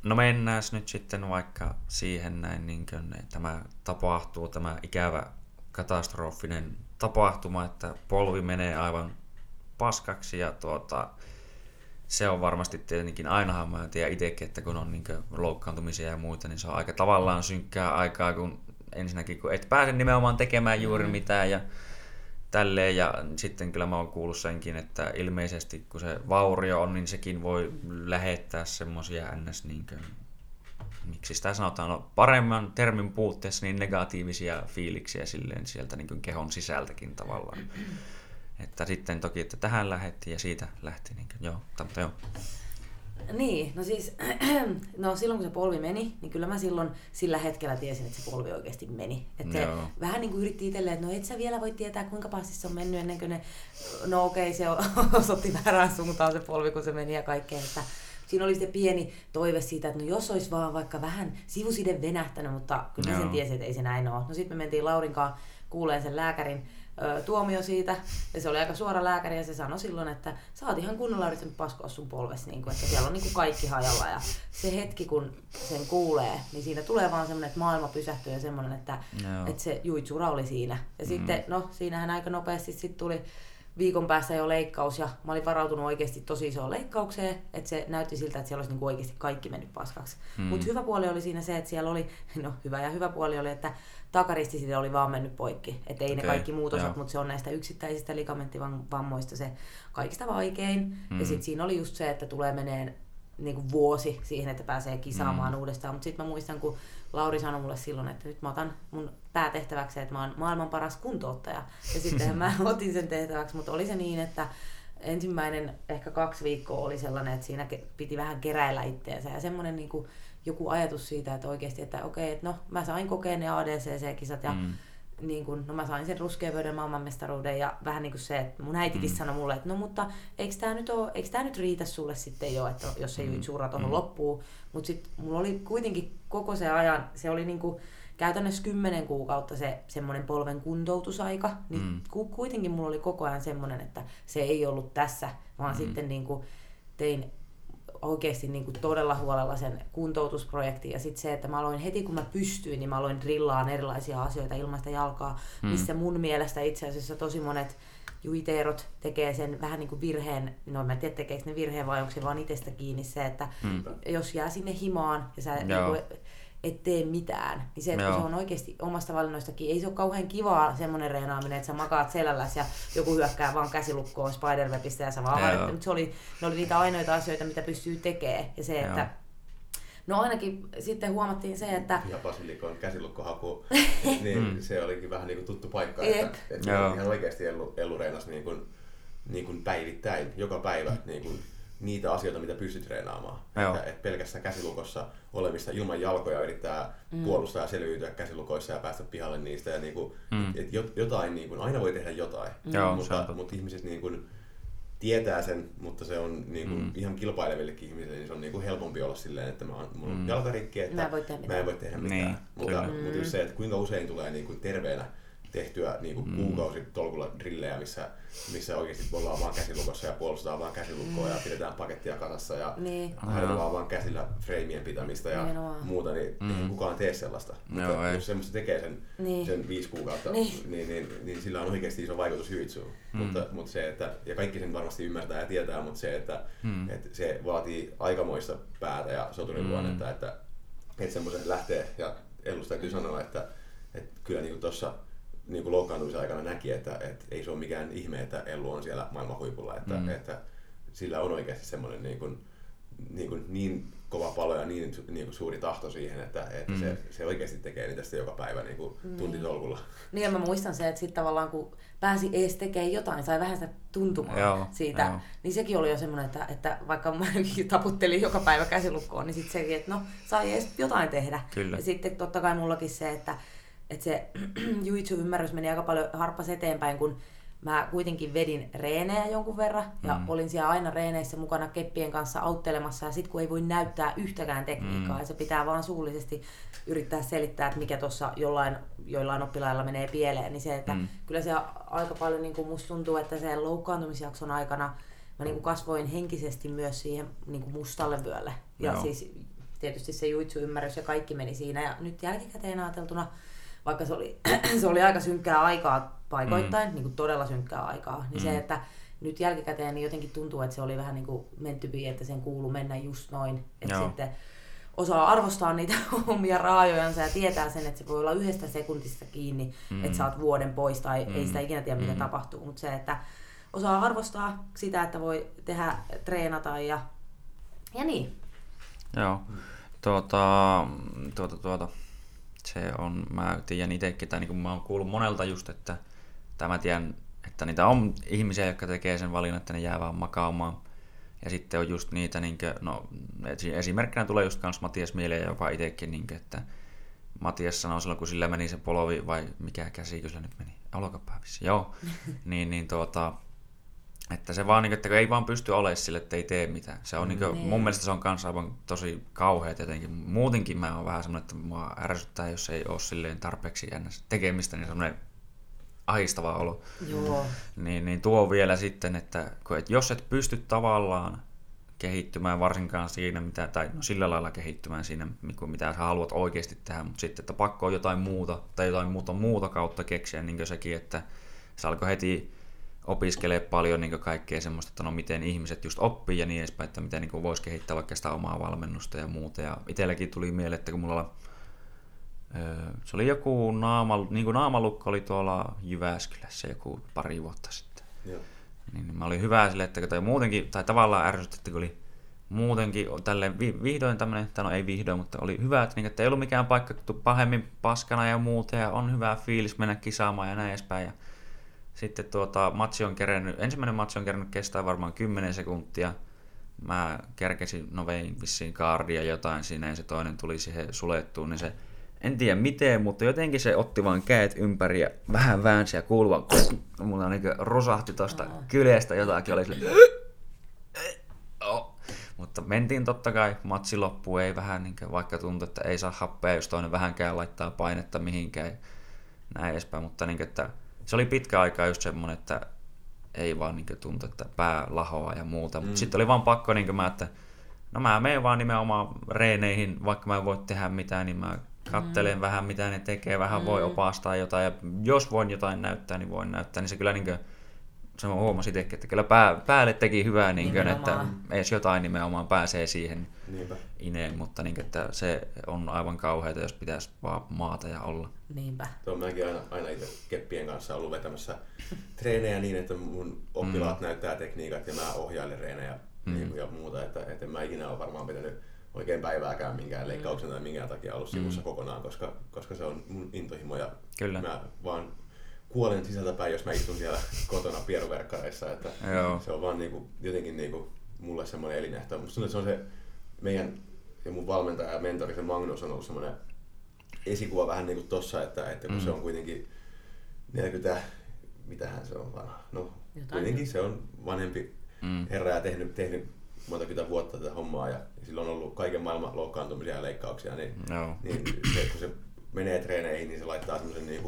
no mennään nyt sitten vaikka siihen näin, niin kuin, tämä tapahtuu, tämä ikävä katastrofinen tapahtuma, että polvi menee aivan paskaksi ja tuota, se on varmasti tietenkin ainahan mä tiedän itsekin, että kun on niin loukkaantumisia ja muita, niin se on aika tavallaan synkkää aikaa, kun ensinnäkin kun et pääse nimenomaan tekemään juuri mm. mitään ja tälleen. Ja sitten kyllä mä oon kuullut senkin, että ilmeisesti kun se vaurio on, niin sekin voi lähettää semmoisia ns. Niin kuin, miksi sitä sanotaan, no, paremman termin puutteessa niin negatiivisia fiiliksiä silleen sieltä niin kehon sisältäkin tavallaan. Että sitten toki, että tähän lähetti ja siitä lähti. Niin, joo, mutta joo. Niin, no siis, no silloin kun se polvi meni, niin kyllä mä silloin sillä hetkellä tiesin, että se polvi oikeasti meni. Että se vähän niin kuin yritti itselleen, että no et sä vielä voi tietää, kuinka pahasti se on mennyt ennen kuin ne, no okei, okay, se osoitti väärään suuntaan se polvi, kun se meni ja kaikkea. Että siinä oli se pieni toive siitä, että no jos olisi vaan vaikka vähän sivuside venähtänyt, mutta kyllä mä sen tiesin, että ei se näin ole. No sitten me mentiin Laurinkaan kuuleen sen lääkärin ö, tuomio siitä, ja se oli aika suora lääkäri, ja se sanoi silloin, että sä oot ihan kunnolla yrittänyt paskoa sun polves, niin kuin, että siellä on niin kuin kaikki hajalla, ja se hetki, kun sen kuulee, niin siinä tulee vaan semmoinen, että maailma pysähtyy, ja semmoinen, että, no. että se juitsura oli siinä. Ja mm. sitten, no, siinähän aika nopeasti sitten tuli viikon päästä jo leikkaus ja mä olin varautunut oikeasti tosi isoon leikkaukseen, että se näytti siltä, että siellä olisi niinku oikeasti kaikki mennyt paskaksi. Mm. Mutta hyvä puoli oli siinä se, että siellä oli, no hyvä ja hyvä puoli oli, että takaristiside oli vaan mennyt poikki. Että ei okay. ne kaikki muut osat, mutta se on näistä yksittäisistä ligamenttivammoista se kaikista vaikein. Mm. Ja sitten siinä oli just se, että tulee meneen niin kuin vuosi siihen, että pääsee kisaamaan mm. uudestaan. Mutta sitten mä muistan, kun Lauri sanoi mulle silloin, että nyt mä otan mun päätehtäväksi, että mä oon maailman paras kuntouttaja. Ja sitten mä otin sen tehtäväksi, mutta oli se niin, että ensimmäinen ehkä kaksi viikkoa oli sellainen, että siinä piti vähän keräillä itteensä. Ja semmoinen niin kuin, joku ajatus siitä, että oikeasti, että okei, että no mä sain kokeen ne ADCC-kisat ja mm. niin kun, no mä sain sen ruskeapöydän maailmanmestaruuden ja vähän niin kuin se, että mun äitikin mm. sanoi mulle, että no mutta eikö tämä nyt, ole, eikö tää nyt riitä sulle sitten jo, että jos se mm. suura tuohon mm. loppuu. Mutta sitten mulla oli kuitenkin koko se ajan, se oli niin kuin, käytännössä kymmenen kuukautta se semmoinen polven kuntoutusaika, niin mm. kuitenkin mulla oli koko ajan semmoinen, että se ei ollut tässä, vaan mm. sitten niin kuin tein oikeasti niin kuin todella huolella sen kuntoutusprojektin. Ja sitten se, että mä aloin heti kun mä pystyin, niin mä aloin drillaan erilaisia asioita ilman sitä jalkaa, hmm. missä mun mielestä itse asiassa tosi monet juiteerot tekee sen vähän niin kuin virheen, no mä en tiedä tekeekö ne virheen vai onko se vaan itsestä kiinni se, että hmm. jos jää sinne himaan ja sä niin kuin, et tee mitään. Niin se, että se on oikeasti omasta valinnoistakin, ei se ole kauhean kivaa semmoinen reenaaminen, että sä makaat selälläs ja joku hyökkää vaan käsilukkoon Spiderwebistä ja sä vaan harjoittelet. Mutta se oli, ne oli niitä ainoita asioita, mitä pystyy tekemään. Ja se, että No ainakin sitten huomattiin se, että... Ja Basilikon käsilukkohaku, niin mm. se olikin vähän niin kuin tuttu paikka, että, että ihan oikeasti Ellu, Ellu reenasi niin kuin, niin kuin päivittäin, joka päivä niin kuin niitä asioita, mitä pystyt treenaamaan. Että, että pelkässä käsilukossa olemista ilman jalkoja yrittää mm. puolustaa ja selviytyä käsilukoissa ja päästä pihalle niistä. Ja niin kuin, mm. et, et jotain, niin kuin, aina voi tehdä jotain, mm. mutta, mutta ihmiset niin kuin, tietää sen, mutta se on niin kuin, mm. ihan kilpailevillekin ihmisille, niin se on niin kuin helpompi olla silleen, että mä oon, mun mm. jalkarikki, että mä, mä en voi tehdä mitään. Niin, mutta, mm. mutta just se, että kuinka usein tulee niin kuin terveenä tehtyä niin kuin mm. kuukausitolkulla drillejä, missä, missä oikeasti ollaan vaan käsilukossa ja puolustetaan vaan käsilukkoa mm. ja pidetään pakettia kasassa ja niin. harjoitellaan vaan käsillä freimien pitämistä ja Nimenomaan. muuta, niin mm. ei kukaan tee sellaista. Joo, Mutta ei. jos semmoista tekee sen, niin. sen viisi kuukautta, niin. Niin, niin, niin, sillä on oikeasti iso vaikutus hyvitsuun. Mm. Mutta, mutta se, että, ja kaikki sen varmasti ymmärtää ja tietää, mutta se, että, mm. että se vaatii aikamoista päätä ja soturin mm. että, että, että semmoisen lähtee. Ja Ellus täytyy sanoa, että, että kyllä niin tuossa niin kuin loukkaantumisen aikana näki, että, että ei se ole mikään ihme, että Ellu on siellä maailman huipulla, että, mm. että sillä on oikeasti semmoinen niin, kuin, niin, kuin niin kova palo ja niin, niin kuin suuri tahto siihen, että, että mm. se, se oikeasti tekee niitä sitten joka päivä niin kuin mm. tuntitolkulla. Niin ja mä muistan se, että sitten tavallaan kun pääsi edes tekemään jotain, sai vähän sitä tuntumaan joo, siitä, joo. niin sekin oli jo semmoinen, että, että vaikka mä taputtelin joka päivä käsilukkoon, niin sitten sekin, että no sai edes jotain tehdä. Kyllä. Ja sitten totta kai mullakin se, että että se juitsu-ymmärrys meni aika paljon harppas eteenpäin, kun mä kuitenkin vedin reenejä jonkun verran ja mm. olin siellä aina reeneissä mukana keppien kanssa auttelemassa ja sit kun ei voi näyttää yhtäkään tekniikkaa mm. ja se pitää vaan suullisesti yrittää selittää, että mikä tuossa jollain, joillain oppilailla menee pieleen, niin se, että mm. kyllä se aika paljon niin kuin musta tuntuu, että sen loukkaantumisjakson aikana mä niin kuin kasvoin henkisesti myös siihen niin kuin mustalle vyölle. Ja Joo. siis tietysti se juitsu-ymmärrys ja kaikki meni siinä ja nyt jälkikäteen ajateltuna vaikka se oli, se oli aika synkkää aikaa paikoittain, mm. niin kuin todella synkkää aikaa, niin mm. se, että nyt jälkikäteen niin jotenkin tuntuu, että se oli vähän niin kuin mentypi, että sen kuulu mennä just noin. Että Joo. sitten osaa arvostaa niitä omia raajojansa ja tietää sen, että se voi olla yhdestä sekuntista kiinni, mm. että oot vuoden pois tai mm. ei sitä ikinä tiedä, mitä mm. tapahtuu. Mutta se, että osaa arvostaa sitä, että voi tehdä, treenata ja, ja niin. Joo. Tuota, tuota, tuota se on, mä tiedän itsekin, tai niin mä oon kuullut monelta just, että, tai mä tiedän, että niitä on ihmisiä, jotka tekee sen valinnan, että ne jää vaan makaamaan. Ja sitten on just niitä, niin kuin, no esimerkkinä tulee just kans Matias mieleen ja jopa itsekin, niin kuin, että Matias sanoi silloin, kun sillä meni se polovi, vai mikä käsi, kyllä nyt meni, olkapää joo, niin, niin tuota, että se vaan, niin että ei vaan pysty olemaan sille, että ei tee mitään. Se on, niin kuin, mun mielestä se on kanssa aivan tosi kauhea jotenkin. Muutenkin mä oon vähän semmoinen, että mua ärsyttää, jos ei ole silleen tarpeeksi tekemistä, niin semmoinen ahistava olo. Joo. Niin, niin tuo vielä sitten, että, että jos et pysty tavallaan kehittymään varsinkaan siinä, mitä, tai no sillä lailla kehittymään siinä, mitä sä haluat oikeasti tehdä, mutta sitten, että pakko on jotain muuta, tai jotain muuta, muuta kautta keksiä, niin kuin sekin, että se alkoi heti opiskelee paljon niin kaikkea semmoista, että no miten ihmiset just oppii ja niin edespäin, että miten niin voisi kehittää vaikka sitä omaa valmennusta ja muuta. Ja itselläkin tuli mieleen, että kun mulla se oli joku naama, niin kuin naamalukko oli tuolla Jyväskylässä joku pari vuotta sitten. Joo. Niin, niin mä olin hyvä sille, että toi muutenkin, tai tavallaan ärsytti, että kun oli muutenkin tälle vihdoin tämmöinen, tai no ei vihdoin, mutta oli hyvä, että, niin, että ei ollut mikään paikka pahemmin paskana ja muuta, ja on hyvä fiilis mennä kisaamaan ja näin edespäin. Ja sitten tuota, matsi on kerennyt, ensimmäinen matsi on kerennyt kestää varmaan 10 sekuntia. Mä kerkesin, no vein vissiin kaardia jotain siinä ja se toinen tuli siihen sulettuun, niin se en tiedä miten, mutta jotenkin se otti vaan käet ympäri ja vähän väänsi ja kuuluvan, mulla niin rosahti tosta kyleestä jotakin, oli sille, oh. Mutta mentiin totta kai, matsi loppuu, ei vähän niin kuin, vaikka tuntuu, että ei saa happea, jos toinen vähänkään laittaa painetta mihinkään, näin edespäin, mutta niin kuin, että se oli pitkä aika just semmoinen, että ei vaan niin tuntu, että pää lahoa ja muuta. Mutta mm. sitten oli vaan pakko, niin mä, että no mä menen vaan nimenomaan reeneihin, vaikka mä en voi tehdä mitään, niin mä kattelen mm. vähän mitä ne tekee, vähän mm. voi opastaa jotain ja jos voin jotain näyttää, niin voin näyttää, niin se kyllä niin kuin, se mä huomasin itsekin, että kyllä pää, päälle teki hyvää, niin kuin, että edes jotain nimenomaan pääsee siihen Niinpä. ineen, mutta niin kuin, että se on aivan kauheata, jos pitäisi vaan maata ja olla. Niinpä. Tuo mäkin aina, aina itse keppien kanssa ollut vetämässä treenejä niin, että mun oppilaat mm. näyttää tekniikat ja mä ohjailen reenejä mm. niin, ja muuta, että, että mä ikinä ole varmaan pitänyt oikein päivääkään minkään leikkauksen tai minkään takia ollut sivussa mm. kokonaan, koska, koska se on mun intohimo ja Kyllä. mä vaan kuolen sisältäpäin, jos mä istun siellä kotona pieruverkkareissa. Että Joo. Se on vaan niinku, jotenkin niinku, mulle semmoinen elinehto. Musta se on se meidän ja mun valmentaja ja mentori, se Magnus on ollut semmoinen esikuva vähän niin kuin tossa, että, että kun mm. se on kuitenkin 40, mitähän se on vanha, no Jotain. kuitenkin se on vanhempi mm. herra ja tehnyt, tehnyt monta kytä vuotta tätä hommaa ja sillä on ollut kaiken maailman loukkaantumisia ja leikkauksia, niin, no. niin se, kun se menee treeneihin, niin se laittaa semmoisen niin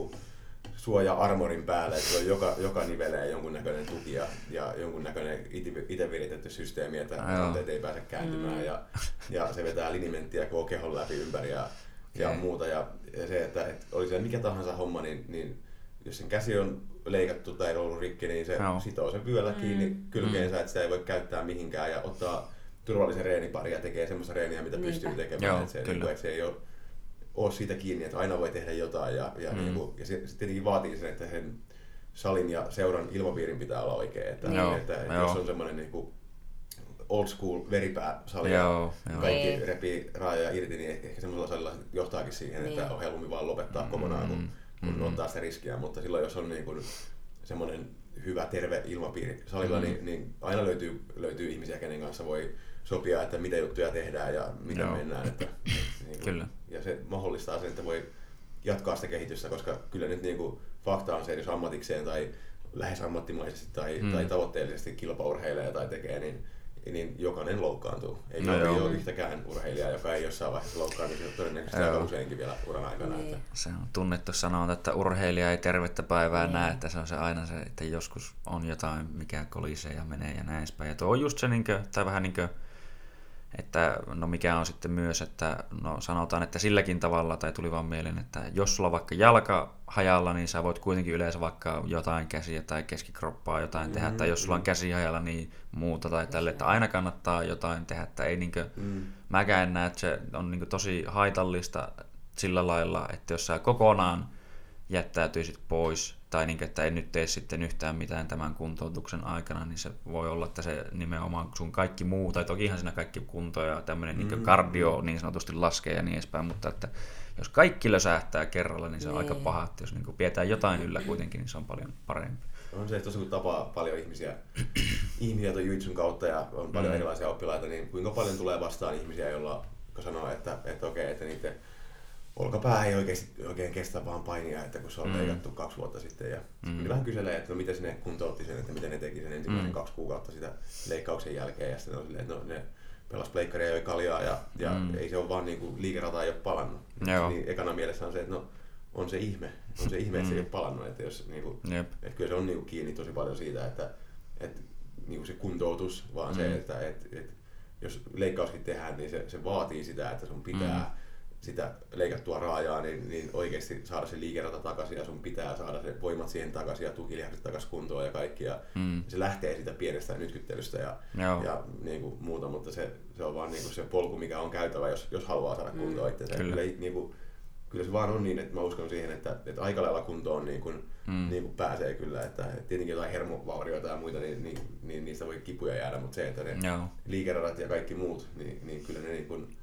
suoja-armorin päälle, että on joka, joka niveleen jonkunnäköinen tuki ja, ja jonkunnäköinen itse viritetty systeemi, että ranteet ei pääse kääntymään mm. ja, ja se vetää linimenttiä koko kehon läpi ympäri ja, ja okay. muuta. Ja, ja se, että, että oli se mikä tahansa homma, niin, niin jos sen käsi on leikattu tai ollut rikki, niin se no. sitoo sen vyöllä mm. kiinni kylkeensä, mm. että sitä ei voi käyttää mihinkään ja ottaa turvallisen reenipari ja tekee semmoista reeniä, mitä Niinpä. pystyy tekemään. Joo, että se, niin kuin, että se ei ole ole siitä kiinni, että aina voi tehdä jotain. Ja, ja, mm. niin kuin, ja se, se tietenkin vaatii sen, että sen salin ja seuran ilmapiirin pitää olla oikein. Että, joo, että, että jos on semmoinen niin kuin old school veripää sali joo, ja kaikki niin. repii raajoja irti, niin ehkä semmoisella salilla johtaakin siihen, niin. että on helpommin vaan lopettaa mm, kokonaan, kun, kun mm. ottaa sitä riskiä. Mutta silloin, jos on niin kuin semmoinen hyvä, terve ilmapiiri salilla, mm. niin, niin aina löytyy, löytyy ihmisiä, kenen kanssa voi sopia, että mitä juttuja tehdään ja miten Joo. mennään. Että, niin kuin, kyllä. Ja se mahdollistaa sen, että voi jatkaa sitä kehitystä, koska kyllä nyt niin kuin, fakta on se, että jos ammatikseen tai lähes ammattimaisesti tai, mm. tai tavoitteellisesti kilpaurheilee tai tekee, niin niin jokainen loukkaantuu. Ei no ole yhtäkään urheilijaa, joka ei jossain vaiheessa loukkaantu, niin todennäköisesti aika useinkin vielä uran aikana. Niin. Että... Se on tunnettu sanonta, että urheilija ei tervettä päivää niin. näe, että se on se aina se, että joskus on jotain, mikä kolisee ja menee ja näin edespäin. Ja tuo on just se, niin kuin, tai vähän niin kuin että no mikä on sitten myös, että no sanotaan, että silläkin tavalla, tai tuli vaan mieleen, että jos sulla on vaikka jalka hajalla, niin sä voit kuitenkin yleensä vaikka jotain käsiä tai keskikroppaa jotain mm, tehdä, tai jos sulla on käsi hajalla, niin muuta tai tälle, että aina kannattaa jotain tehdä, että ei niinkö, mm. mäkään näe, että se on niinkö tosi haitallista sillä lailla, että jos sä kokonaan jättäytyisit pois tai niin, että en nyt tee sitten yhtään mitään tämän kuntoutuksen aikana, niin se voi olla, että se nimenomaan sun kaikki muu, tai tokihan siinä kaikki kunto ja tämmöinen niin mm. niin kardio niin sanotusti laskee ja niin edespäin, mutta että jos kaikki lösähtää kerralla, niin se on niin. aika paha, että jos niin pidetään jotain yllä kuitenkin, niin se on paljon parempi. On se, että kun tapaa paljon ihmisiä, ihmisiä tuon kautta ja on paljon mm. erilaisia oppilaita, niin kuinka paljon tulee vastaan ihmisiä, joilla sanoo, että, että okei, että niiden olkapää ei oikeasti, oikein kestä vaan painia, että kun se on mm. leikattu kaksi vuotta sitten. Ja mm. niin vähän kyselee, että no miten ne kuntoutti sen, että miten ne teki sen ensimmäisen mm. kaksi kuukautta sitä leikkauksen jälkeen. Ja sitten on silleen, että no, ne pelas pleikkaria ja kaljaa ja, ja mm. ei se ole vaan niin kuin, liikerata ei ole palannut. Joo. Niin ekana mielessä on se, että no, on se ihme, on se ihme, että se ei mm. ole palannut. Että, jos, niin kuin, että kyllä se on niin kuin, kiinni tosi paljon siitä, että, että niin kuin se kuntoutus, vaan mm. se, että, että, että jos leikkauskin tehdään, niin se, se vaatii sitä, että sun pitää mm sitä leikattua raajaa, niin, niin oikeasti saada se liikerata takaisin ja sun pitää saada se voimat siihen takaisin ja tukilihakset takaisin kuntoon ja kaikki. Ja mm. Se lähtee siitä pienestä nytkyttelystä ja, ja niin kuin muuta, mutta se, se on vaan niin kuin se polku, mikä on käytävä, jos, jos haluaa saada kuntoon mm. itsensä. Kyllä. Kyllä, niin kuin, kyllä se vaan on niin, että mä uskon siihen, että, että aika lailla kuntoon niin kuin, mm. niin kuin pääsee kyllä. Että, tietenkin jotain hermovaurioita ja muita, niin, niin, niin niistä voi kipuja jäädä, mutta se, että ne liikeradat ja kaikki muut, niin, niin kyllä ne niin kuin,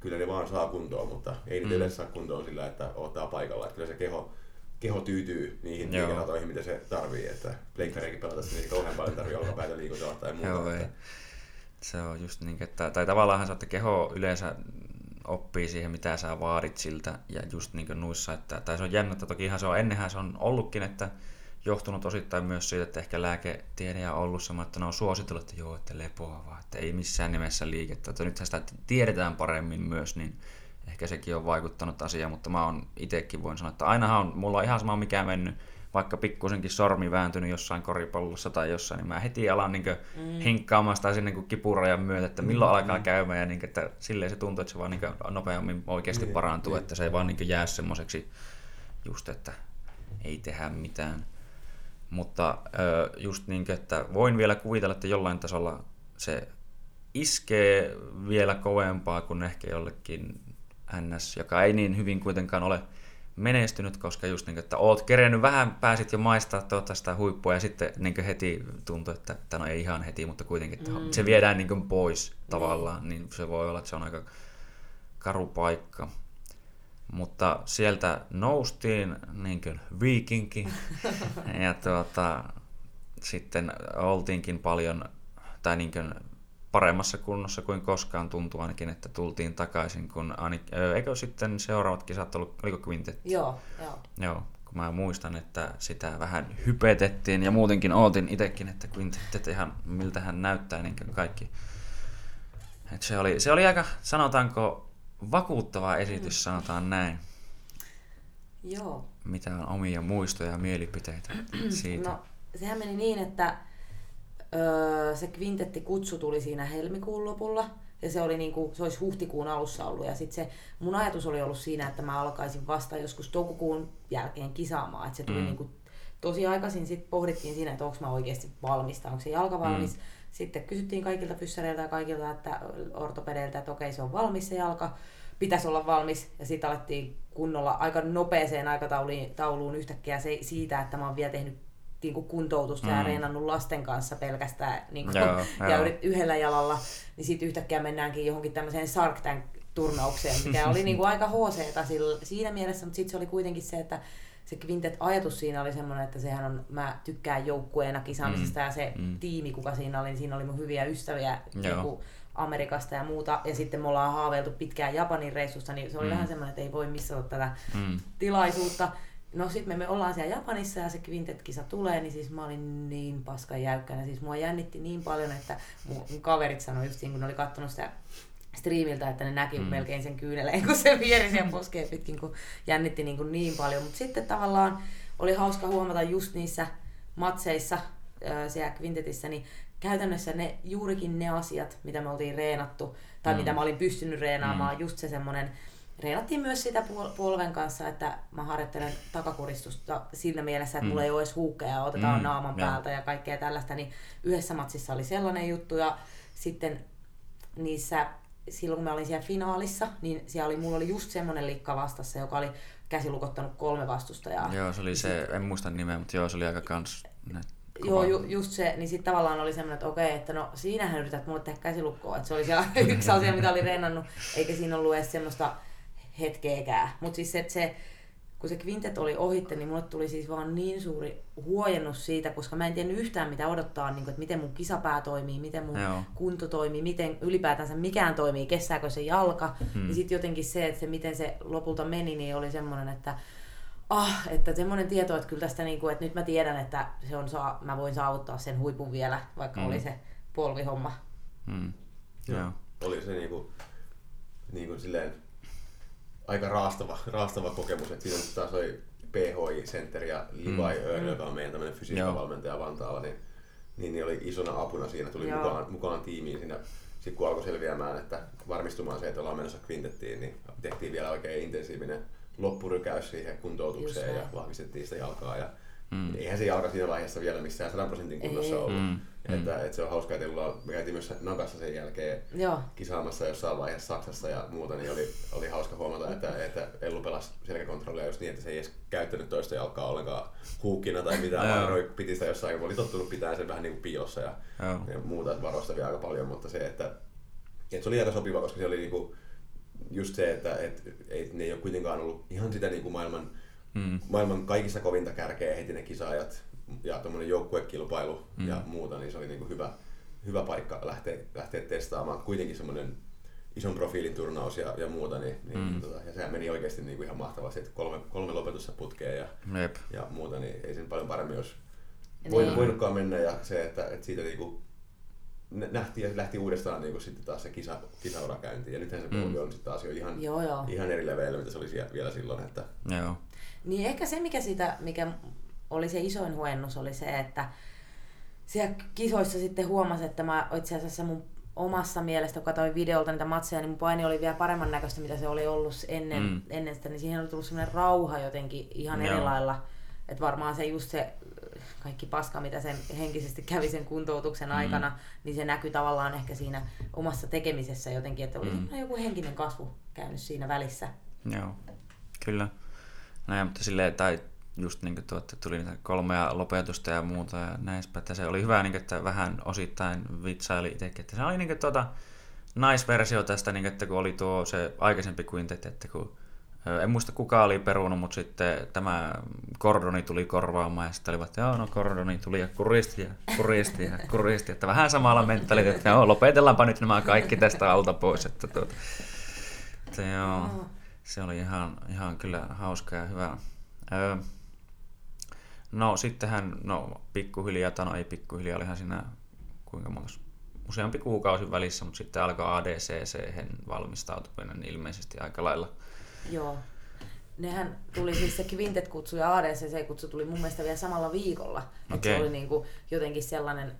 kyllä ne vaan saa kuntoon, mutta ei niitä mm. yleensä saa kuntoon sillä, että ottaa paikalla. Että kyllä se keho, keho tyytyy niihin liikeratoihin, mitä se tarvii. Että pleikkariakin pelata, niin kauhean paljon tarvii olkapäitä liikutella tai muuta. Joo, että... Se on just niin, että, tai tavallaan sä, että keho yleensä oppii siihen, mitä sä vaadit siltä, ja just niin kuin nuissa, että, tai se on jännä, että tokihan se on, ennenhän se on ollutkin, että johtunut osittain myös siitä, että ehkä lääketiede on ollut sama, että ne on suositellut, että joo, että lepoa vaan, että ei missään nimessä liikettä. Että nythän sitä tiedetään paremmin myös, niin ehkä sekin on vaikuttanut asiaan, mutta mä oon itsekin voin sanoa, että ainahan on, mulla on ihan sama mikä mennyt, vaikka pikkusenkin sormi vääntynyt jossain koripallossa tai jossain, niin mä heti alan niin mm. hinkkaamaan sitä sinne niin kipurajan myötä, että milloin mm. alkaa käymään ja niin kuin, että silleen se tuntuu, että se vaan niin nopeammin oikeasti mm. parantuu, mm. että se ei vaan niin jää semmoiseksi just, että ei tehdä mitään. Mutta just niin että voin vielä kuvitella, että jollain tasolla se iskee vielä kovempaa kuin ehkä jollekin NS, joka ei niin hyvin kuitenkaan ole menestynyt, koska just niin, että oot kerennyt vähän, pääsit jo maistaa tuota sitä huippua ja sitten niin heti tuntuu, että, että no ei ihan heti, mutta kuitenkin, että mm. se viedään niin pois tavallaan, niin se voi olla, että se on aika karu paikka. Mutta sieltä noustiin niin kuin viikinki ja tuota, sitten oltiinkin paljon, tai niin kuin paremmassa kunnossa kuin koskaan tuntuu ainakin, että tultiin takaisin, kun eikö sitten seuraavat kisat ollut, oliko kvintetti? Joo, joo. Joo, kun mä muistan, että sitä vähän hypetettiin ja muutenkin ootin itsekin, että kvintettet ihan miltä hän näyttää niin kuin kaikki. Et se, oli, se oli aika, sanotaanko, vakuuttava esitys, mm. sanotaan näin. Joo. Mitä on omia muistoja ja mielipiteitä siitä? No, sehän meni niin, että öö, se kvintetti kutsu tuli siinä helmikuun lopulla. Ja se oli niinku, se olisi huhtikuun alussa ollut. Ja sitten se, mun ajatus oli ollut siinä, että mä alkaisin vasta joskus toukokuun jälkeen kisaamaan. Että se tuli mm. niinku tosi aikaisin. Sitten pohdittiin siinä, että onko mä oikeasti valmista, onko se jalka valmis. Mm. Sitten kysyttiin kaikilta fyssareilta ja kaikilta että ortopedeiltä, että okei se on valmis se jalka. Pitäisi olla valmis. Ja sitten alettiin kunnolla aika nopeeseen aikatauluun yhtäkkiä se, siitä, että mä oon vielä tehnyt niin kuin kuntoutusta mm. ja reenannut lasten kanssa pelkästään niin kuin, joo, ja joo. yhdellä jalalla, niin sitten yhtäkkiä mennäänkin johonkin tämmöiseen Shark Tank turnaukseen, mikä oli niin kuin aika hc siinä mielessä, mutta sitten se oli kuitenkin se, että se Quintet-ajatus siinä oli semmoinen, että sehän on, mä tykkään joukkueena kisaamisesta mm. ja se mm. tiimi, kuka siinä oli, niin siinä oli mun hyviä ystäviä niin Amerikasta ja muuta. Ja sitten me ollaan haaveiltu pitkään Japanin reissusta, niin se oli mm. vähän semmoinen, että ei voi missata tätä mm. tilaisuutta. No sitten me, me ollaan siellä Japanissa ja se Quintet-kisa tulee, niin siis mä olin niin paskan jäykkänä. Siis mua jännitti niin paljon, että mun, kaverit sanoi just niin, kun ne oli katsonut sitä striimiltä, että ne näki mm. melkein sen kyyneleen, kun se vieri sen poskeen pitkin, kun jännitti niin, kuin niin paljon. Mutta sitten tavallaan oli hauska huomata just niissä matseissa siellä Quintetissä, niin käytännössä ne, juurikin ne asiat, mitä me oltiin reenattu, tai mm. mitä mä olin pystynyt reenaamaan, mm. just se semmoinen reenattiin myös sitä polven kanssa, että mä harjoittelen takakuristusta sillä mielessä, että mm. mulla ei ole edes huukkeja ja otetaan mm, naaman ja. päältä ja kaikkea tällaista, niin yhdessä matsissa oli sellainen juttu ja sitten niissä, silloin kun mä olin siellä finaalissa, niin siellä oli, mulla oli just semmoinen likka vastassa, joka oli käsilukottanut kolme vastustajaa. Joo, se oli se, en muista nimeä, mutta joo, se oli aika kans Joo, ju, just se, niin sitten tavallaan oli semmoinen, että okei, että no siinähän yrität mulle tehdä käsilukkoa, että se oli siellä yksi asia, mitä oli rennannut, eikä siinä ollut edes semmoista hetkeäkään. Mutta siis se, se, kun se kvintet oli ohitte, niin mulle tuli siis vaan niin suuri huojennus siitä, koska mä en tiennyt yhtään mitä odottaa, niin kuin, että miten mun kisapää toimii, miten mun Joo. kunto toimii, miten ylipäätänsä mikään toimii, kestääkö se jalka. Hmm. Ja sitten jotenkin se, että se, miten se lopulta meni, niin oli semmoinen, että ah, että semmoinen tieto, että kyllä tästä, niin kuin, että nyt mä tiedän, että se on, saa, mä voin saavuttaa sen huipun vielä, vaikka hmm. oli se polvihomma. Hmm. Joo. Oli se niin kuin, niin kuin silleen aika raastava, raastava kokemus. että siinä taas oli PHI Center ja Levi mm. Earn, joka on meidän tämmöinen fysiikkavalmentaja Vantaalla, niin, niin, niin, oli isona apuna siinä, tuli mukaan, mukaan tiimiin siinä. Sitten kun alkoi selviämään, että varmistumaan se, että ollaan menossa kvintettiin, niin tehtiin vielä oikein intensiivinen loppurykäys siihen kuntoutukseen ja vahvistettiin sitä jalkaa. Ja Mm. Eihän se jalka siinä vaiheessa vielä missään 100 prosentin kunnossa Ei. ollut. Mm. Että, että se on hauskaa, että me käytiin myös Nagassa sen jälkeen Joo. kisaamassa jossain vaiheessa Saksassa ja muuta, niin oli, oli hauska huomata, että, että Ellu pelasi selkäkontrollia just niin, että se ei edes käyttänyt toista jalkaa ollenkaan huukkina tai mitään, vaan roi, piti sitä jossain, kun oli tottunut pitää sen vähän niin kuin piossa ja, ja muuta, että varostavia aika paljon, mutta se, että, että se oli aika sopiva, koska se oli niin kuin, just se, että et, et, ne ei ole kuitenkaan ollut ihan sitä niin kuin maailman mm. maailman kaikista kovinta kärkeä heti ne kisaajat ja tuommoinen joukkuekilpailu mm. ja muuta, niin se oli niinku hyvä, hyvä paikka lähteä, lähteä testaamaan. Kuitenkin semmoinen ison profiilin turnaus ja, ja muuta, niin, niin mm. tota, ja sehän meni oikeasti niin kuin ihan mahtavasti, että kolme, kolme lopetusta putkeen ja, Jep. ja muuta, niin ei sen paljon paremmin olisi niin. voinutkaan mennä ja se, että, että siitä niin kuin nähtiin ja lähti uudestaan niin kuin sitten taas se kisa, kisaura käyntiin. Ja nythän se mm. on sitten taas jo ihan, joo, joo. ihan eri leveillä, mitä se oli vielä silloin. Että... Joo. Niin ehkä se, mikä, siitä, mikä oli se isoin huojennus oli se, että siellä kisoissa sitten huomasi, että mä itse asiassa mun omassa mielestä, kun katsoin videolta niitä matseja, niin mun paini oli vielä paremman näköistä, mitä se oli ollut ennen, mm. ennen sitä, niin siihen oli tullut sellainen rauha jotenkin ihan Joo. eri lailla. Että varmaan se just se kaikki paska, mitä sen henkisesti kävi sen kuntoutuksen mm. aikana, niin se näkyy tavallaan ehkä siinä omassa tekemisessä jotenkin, että oli mm. joku henkinen kasvu käynyt siinä välissä. Joo, kyllä. Näin, mutta silleen, tai just niin kuin tuotte, tuli niitä kolmea lopetusta ja muuta ja näin että se oli hyvä, niin kuin, että vähän osittain vitsaili itsekin, että se oli niin kuin, tuota, naisversio tästä, niin kuin, että kun oli tuo se aikaisempi quintet, että kun en muista kuka oli perunut, mutta sitten tämä Kordoni tuli korvaamaan ja sitten olivat, että joo, no Kordoni tuli ja kuristi ja kuristi ja kuristi, että vähän samalla mentaliteetillä, että joo, lopetellaanpa nyt nämä kaikki tästä alta pois, että, tuota, että joo, se oli ihan, ihan kyllä hauska ja hyvä. Öö, no sittenhän, no pikkuhiljaa, tai no ei pikkuhiljaa, olihan siinä kuinka monta, useampi kuukausi välissä, mutta sitten alkoi ADCC valmistautuminen ilmeisesti aika lailla Joo. Nehän tuli siis se Quintet-kutsu ja ADCC-kutsu tuli mun mielestä vielä samalla viikolla. Okay. Että se oli niin kuin jotenkin sellainen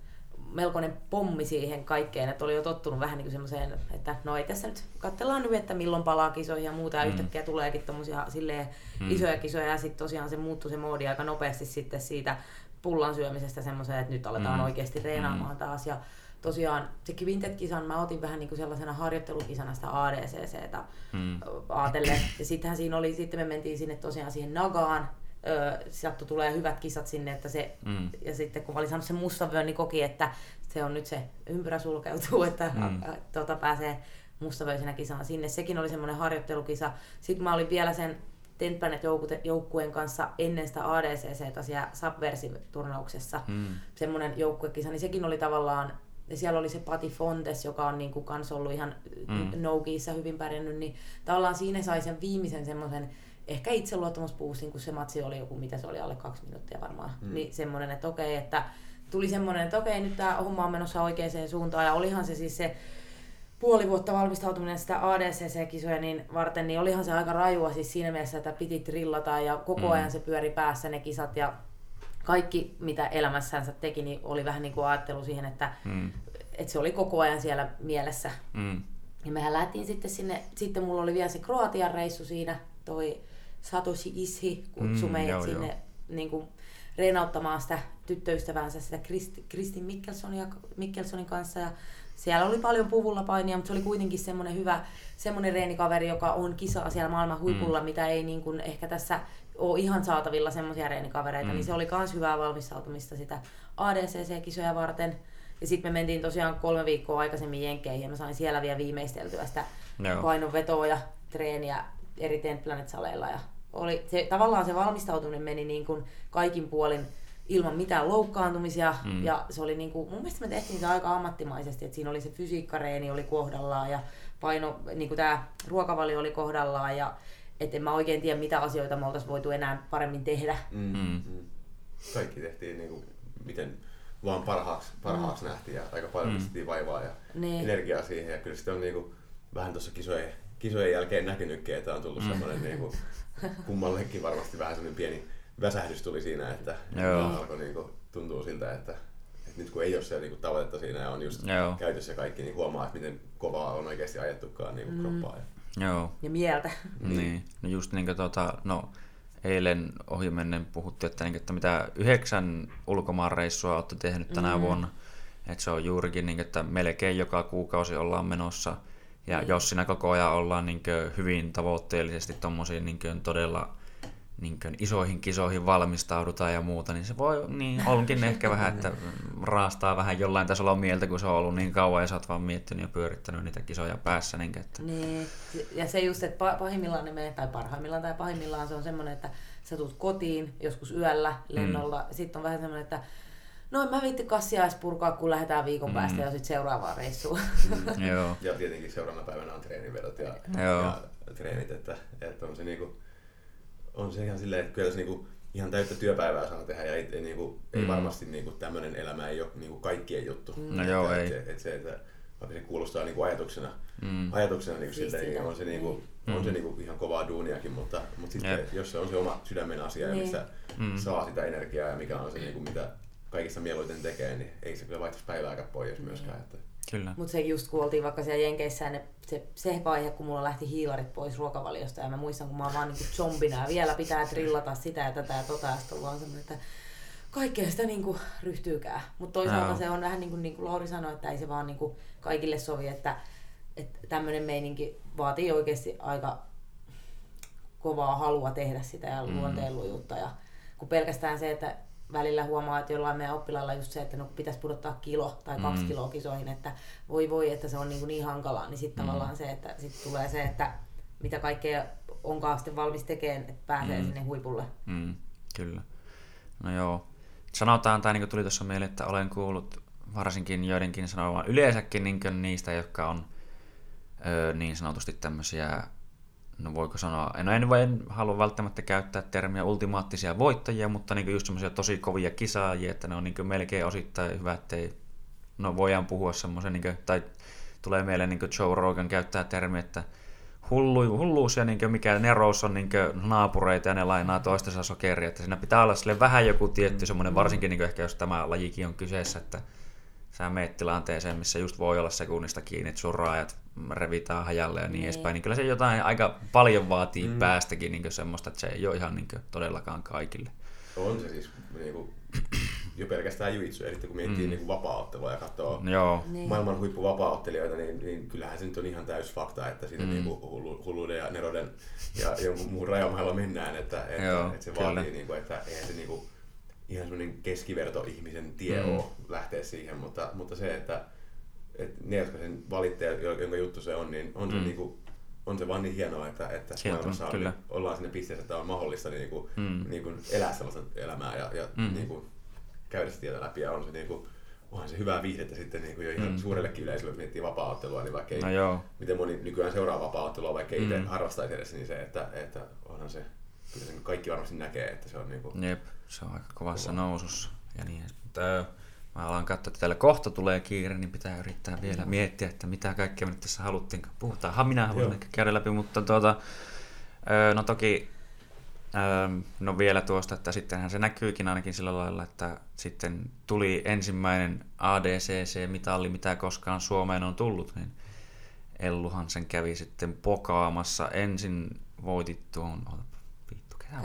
melkoinen pommi siihen kaikkeen, että oli jo tottunut vähän niin semmoiseen, että no ei tässä nyt, katsellaan nyt, että milloin palaa kisoihin ja muuta, ja mm. yhtäkkiä tuleekin tommosia silleen mm. isoja kisoja, ja sitten tosiaan se muuttui se moodi aika nopeasti sitten siitä pullan syömisestä semmoiseen, että nyt aletaan mm. oikeasti reenaamaan mm. taas, ja tosiaan se Quintet-kisan mä otin vähän niin kuin sellaisena harjoittelukisana sitä ADCCtä mm. ajatellen. Ja sittenhän siinä oli, sitten me mentiin sinne tosiaan siihen Nagaan, sattui tulee hyvät kisat sinne, että se, mm. ja sitten kun mä olin saanut sen mustan vyön, niin koki, että se on nyt se ympyrä sulkeutuu, että mm. tuota, pääsee mustavöisenä kisaan sinne. Sekin oli semmoinen harjoittelukisa. Sitten mä olin vielä sen Ten Planet joukkueen kanssa ennen sitä ADCC siellä Subversive-turnauksessa. Mm. Semmoinen joukkuekisa, niin sekin oli tavallaan ja siellä oli se Pati Fontes, joka on niin kuin kans ollut ihan mm. Nogiissa hyvin pärjännyt, niin tavallaan siinä sai sen viimeisen semmoisen ehkä itseluottamusboostin, kun se matsi oli joku, mitä se oli, alle kaksi minuuttia varmaan. Mm. Niin semmoinen, että okei, että tuli semmoinen, että okei, nyt tämä homma on menossa oikeaan suuntaan. Ja olihan se siis se puoli vuotta valmistautuminen sitä ADCC-kisoja niin varten, niin olihan se aika rajua siis siinä mielessä, että piti trillata ja koko mm. ajan se pyöri päässä ne kisat ja kaikki, mitä elämässänsä teki, niin oli vähän niin kuin ajattelu siihen, että, mm. että se oli koko ajan siellä mielessä. Mm. Ja mehän lähtiin sitten sinne, sitten mulla oli vielä se Kroatian reissu siinä, toi Satoshi Ishi kutsui mm, meidät joo, sinne joo. Niin kuin, reenauttamaan sitä tyttöystäväänsä, sitä Kristi, Kristin Mikkelsonia, Mikkelsonin kanssa. Ja siellä oli paljon puvulla painia, mutta se oli kuitenkin semmoinen hyvä semmoinen reenikaveri, joka on kisaa siellä maailman huipulla, mm. mitä ei niin kuin ehkä tässä ole ihan saatavilla semmoisia reenikavereita, niin mm. niin se oli myös hyvää valmistautumista sitä ADCC-kisoja varten. Ja sitten me mentiin tosiaan kolme viikkoa aikaisemmin Jenkkeihin ja mä sain siellä vielä viimeisteltyä sitä no. painonvetoa ja treeniä eri Tent Planet-saleilla. Ja oli, se, tavallaan se valmistautuminen meni niin kuin kaikin puolin ilman mitään loukkaantumisia. Mm. Ja se oli niin kuin, mun mielestä me tehtiin sitä aika ammattimaisesti, että siinä oli se fysiikkareeni oli kohdallaan ja paino, niin kuin tämä ruokavalio oli kohdallaan ja että en mä oikein tiedä, mitä asioita me oltaisiin voitu enää paremmin tehdä. Mm. Mm. mm. Kaikki tehtiin niin kuin, miten vaan parhaaksi, parhaaksi mm. nähtiin ja aika paljon mm. vaivaa ja niin. energiaa siihen. Ja kyllä sitten on niin kuin, vähän tuossa kisojen, kisojen jälkeen näkynytkin, että on tullut mm. semmoinen niin kuin, kummallekin varmasti vähän semmoinen pieni väsähdys tuli siinä, että Joo. alkoi niin kuin, tuntuu siltä, että, että nyt kun ei ole se niin kuin, tavoitetta siinä ja on just Joo. käytössä kaikki, niin huomaa, että miten kovaa on oikeasti ajettukaan niin kuin, mm. kroppaa. Ja Joo. ja mieltä. Niin, no just niin kuin tuota, no, eilen ohimennen puhuttiin, että, niin, että mitä yhdeksän ulkomaanreissua olette tehnyt tänä mm. vuonna. Että se on juurikin, niin, että melkein joka kuukausi ollaan menossa. Ja mm. jos siinä koko ajan ollaan niin hyvin tavoitteellisesti tuommoisiin niin todella niin kuin isoihin kisoihin valmistaudutaan ja muuta, niin se voi, niin onkin ehkä vähän, että raastaa vähän jollain tasolla mieltä, kun se on ollut niin kauan ja sä oot vaan miettinyt ja pyörittänyt niitä kisoja päässä. Niin, että... niin. ja se just, että pahimmillaan ne menee, tai parhaimmillaan tai pahimmillaan se on semmoinen, että sä tulet kotiin joskus yöllä lennolla, mm. sitten on vähän semmoinen, että No mä viitti kassia edes purkaa, kun lähdetään viikon mm. päästä ja sitten seuraavaan reissuun. Mm, joo. Ja tietenkin seuraavana päivänä on treenivedot ja, ja treenit, että, että on se niinku, on se ihan silleen, että kyllä tässä niinku ihan täyttä työpäivää saa tehdä ja ei, ei, niinku, mm. ei varmasti niinku tämmöinen elämä ei ole niinku kaikkien juttu. No joo, että, ei. Et, et se, että vaikka se kuulostaa niin kuin ajatuksena, mm. ajatuksena niin kuin silleen, niin on se, niin kuin, mm. on se niin kuin ihan kovaa duuniakin, mutta, mutta sitten jos se on se oma sydämen asia niin. ja missä mm. saa sitä energiaa ja mikä on se, niin kuin, mitä kaikista mieluiten tekee, niin ei se kyllä vaihtaisi päivääkään pois mm. myöskään. Että... Kyllä. Mutta se just kun oltiin vaikka siellä Jenkeissä, ne, se, se vaihe, kun mulla lähti hiilarit pois ruokavaliosta ja mä muistan, kun mä oon vaan niin zombina ja vielä pitää trillata sitä ja tätä ja tota ja sitten on semmoinen, että kaikkea sitä niin kuin ryhtyykään. Mutta toisaalta no. se on vähän niin kuin, niin kuin Lauri sanoi, että ei se vaan niin kuin kaikille sovi, että, että tämmöinen meininki vaatii oikeasti aika kovaa halua tehdä sitä ja mm. luonteenlujuutta. Ja kun pelkästään se, että välillä huomaa, että jollain meidän oppilailla just se, että no pitäisi pudottaa kilo tai kaksi mm. kiloa kisoihin, että voi voi, että se on niin, kuin niin hankalaa, niin sitten mm. tavallaan se, että sitten tulee se, että mitä kaikkea onkaan sitten valmis tekemään, että pääsee mm. sinne huipulle. Mm. Kyllä. No joo, sanotaan, tai niin kuin tuli tuossa mieleen, että olen kuullut varsinkin joidenkin sanovan yleensäkin niin niistä, jotka on ö, niin sanotusti tämmöisiä, no voiko sanoa, no en, en halua välttämättä käyttää termiä ultimaattisia voittajia, mutta niin just semmoisia tosi kovia kisaajia, että ne on niin melkein osittain hyvä, ettei, no voidaan puhua semmoisen, niin tai tulee mieleen niin Joe Rogan käyttää termiä, että hullu, hulluus ja niin mikä nerous on niin naapureita ja ne lainaa toistensa sokeria. Että siinä pitää olla sille vähän joku tietty semmoinen, varsinkin niin ehkä jos tämä lajikin on kyseessä, että sä meet tilanteeseen, missä just voi olla sekunnista kiinni, että sun raajat revitään hajalle ja niin, niin edespäin, niin kyllä se jotain aika paljon vaatii mm. päästäkin niin semmoista, että se ei ole ihan niin todellakaan kaikille. On se siis niin kuin, jo pelkästään juitsu, eli kun miettii mm. niin vapaa-ottelua ja katsoo Joo. Niin. maailman huippuvapaa-ottelijoita, niin, niin kyllähän se nyt on ihan täys fakta, että siinä mm. niin kuin hulluuden ja neroden ja jonkun muun rajamailla mennään, että, että, Joo, että se kyllä. vaatii, niin kuin, että eihän se niin kuin, ihan semmoinen keskiverto ihmisen tie mm. ole lähteä siihen, mutta, mutta se, että, että ne, jotka sen valittaa, jonka juttu se on, niin on mm. se niin kuin, on se vaan niin hienoa, että, että maailmassa on, niin, ollaan sinne pisteessä, että on mahdollista niin kuin, mm. niin kuin elää sellaista elämää ja, ja mm. niin kuin, käydä sitä tietä läpi ja on se niin kuin, onhan se hyvää viihdettä sitten niin kuin jo ihan mm. suurellekin yleisölle, miettii vapaa niin vaikka ei, no joo. miten moni nykyään seuraa vapaa vaikka ei mm. itse harrastaisi edes, niin se, että, että onhan se, kyllä sen kaikki varmasti näkee, että se on niin kuin, Jep, se on aika kovassa kova. nousussa ja niin Mutta, Mä alan katsoa, että täällä kohta tulee kiire, niin pitää yrittää vielä miettiä, että mitä kaikkea me nyt tässä haluttiin. Puhutaanhan minä haluan ehkä käydä läpi, mutta tuota, no toki no vielä tuosta, että sittenhän se näkyykin ainakin sillä lailla, että sitten tuli ensimmäinen ADCC-mitalli, mitä koskaan Suomeen on tullut, niin Elluhan sen kävi sitten pokaamassa. Ensin voitit tuon, vittu, ketä.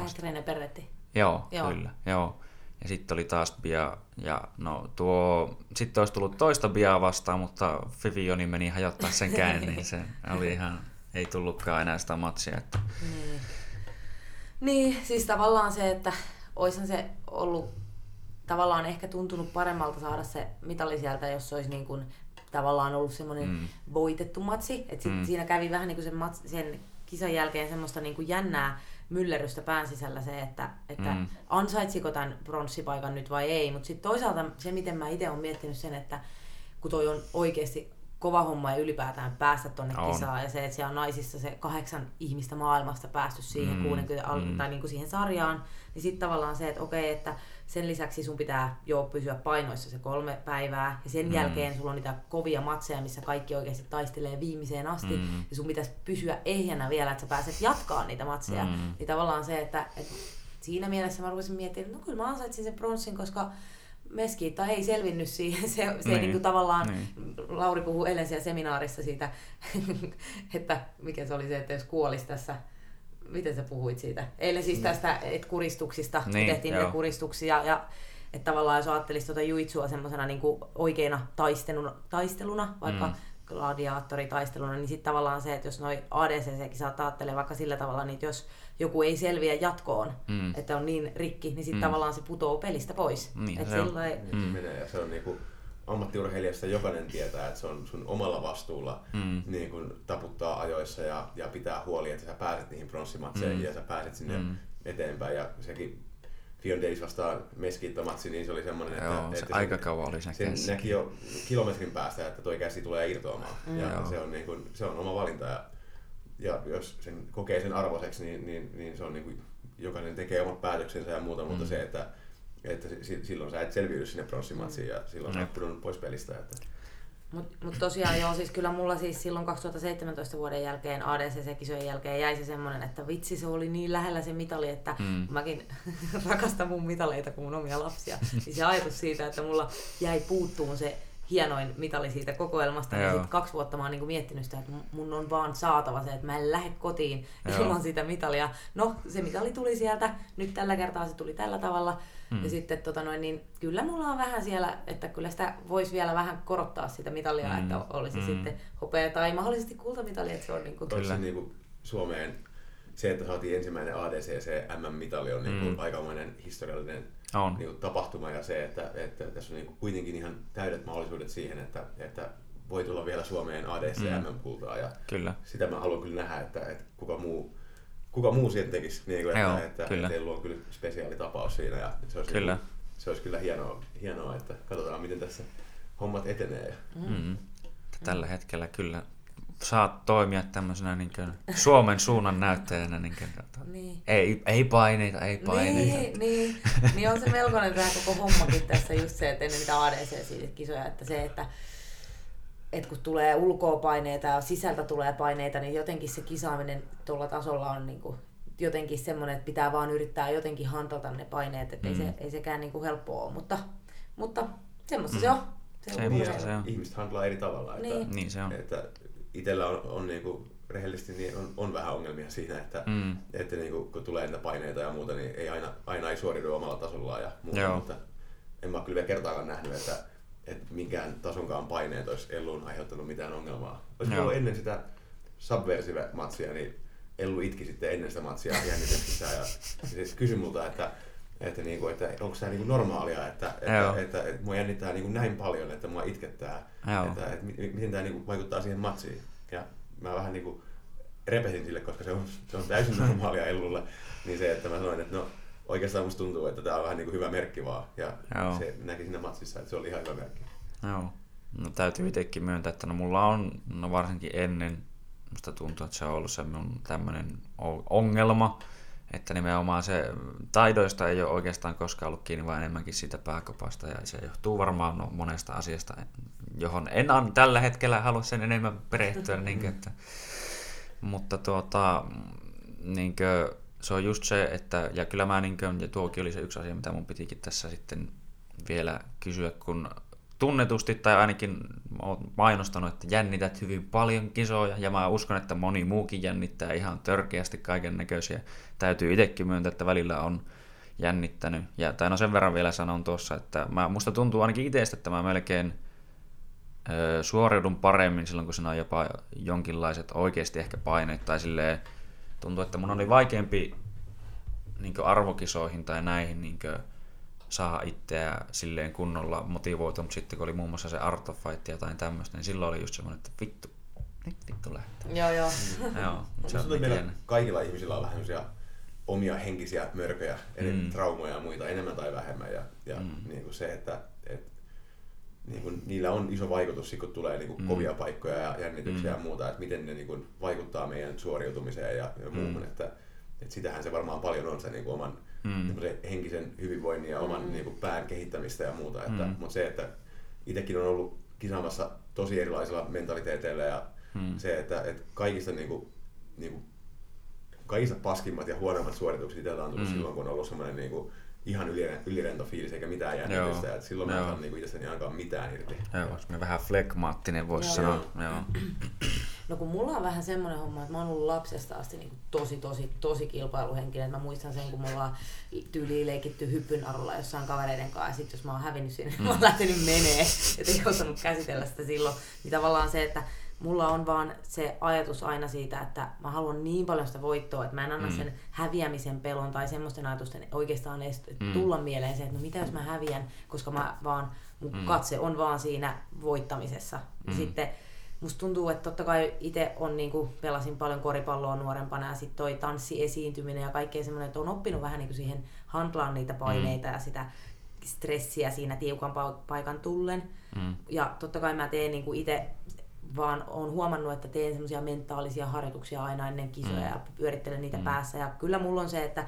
Joo, joo, kyllä, joo. Ja sitten oli taas Bia, ja no tuo, sitten olisi tullut toista Biaa vastaan, mutta Fivioni meni hajottaa sen käyn, niin se oli ihan, ei tullutkaan enää sitä matsia. Että... Niin. niin, siis tavallaan se, että olisihan se ollut tavallaan ehkä tuntunut paremmalta saada se mitali sieltä, jos se olisi niin kuin, tavallaan ollut semmoinen mm. voitettu matsi. Et mm. Siinä kävi vähän niin kuin sen, matsi, sen kisan jälkeen semmoista niin kuin jännää myllerrystä pään sisällä se, että, että mm. ansaitsiko tämän pronssipaikan nyt vai ei. Mutta sitten toisaalta se, miten mä itse olen miettinyt sen, että kun toi on oikeasti kova homma ja ylipäätään päästä tonne on. kisaan ja se, että siellä on naisissa se kahdeksan ihmistä maailmasta päästy siihen mm. 60, mm. tai niin kuin siihen sarjaan, niin sitten tavallaan se, että okei, että sen lisäksi sun pitää jo pysyä painoissa se kolme päivää. Ja sen mm. jälkeen sulla on niitä kovia matseja, missä kaikki oikeasti taistelee viimeiseen asti. Mm. Ja sun pitäisi pysyä ehjänä vielä, että sä pääset jatkaa niitä matseja. Mm. Niin tavallaan se, että, että siinä mielessä mä rupesin miettimään, että no kyllä mä ansaitsin sen pronssin, koska Meskiitta ei selvinnyt siihen. Se, se niin. ei niin kuin tavallaan, niin. Lauri puhuu eilen siellä seminaarissa siitä, että mikä se oli se, että jos kuolisi tässä miten sä puhuit siitä? Eilen siis tästä et kuristuksista, niin, tehtiin niitä kuristuksia ja että tavallaan jos ajattelisi tuota juitsua semmoisena niin oikeina taisteluna, taisteluna vaikka mm. Gladiaattoritaisteluna, niin sitten tavallaan se, että jos noi ADCC-kisat ajattelee vaikka sillä tavalla, niin jos joku ei selviä jatkoon, mm. että on niin rikki, niin sitten mm. tavallaan se putoo pelistä pois. Niin, Et se, on, sillai... mm. se menee ja se on niinku, ammattiurheilijasta jokainen tietää, että se on sun omalla vastuulla mm. niin kun taputtaa ajoissa ja, ja pitää huoli, että sä pääset niihin pronssimatseihin mm. ja sä pääset sinne mm. eteenpäin. Ja sekin Fion Days vastaan Meskittomatsi, niin se oli semmoinen, että, Joo, se että aika kauan oli sen Sen näki jo kilometrin päästä, että toi käsi tulee irtoamaan. Mm. Ja se on, niin kun, se on oma valinta. Ja, ja jos sen kokee sen arvoiseksi, niin, niin, niin se on niin kuin, jokainen tekee omat päätöksensä ja muuta, mm. mutta se, että että silloin sä et selviydy sinne pronssimatsiin ja silloin sä oot pudonnut pois pelistä. Että... Mutta mut tosiaan joo, siis kyllä mulla siis silloin 2017 vuoden jälkeen ADCC-kisojen jälkeen jäi se semmoinen, että vitsi se oli niin lähellä se mitali, että mm. mäkin rakastan mun mitaleita kuin mun omia lapsia. niin se ajatus siitä, että mulla jäi puuttuun se hienoin mitali siitä kokoelmasta. Ja sitten kaksi vuotta mä oon niinku miettinyt sitä, että mun on vaan saatava se, että mä en lähde kotiin Joo. ilman sitä mitalia. No, se mitali tuli sieltä, nyt tällä kertaa se tuli tällä tavalla. Mm. Ja sitten tota noin, niin kyllä mulla on vähän siellä, että kyllä sitä voisi vielä vähän korottaa sitä mitalia, mm. että olisi mm. sitten hopea tai mahdollisesti kultamitali, että se on niin kuin... Kyllä. Niin kuin Suomeen se, että saatiin ensimmäinen ADCC MM-mitali on niin kuin mm. aikamoinen historiallinen on. Niin kuin tapahtuma ja se, että, että tässä on niin kuin kuitenkin ihan täydet mahdollisuudet siihen, että, että voi tulla vielä Suomeen ADC mm. MM-kultaa ja kyllä. sitä mä haluan kyllä nähdä, että, että kuka muu kuka muu sen tekisi, niin kuin, että, Joo, että, kyllä. teillä on kyllä spesiaali tapaus siinä ja se olisi, kyllä. Niin, se olisi kyllä hienoa, hienoa, että katsotaan miten tässä hommat etenee. Mm. Tällä hetkellä kyllä saat toimia tämmöisenä niin kuin Suomen suunnan näyttäjänä. Niin, kuin, niin. Ei, ei paineita, ei paineita. Niin, niin, niin on se melkoinen tämä koko hommakin tässä just se, että ennen mitä ADC-kisoja, että se, että että kun tulee ulkoa paineita ja sisältä tulee paineita, niin jotenkin se kisaaminen tuolla tasolla on niin kuin jotenkin semmoinen, että pitää vaan yrittää jotenkin hantata ne paineet, että mm. ei, se, ei sekään niin kuin helppoa ole, mutta, mutta semmoista mm. se on. Se, se, on, se, se on. Ihmiset handlaa eri tavalla. Että, niin. niin se on. Että itsellä on, on niin kuin, rehellisesti niin on, on vähän ongelmia siinä, että, mm. että niin kuin, kun tulee niitä paineita ja muuta, niin ei aina, aina ei suoriudu omalla tasollaan ja muuta, Joo. mutta en mä kyllä vielä kertaakaan nähnyt, että, että minkään tasonkaan paineet olisi Elluun aiheuttanut mitään ongelmaa. Olisi ollut ennen sitä Subversive-matsia, niin Ellu itki sitten ennen sitä matsia jännityksessä ja siis kysyi multa, että, että, niinku, että onko tämä niinku normaalia, että, että, että, että, että mua jännittää niinku näin paljon, että mua itkettää, että, että, että miten tämä niinku vaikuttaa siihen matsiin. Ja mä vähän niinku repesin sille, koska se on, se on täysin normaalia Ellulle, niin se, että mä sanoin, että no oikeastaan musta tuntuu, että tämä on vähän niin kuin hyvä merkki vaan. Ja Joo. se näki siinä matsissa, että se oli ihan hyvä merkki. Joo. No täytyy itsekin myöntää, että no mulla on, no varsinkin ennen, musta tuntuu, että se on ollut se mun tämmöinen ongelma, että nimenomaan se taidoista ei ole oikeastaan koskaan ollut kiinni, vaan enemmänkin siitä pääkopasta, ja se johtuu varmaan no, monesta asiasta, johon en an, tällä hetkellä halua sen enemmän perehtyä, niin kuin, että, mutta tuota, niin kuin, se on just se, että, ja kyllä mä niin kuin, ja tuokin oli se yksi asia, mitä mun pitikin tässä sitten vielä kysyä, kun tunnetusti tai ainakin olet mainostanut, että jännität hyvin paljon kisoja ja mä uskon, että moni muukin jännittää ihan törkeästi kaiken näköisiä. Täytyy itsekin myöntää, että välillä on jännittänyt. Ja, tai no sen verran vielä sanon tuossa, että mä, musta tuntuu ainakin itsestä, että mä melkein ö, suoriudun paremmin silloin, kun siinä on jopa jonkinlaiset oikeasti ehkä paineet tai silleen, tuntuu, että mun oli vaikeampi niin arvokisoihin tai näihin niin saa itseä silleen kunnolla motivoitua, mutta sitten kun oli muun muassa se Art of Fight ja jotain tämmöistä, niin silloin oli just semmoinen, että vittu, nyt vittu lähtee. Joo, joo. Mm. joo, se on meillä kaikilla ihmisillä on vähän omia henkisiä mörköjä, eri mm. traumoja ja muita, enemmän tai vähemmän. Ja, ja mm. niin kuin se, että et, niin kuin, niillä on iso vaikutus, kun tulee niin kuin, mm. kovia paikkoja ja jännityksiä mm. ja muuta, että miten ne niin kuin, vaikuttaa meidän suoriutumiseen ja, ja muuhun. Mm. Että, että sitähän se varmaan paljon on se niin kuin, oman mm. henkisen hyvinvoinnin ja oman mm. niin kuin, pään kehittämistä ja muuta. Että, mm. Mutta se, että itsekin on ollut kisaamassa tosi erilaisilla mentaliteeteillä ja mm. se, että, että kaikista, niin kuin, niin kuin, kaikista paskimmat ja huonommat suoritukset itsellä on tullut mm. silloin, kun on ollut semmoinen niin kuin, ihan ylirento fiilis eikä mitään jännitystä. Et silloin Joo. mä en saa niinku itsestäni ainakaan mitään irti. Joo, vähän flegmaattinen voisi sanoa. Joo. No kun mulla on vähän semmoinen homma, että mä oon ollut lapsesta asti niin tosi, tosi, tosi kilpailuhenkinen. Mä muistan sen, kun mulla on tyyliin leikitty hyppynarulla jossain kavereiden kanssa. Ja sit jos mä oon hävinnyt sinne, mm. mä oon lähtenyt menee. Et ei osannut käsitellä sitä silloin. Niin tavallaan se, että mulla on vaan se ajatus aina siitä, että mä haluan niin paljon sitä voittoa, että mä en anna mm. sen häviämisen pelon tai semmoisten ajatusten oikeastaan edes mm. tulla mieleen se, että no mitä jos mä häviän, koska mä vaan, mun mm. katse on vaan siinä voittamisessa. Mm. Sitten musta tuntuu, että totta kai itse on niinku, pelasin paljon koripalloa nuorempana ja sitten toi tanssiesiintyminen ja kaikkea semmoinen, että on oppinut vähän niinku siihen handlaan niitä paineita mm. ja sitä stressiä siinä tiukan paikan tullen. Mm. Ja totta kai mä teen niinku itse vaan olen huomannut, että teen semmoisia mentaalisia harjoituksia aina ennen kisoja mm. ja pyörittelen niitä mm. päässä. Ja kyllä mulla on se, että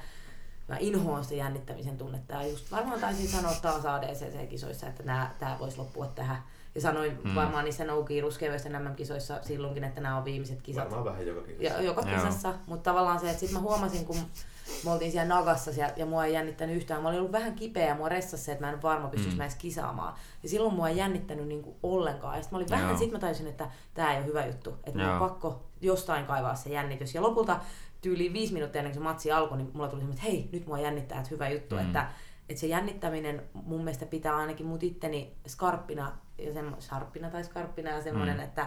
mä inhoan sitä jännittämisen tunnetta. Ja just varmaan taisin sanoa taas ADCC-kisoissa, että tämä voisi loppua tähän. Ja sanoin mm. varmaan niissä Nouki ruskeaveisten MM-kisoissa silloinkin, että nämä on viimeiset kisat. Varmaan vähän joka kisassa. Ja, joka kisassa, mutta tavallaan se, että sitten mä huomasin, kun me oltiin siellä Nagassa siellä, ja mua ei jännittänyt yhtään. Mä olin ollut vähän kipeä ja mua ressasi se, että mä en varma pystyisi mm. mä edes kisaamaan. Ja silloin mua ei jännittänyt niin kuin ollenkaan. Ja sitten mä olin vähän, sit mä taisin, että tämä ei ole hyvä juttu. Että mä on pakko jostain kaivaa se jännitys. Ja lopulta tyyli viisi minuuttia ennen kuin se matsi alkoi, niin mulla tuli semmoinen, että hei, nyt mua jännittää, että hyvä juttu. Mm. Että, että se jännittäminen mun mielestä pitää ainakin mut itteni skarppina, ja semmo, sharppina tai skarppina ja semmoinen, mm. että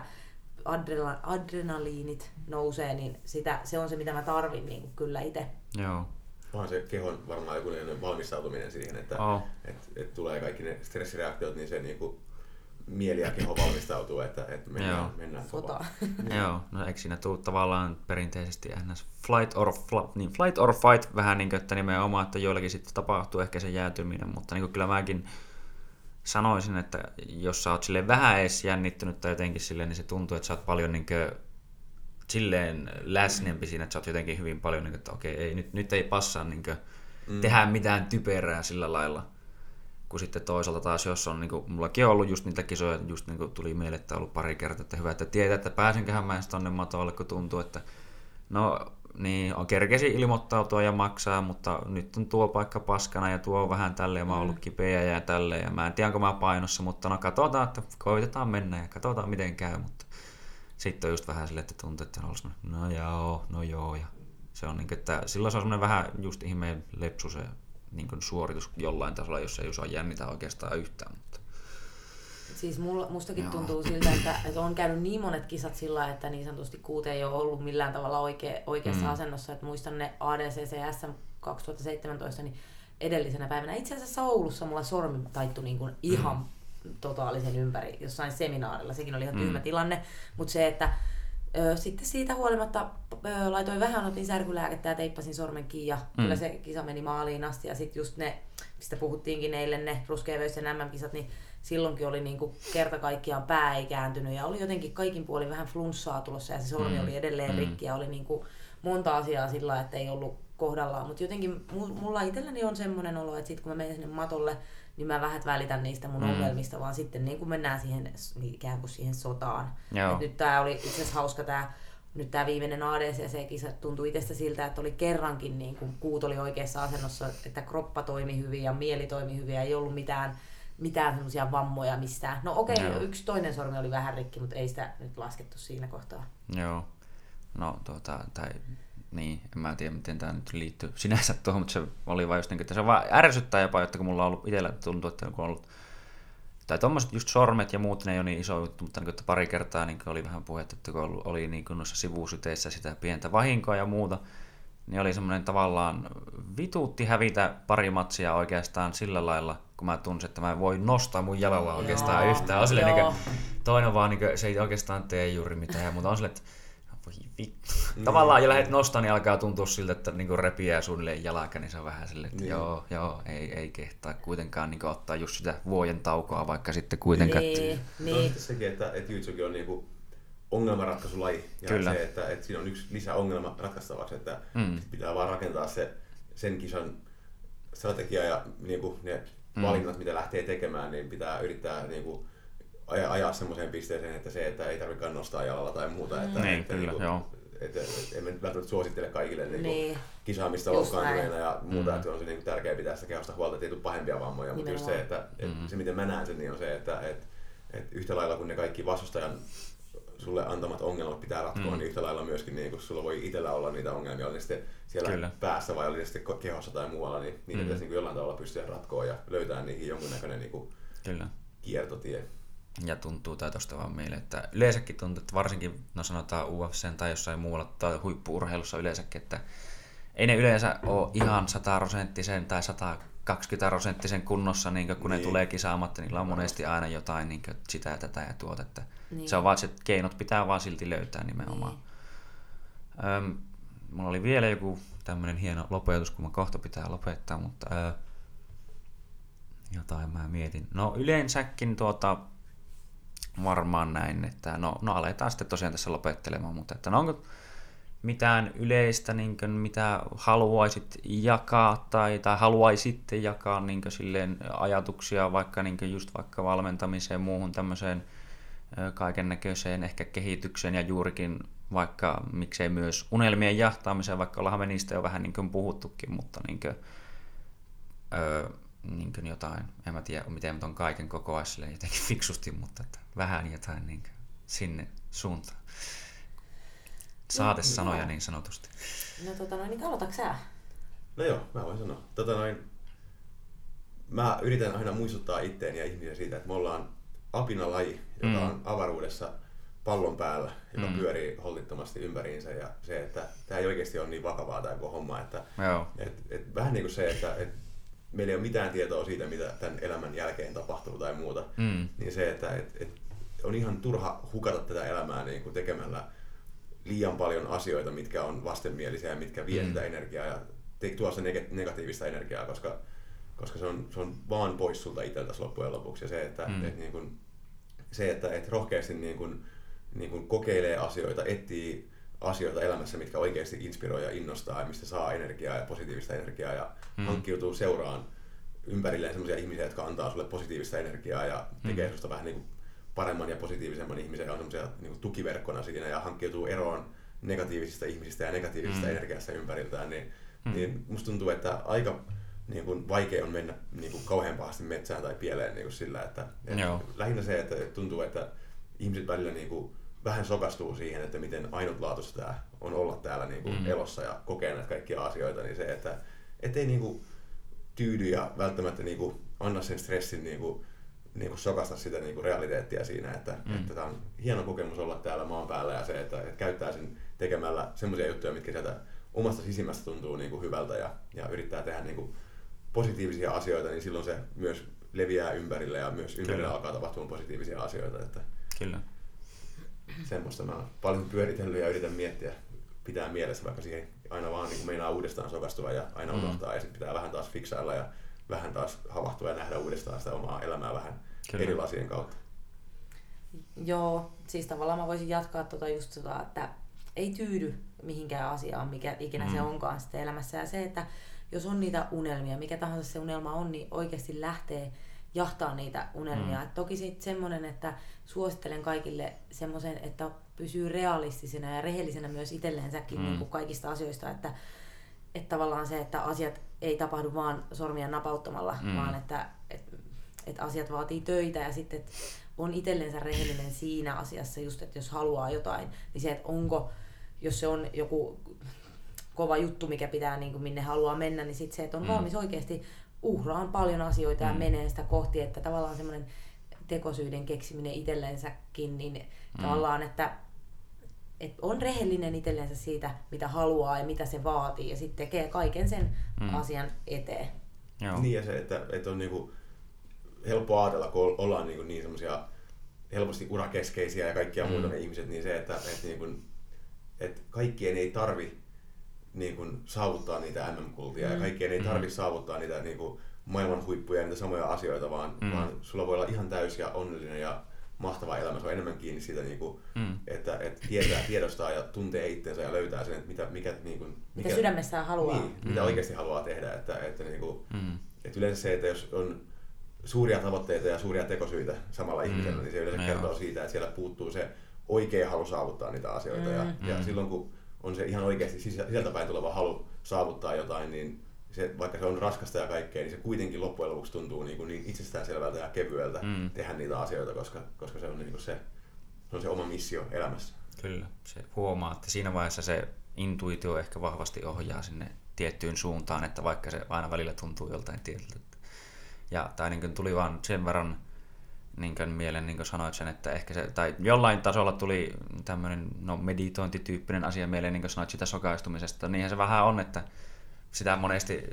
adrena, adrenaliinit nousee, niin sitä, se on se, mitä mä tarvin niin kyllä itse. Joo. Onhan se kehon varmaan joku valmistautuminen siihen, että oh. et, et tulee kaikki ne stressireaktiot, niin se niinku mieli ja keho valmistautuu, että, että mennään, Joo. mennään Sota. Joo, no eikö siinä tule tavallaan perinteisesti ns. flight or, fl- niin flight or fight vähän niin kuin, että nimenomaan, että joillakin sitten tapahtuu ehkä se jäätyminen, mutta niin kuin kyllä mäkin sanoisin, että jos sä oot silleen vähän edes jännittynyt tai jotenkin silleen, niin se tuntuu, että sä oot paljon niin kuin, silleen läsnempi siinä, että sä oot jotenkin hyvin paljon, niin kuin, että okei, ei, nyt, nyt ei passaa niin kuin, mm. tehdä mitään typerää sillä lailla. Kun sitten toisaalta taas, jos on, niin kuin, mullakin on ollut just niitä kisoja, just niin kuin tuli mieleen, että on ollut pari kertaa, että hyvä, että tietää, että pääsenköhän mä tonne matolle, kun tuntuu, että no niin, on kerkesi ilmoittautua ja maksaa, mutta nyt on tuo paikka paskana ja tuo on vähän tälle ja mä oon ollut mm. kipeä ja tälle ja mä en tiedä, onko mä painossa, mutta no katsotaan, että koitetaan mennä ja katsotaan miten käy, mutta sitten on just vähän silleen, että tuntuu, että on ollut no joo, no joo ja se on niin kuin, että silloin se on semmoinen vähän just ihmeen lepsu se niin kuin suoritus jollain tasolla, jos ei osaa jännitä oikeastaan yhtään. Mutta... Siis mulla, mustakin Joo. tuntuu siltä, että, että on käynyt niin monet kisat sillä, että niin sanotusti kuute ei ole ollut millään tavalla oikea, oikeassa mm. asennossa. Että muistan ne ADCC SM 2017, niin edellisenä päivänä itse asiassa Oulussa mulla sormi taittui niin kuin ihan mm. Totaalisen ympäri jossain seminaarilla. Sekin oli ihan tyhmä mm. tilanne, mutta se, että Ö, sitten siitä huolimatta ö, laitoin vähän, otin särkylääkettä ja teippasin sormen kiinni ja mm. kyllä se kisa meni maaliin asti. Ja sitten just ne, mistä puhuttiinkin eilen, ne ruskeavöisen MM-kisat, niin silloinkin oli niinku kerta kaikkiaan pää ei kääntynyt ja oli jotenkin kaikin puolin vähän flunssaa tulossa ja se sormi mm. oli edelleen mm. rikki ja oli niinku monta asiaa sillä että ei ollut kohdallaan. Mutta jotenkin mulla itselläni on semmoinen olo, että sit kun mä menen sinne matolle, niin mä vähän välitän niistä mun mm. ongelmista, vaan sitten niin kun mennään siihen ikään kuin siihen sotaan. Et nyt tää oli itse asiassa hauska tää nyt tämä viimeinen ADCC-kisa tuntui itsestä siltä, että oli kerrankin niin kuin kuut oli oikeassa asennossa, että kroppa toimi hyvin ja mieli toimi hyvin ja ei ollut mitään mitään semmoisia vammoja mistään. No okei, okay, yksi toinen sormi oli vähän rikki, mutta ei sitä nyt laskettu siinä kohtaa. Joo. No tuota, tai niin, en mä tiedä miten tämä nyt liittyy sinänsä tuohon, mutta se oli vain just niin, että se vaan ärsyttää jopa, että kun mulla on ollut itsellä tuntuu, että kun on ollut tai tuommoiset just sormet ja muut, ne ei ole niin iso juttu, mutta niin, että pari kertaa niin oli vähän puhetta, että kun oli niin noissa sivusyteissä sitä pientä vahinkoa ja muuta, niin oli semmoinen tavallaan vituutti hävitä pari matsia oikeastaan sillä lailla, kun mä tunsin, että mä voin nostaa mun jalalla oikeastaan joo, yhtään. On silleen, niin toinen vaan, niin se ei oikeastaan tee juuri mitään, mutta on silleen, että voi vittu. Mm. Tavallaan, ja lähdet nostaa, niin alkaa tuntua siltä, että niin repiää suunnilleen jalaka, niin se on vähän silleen, että niin. joo, joo, ei, ei kehtaa kuitenkaan niin ottaa just sitä vuoden taukoa, vaikka sitten kuitenkaan. Niin, että... niin. sekin, että, että on niin kuin ongelmanratkaisulaji. Ja Kyllä. se, että, että siinä on yksi lisäongelma ratkaistavaksi, että mm. pitää vaan rakentaa se sen kisan strategia ja niin kuin ne mm. valinnat, mitä lähtee tekemään, niin pitää yrittää niin kuin, ajaa, ajaa semmoiseen pisteeseen, että se, että ei tarvitse nostaa jalalla tai muuta. Että, niin, että, kyllä, niin kuin, joo. Että, että, emme välttämättä suosittele kaikille niin niin. kisaamista loukkaantuneena ja muuta, mm. että on se niin kuin, tärkeää pitää sitä kehosta huolta, että ei tule pahempia vammoja, mutta just se, että, että mm. se miten mä näen sen, niin on se, että, että, että yhtä lailla kuin ne kaikki vastustajan sulle antamat ongelmat pitää ratkoa, mm. niin yhtä lailla myöskin niin kun sulla voi itsellä olla niitä ongelmia, oli sitten siellä Kyllä. päässä vai oli sitten kehossa tai muualla, niin niitä mm. pitäisi niin jollain tavalla pystyä ratkoa ja löytää niihin jonkunnäköinen niin kuin Kyllä. kiertotie. Ja tuntuu tai tosta vaan meille, että yleensäkin tuntuu, että varsinkin, no sanotaan UFC tai jossain muualla tai huippuurheilussa yleensäkin, että ei ne yleensä ole ihan sataprosenttisen tai 120 prosenttisen kunnossa, niin kun niin. ne tulee kisaamatta, niillä on monesti aina jotain niin sitä, tätä ja tuota. Että niin. Se on vaan, että keinot pitää vaan silti löytää nimenomaan. Niin. Öm, mulla oli vielä joku tämmöinen hieno lopetus, kun mä kohta pitää lopettaa, mutta öö, jotain mä mietin. No yleensäkin tuota, varmaan näin, että no, no aletaan sitten tosiaan tässä lopettelemaan, mutta että no onko mitään yleistä, niin kuin, mitä haluaisit jakaa tai, tai haluaisitte jakaa niin kuin, silleen, ajatuksia vaikka niin kuin, just vaikka valmentamiseen muuhun tämmöiseen kaiken näköiseen ehkä kehitykseen ja juurikin vaikka miksei myös unelmien jahtaamiseen, vaikka ollaan me niistä jo vähän niin kuin puhuttukin, mutta niin kuin, öö, niin kuin jotain, en mä tiedä miten on kaiken koko ajan jotenkin fiksusti, mutta että vähän jotain niin kuin sinne suuntaan. Saatesanoja no, niin sanotusti. No tota noin, niin aloitatko sä? No joo, mä voin sanoa. Tota noin, mä yritän aina muistuttaa itteeni ja ihmisiä siitä, että me ollaan apinalaji, joka mm. on avaruudessa pallon päällä, joka mm. pyörii hollittomasti ympäriinsä ja se, että tämä ei oikeasti ole niin vakavaa tämä koko homma, että et, et, vähän niin kuin se, että et meillä ei ole mitään tietoa siitä, mitä tämän elämän jälkeen tapahtuu tai muuta, mm. niin se, että et, et on ihan turha hukata tätä elämää niin kuin tekemällä liian paljon asioita, mitkä on vastenmielisiä ja mitkä vie mm. sitä energiaa ja tuo se negatiivista energiaa, koska, koska se, on, se on vaan pois sulta itseltäsi loppujen lopuksi. Ja se, että mm. et, niin kuin, se, että et rohkeasti niin kuin, niin kuin kokeilee asioita, etsii asioita elämässä, mitkä oikeasti inspiroi ja innostaa ja mistä saa energiaa ja positiivista energiaa ja mm. hankkiutuu seuraan ympärilleen sellaisia ihmisiä, jotka antaa sulle positiivista energiaa ja tekee mm. susta vähän niin kuin paremman ja positiivisemman ihmisen ja on semmoisia niin tukiverkkona siinä ja hankkiutuu eroon negatiivisista ihmisistä ja negatiivisesta mm. energiasta ympäriltään, niin, mm. niin musta tuntuu, että aika niin kuin vaikea on mennä niin kuin kauhean pahasti metsään tai pieleen niin kuin sillä, että, että lähinnä se, että tuntuu, että ihmiset välillä niin kuin vähän sokastuu siihen, että miten ainutlaatuista tämä on olla täällä niin kuin mm. elossa ja kokea näitä kaikkia asioita, niin se, että ei niin kuin tyydy ja välttämättä niin kuin anna sen stressin niin kuin niin kuin sokasta sitä niin kuin realiteettia siinä, että, mm. että tämä on hieno kokemus olla täällä maan päällä ja se, että, että käyttää sen tekemällä semmoisia juttuja, mitkä sieltä omasta sisimmästä tuntuu niin kuin hyvältä ja, ja yrittää tehdä niin kuin positiivisia asioita, niin silloin se myös leviää ympärille ja myös ympärillä Kyllä. alkaa tapahtua positiivisia asioita. Että Kyllä. Semmoista mä oon paljon pyöritellyt ja yritän miettiä, pitää mielessä, vaikka siihen aina vaan niin meinaa uudestaan sokastua ja aina mm. unohtaa ja sitten pitää vähän taas fiksailla ja vähän taas havahtua ja nähdä uudestaan sitä omaa elämää vähän Kyllä. eri lasien kautta. Joo, siis tavallaan mä voisin jatkaa tuota just sitä, että ei tyydy mihinkään asiaan, mikä ikinä mm. se onkaan sitten elämässä. Ja se, että jos on niitä unelmia, mikä tahansa se unelma on, niin oikeasti lähtee jahtaa niitä unelmia. Mm. Et toki sitten semmoinen, että suosittelen kaikille semmoisen, että pysyy realistisena ja rehellisenä myös itselleensäkin mm. niin kuin kaikista asioista, että, että tavallaan se, että asiat ei tapahdu vaan sormia napauttamalla, mm. vaan että, että, että asiat vaatii töitä ja sitten että on itsellensä rehellinen siinä asiassa just, että jos haluaa jotain, niin se, että onko, jos se on joku kova juttu, mikä pitää niin kuin minne haluaa mennä, niin sitten se, että on mm. valmis oikeasti uhraan paljon asioita ja mm. menee sitä kohti, että tavallaan semmoinen tekosyyden keksiminen itsellensäkin, niin mm. tavallaan, että et on rehellinen itsellensä siitä, mitä haluaa ja mitä se vaatii, ja sitten tekee kaiken sen mm. asian eteen. Joo. Niin, ja se, että, että on niinku helppo ajatella, kun ollaan niinku niin semmoisia helposti urakeskeisiä ja kaikkia mm. muuta ne ihmiset, niin se, että, että, niinku, että kaikkien ei tarvi niin kuin, saavuttaa niitä MM-kultia mm. ja kaikkien ei tarvi mm. saavuttaa niitä niin kuin, maailman huippuja ja niitä samoja asioita, vaan, mm. vaan sulla voi olla ihan täys ja onnellinen ja mahtava elämä. Se on enemmän kiinni siitä, niin kuin, mm. että, että tietää, tiedostaa ja tuntee itsensä ja löytää sen, että mitä, mikä, niin kuin, mikä, mitä sydämessään haluaa. Niin, mm. mitä oikeasti haluaa tehdä. Että, että, niin kuin, mm. että yleensä se, että jos on suuria tavoitteita ja suuria tekosyitä samalla mm. ihmisellä, niin se yleensä no kertoo siitä, että siellä puuttuu se oikea halu saavuttaa niitä asioita. Mm. Ja, ja mm. silloin kun on se ihan oikeasti sisältäpäin tuleva halu saavuttaa jotain, niin se, vaikka se on raskasta ja kaikkea, niin se kuitenkin loppujen lopuksi tuntuu niin, kuin niin itsestäänselvältä ja kevyeltä mm. tehdä niitä asioita, koska, koska se, on niin kuin se, se on se oma missio elämässä. Kyllä, se huomaa, että siinä vaiheessa se intuitio ehkä vahvasti ohjaa sinne tiettyyn suuntaan, että vaikka se aina välillä tuntuu joltain tietyltä. Ja, tai niin kuin tuli vaan sen verran niin kuin mieleen, niin kuin sanoit sen, että ehkä se, tai jollain tasolla tuli tämmöinen no, meditointityyppinen asia mieleen, niin kuin sanoit sitä sokaistumisesta. Niinhän se vähän on, että sitä monesti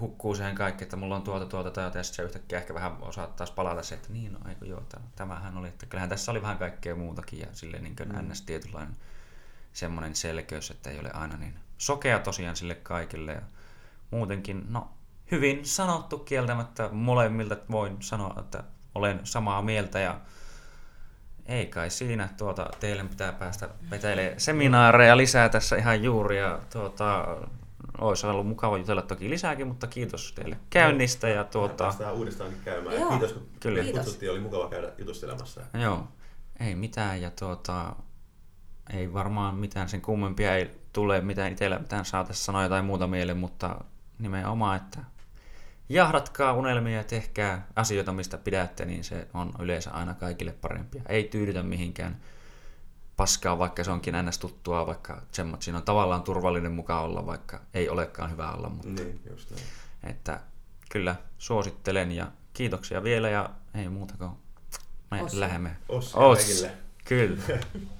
hukkuu siihen kaikki, että mulla on tuota, tuota, tuota, ja sitten se yhtäkkiä ehkä vähän osaa taas palata se, että niin, no eikö joo, tämähän oli, että kyllähän tässä oli vähän kaikkea muutakin, ja silleen niin kuin mm. ns. tietynlainen semmoinen selkeys, että ei ole aina niin sokea tosiaan sille kaikille, ja muutenkin, no, hyvin sanottu kieltämättä molemmilta voin sanoa, että olen samaa mieltä ja ei kai siinä. Tuota, teille pitää päästä vetelemään seminaareja lisää tässä ihan juuri. Ja tuota, olisi ollut mukava jutella toki lisääkin, mutta kiitos teille käynnistä. Ja tuota, Päästään uudestaankin käymään. Joo. Kiitos, kun Kyllä. Kyllä. kutsuttiin. Oli mukava käydä jutustelemassa. Joo, ei mitään ja tuota, ei varmaan mitään sen kummempia ei tule, mitään itsellä mitään saa tässä sanoa jotain muuta mieleen, mutta nimenomaan, että jahdatkaa unelmia ja tehkää asioita, mistä pidätte, niin se on yleensä aina kaikille parempia. Ei tyydytä mihinkään paskaa, vaikka se onkin ns. tuttua, vaikka semmoit, siinä on tavallaan turvallinen mukaan olla, vaikka ei olekaan hyvä olla, mutta Niin, just näin. että kyllä suosittelen ja kiitoksia vielä ja ei muuta kuin me Ossi. lähemme. Ossi Oss. kaikille. Kyllä.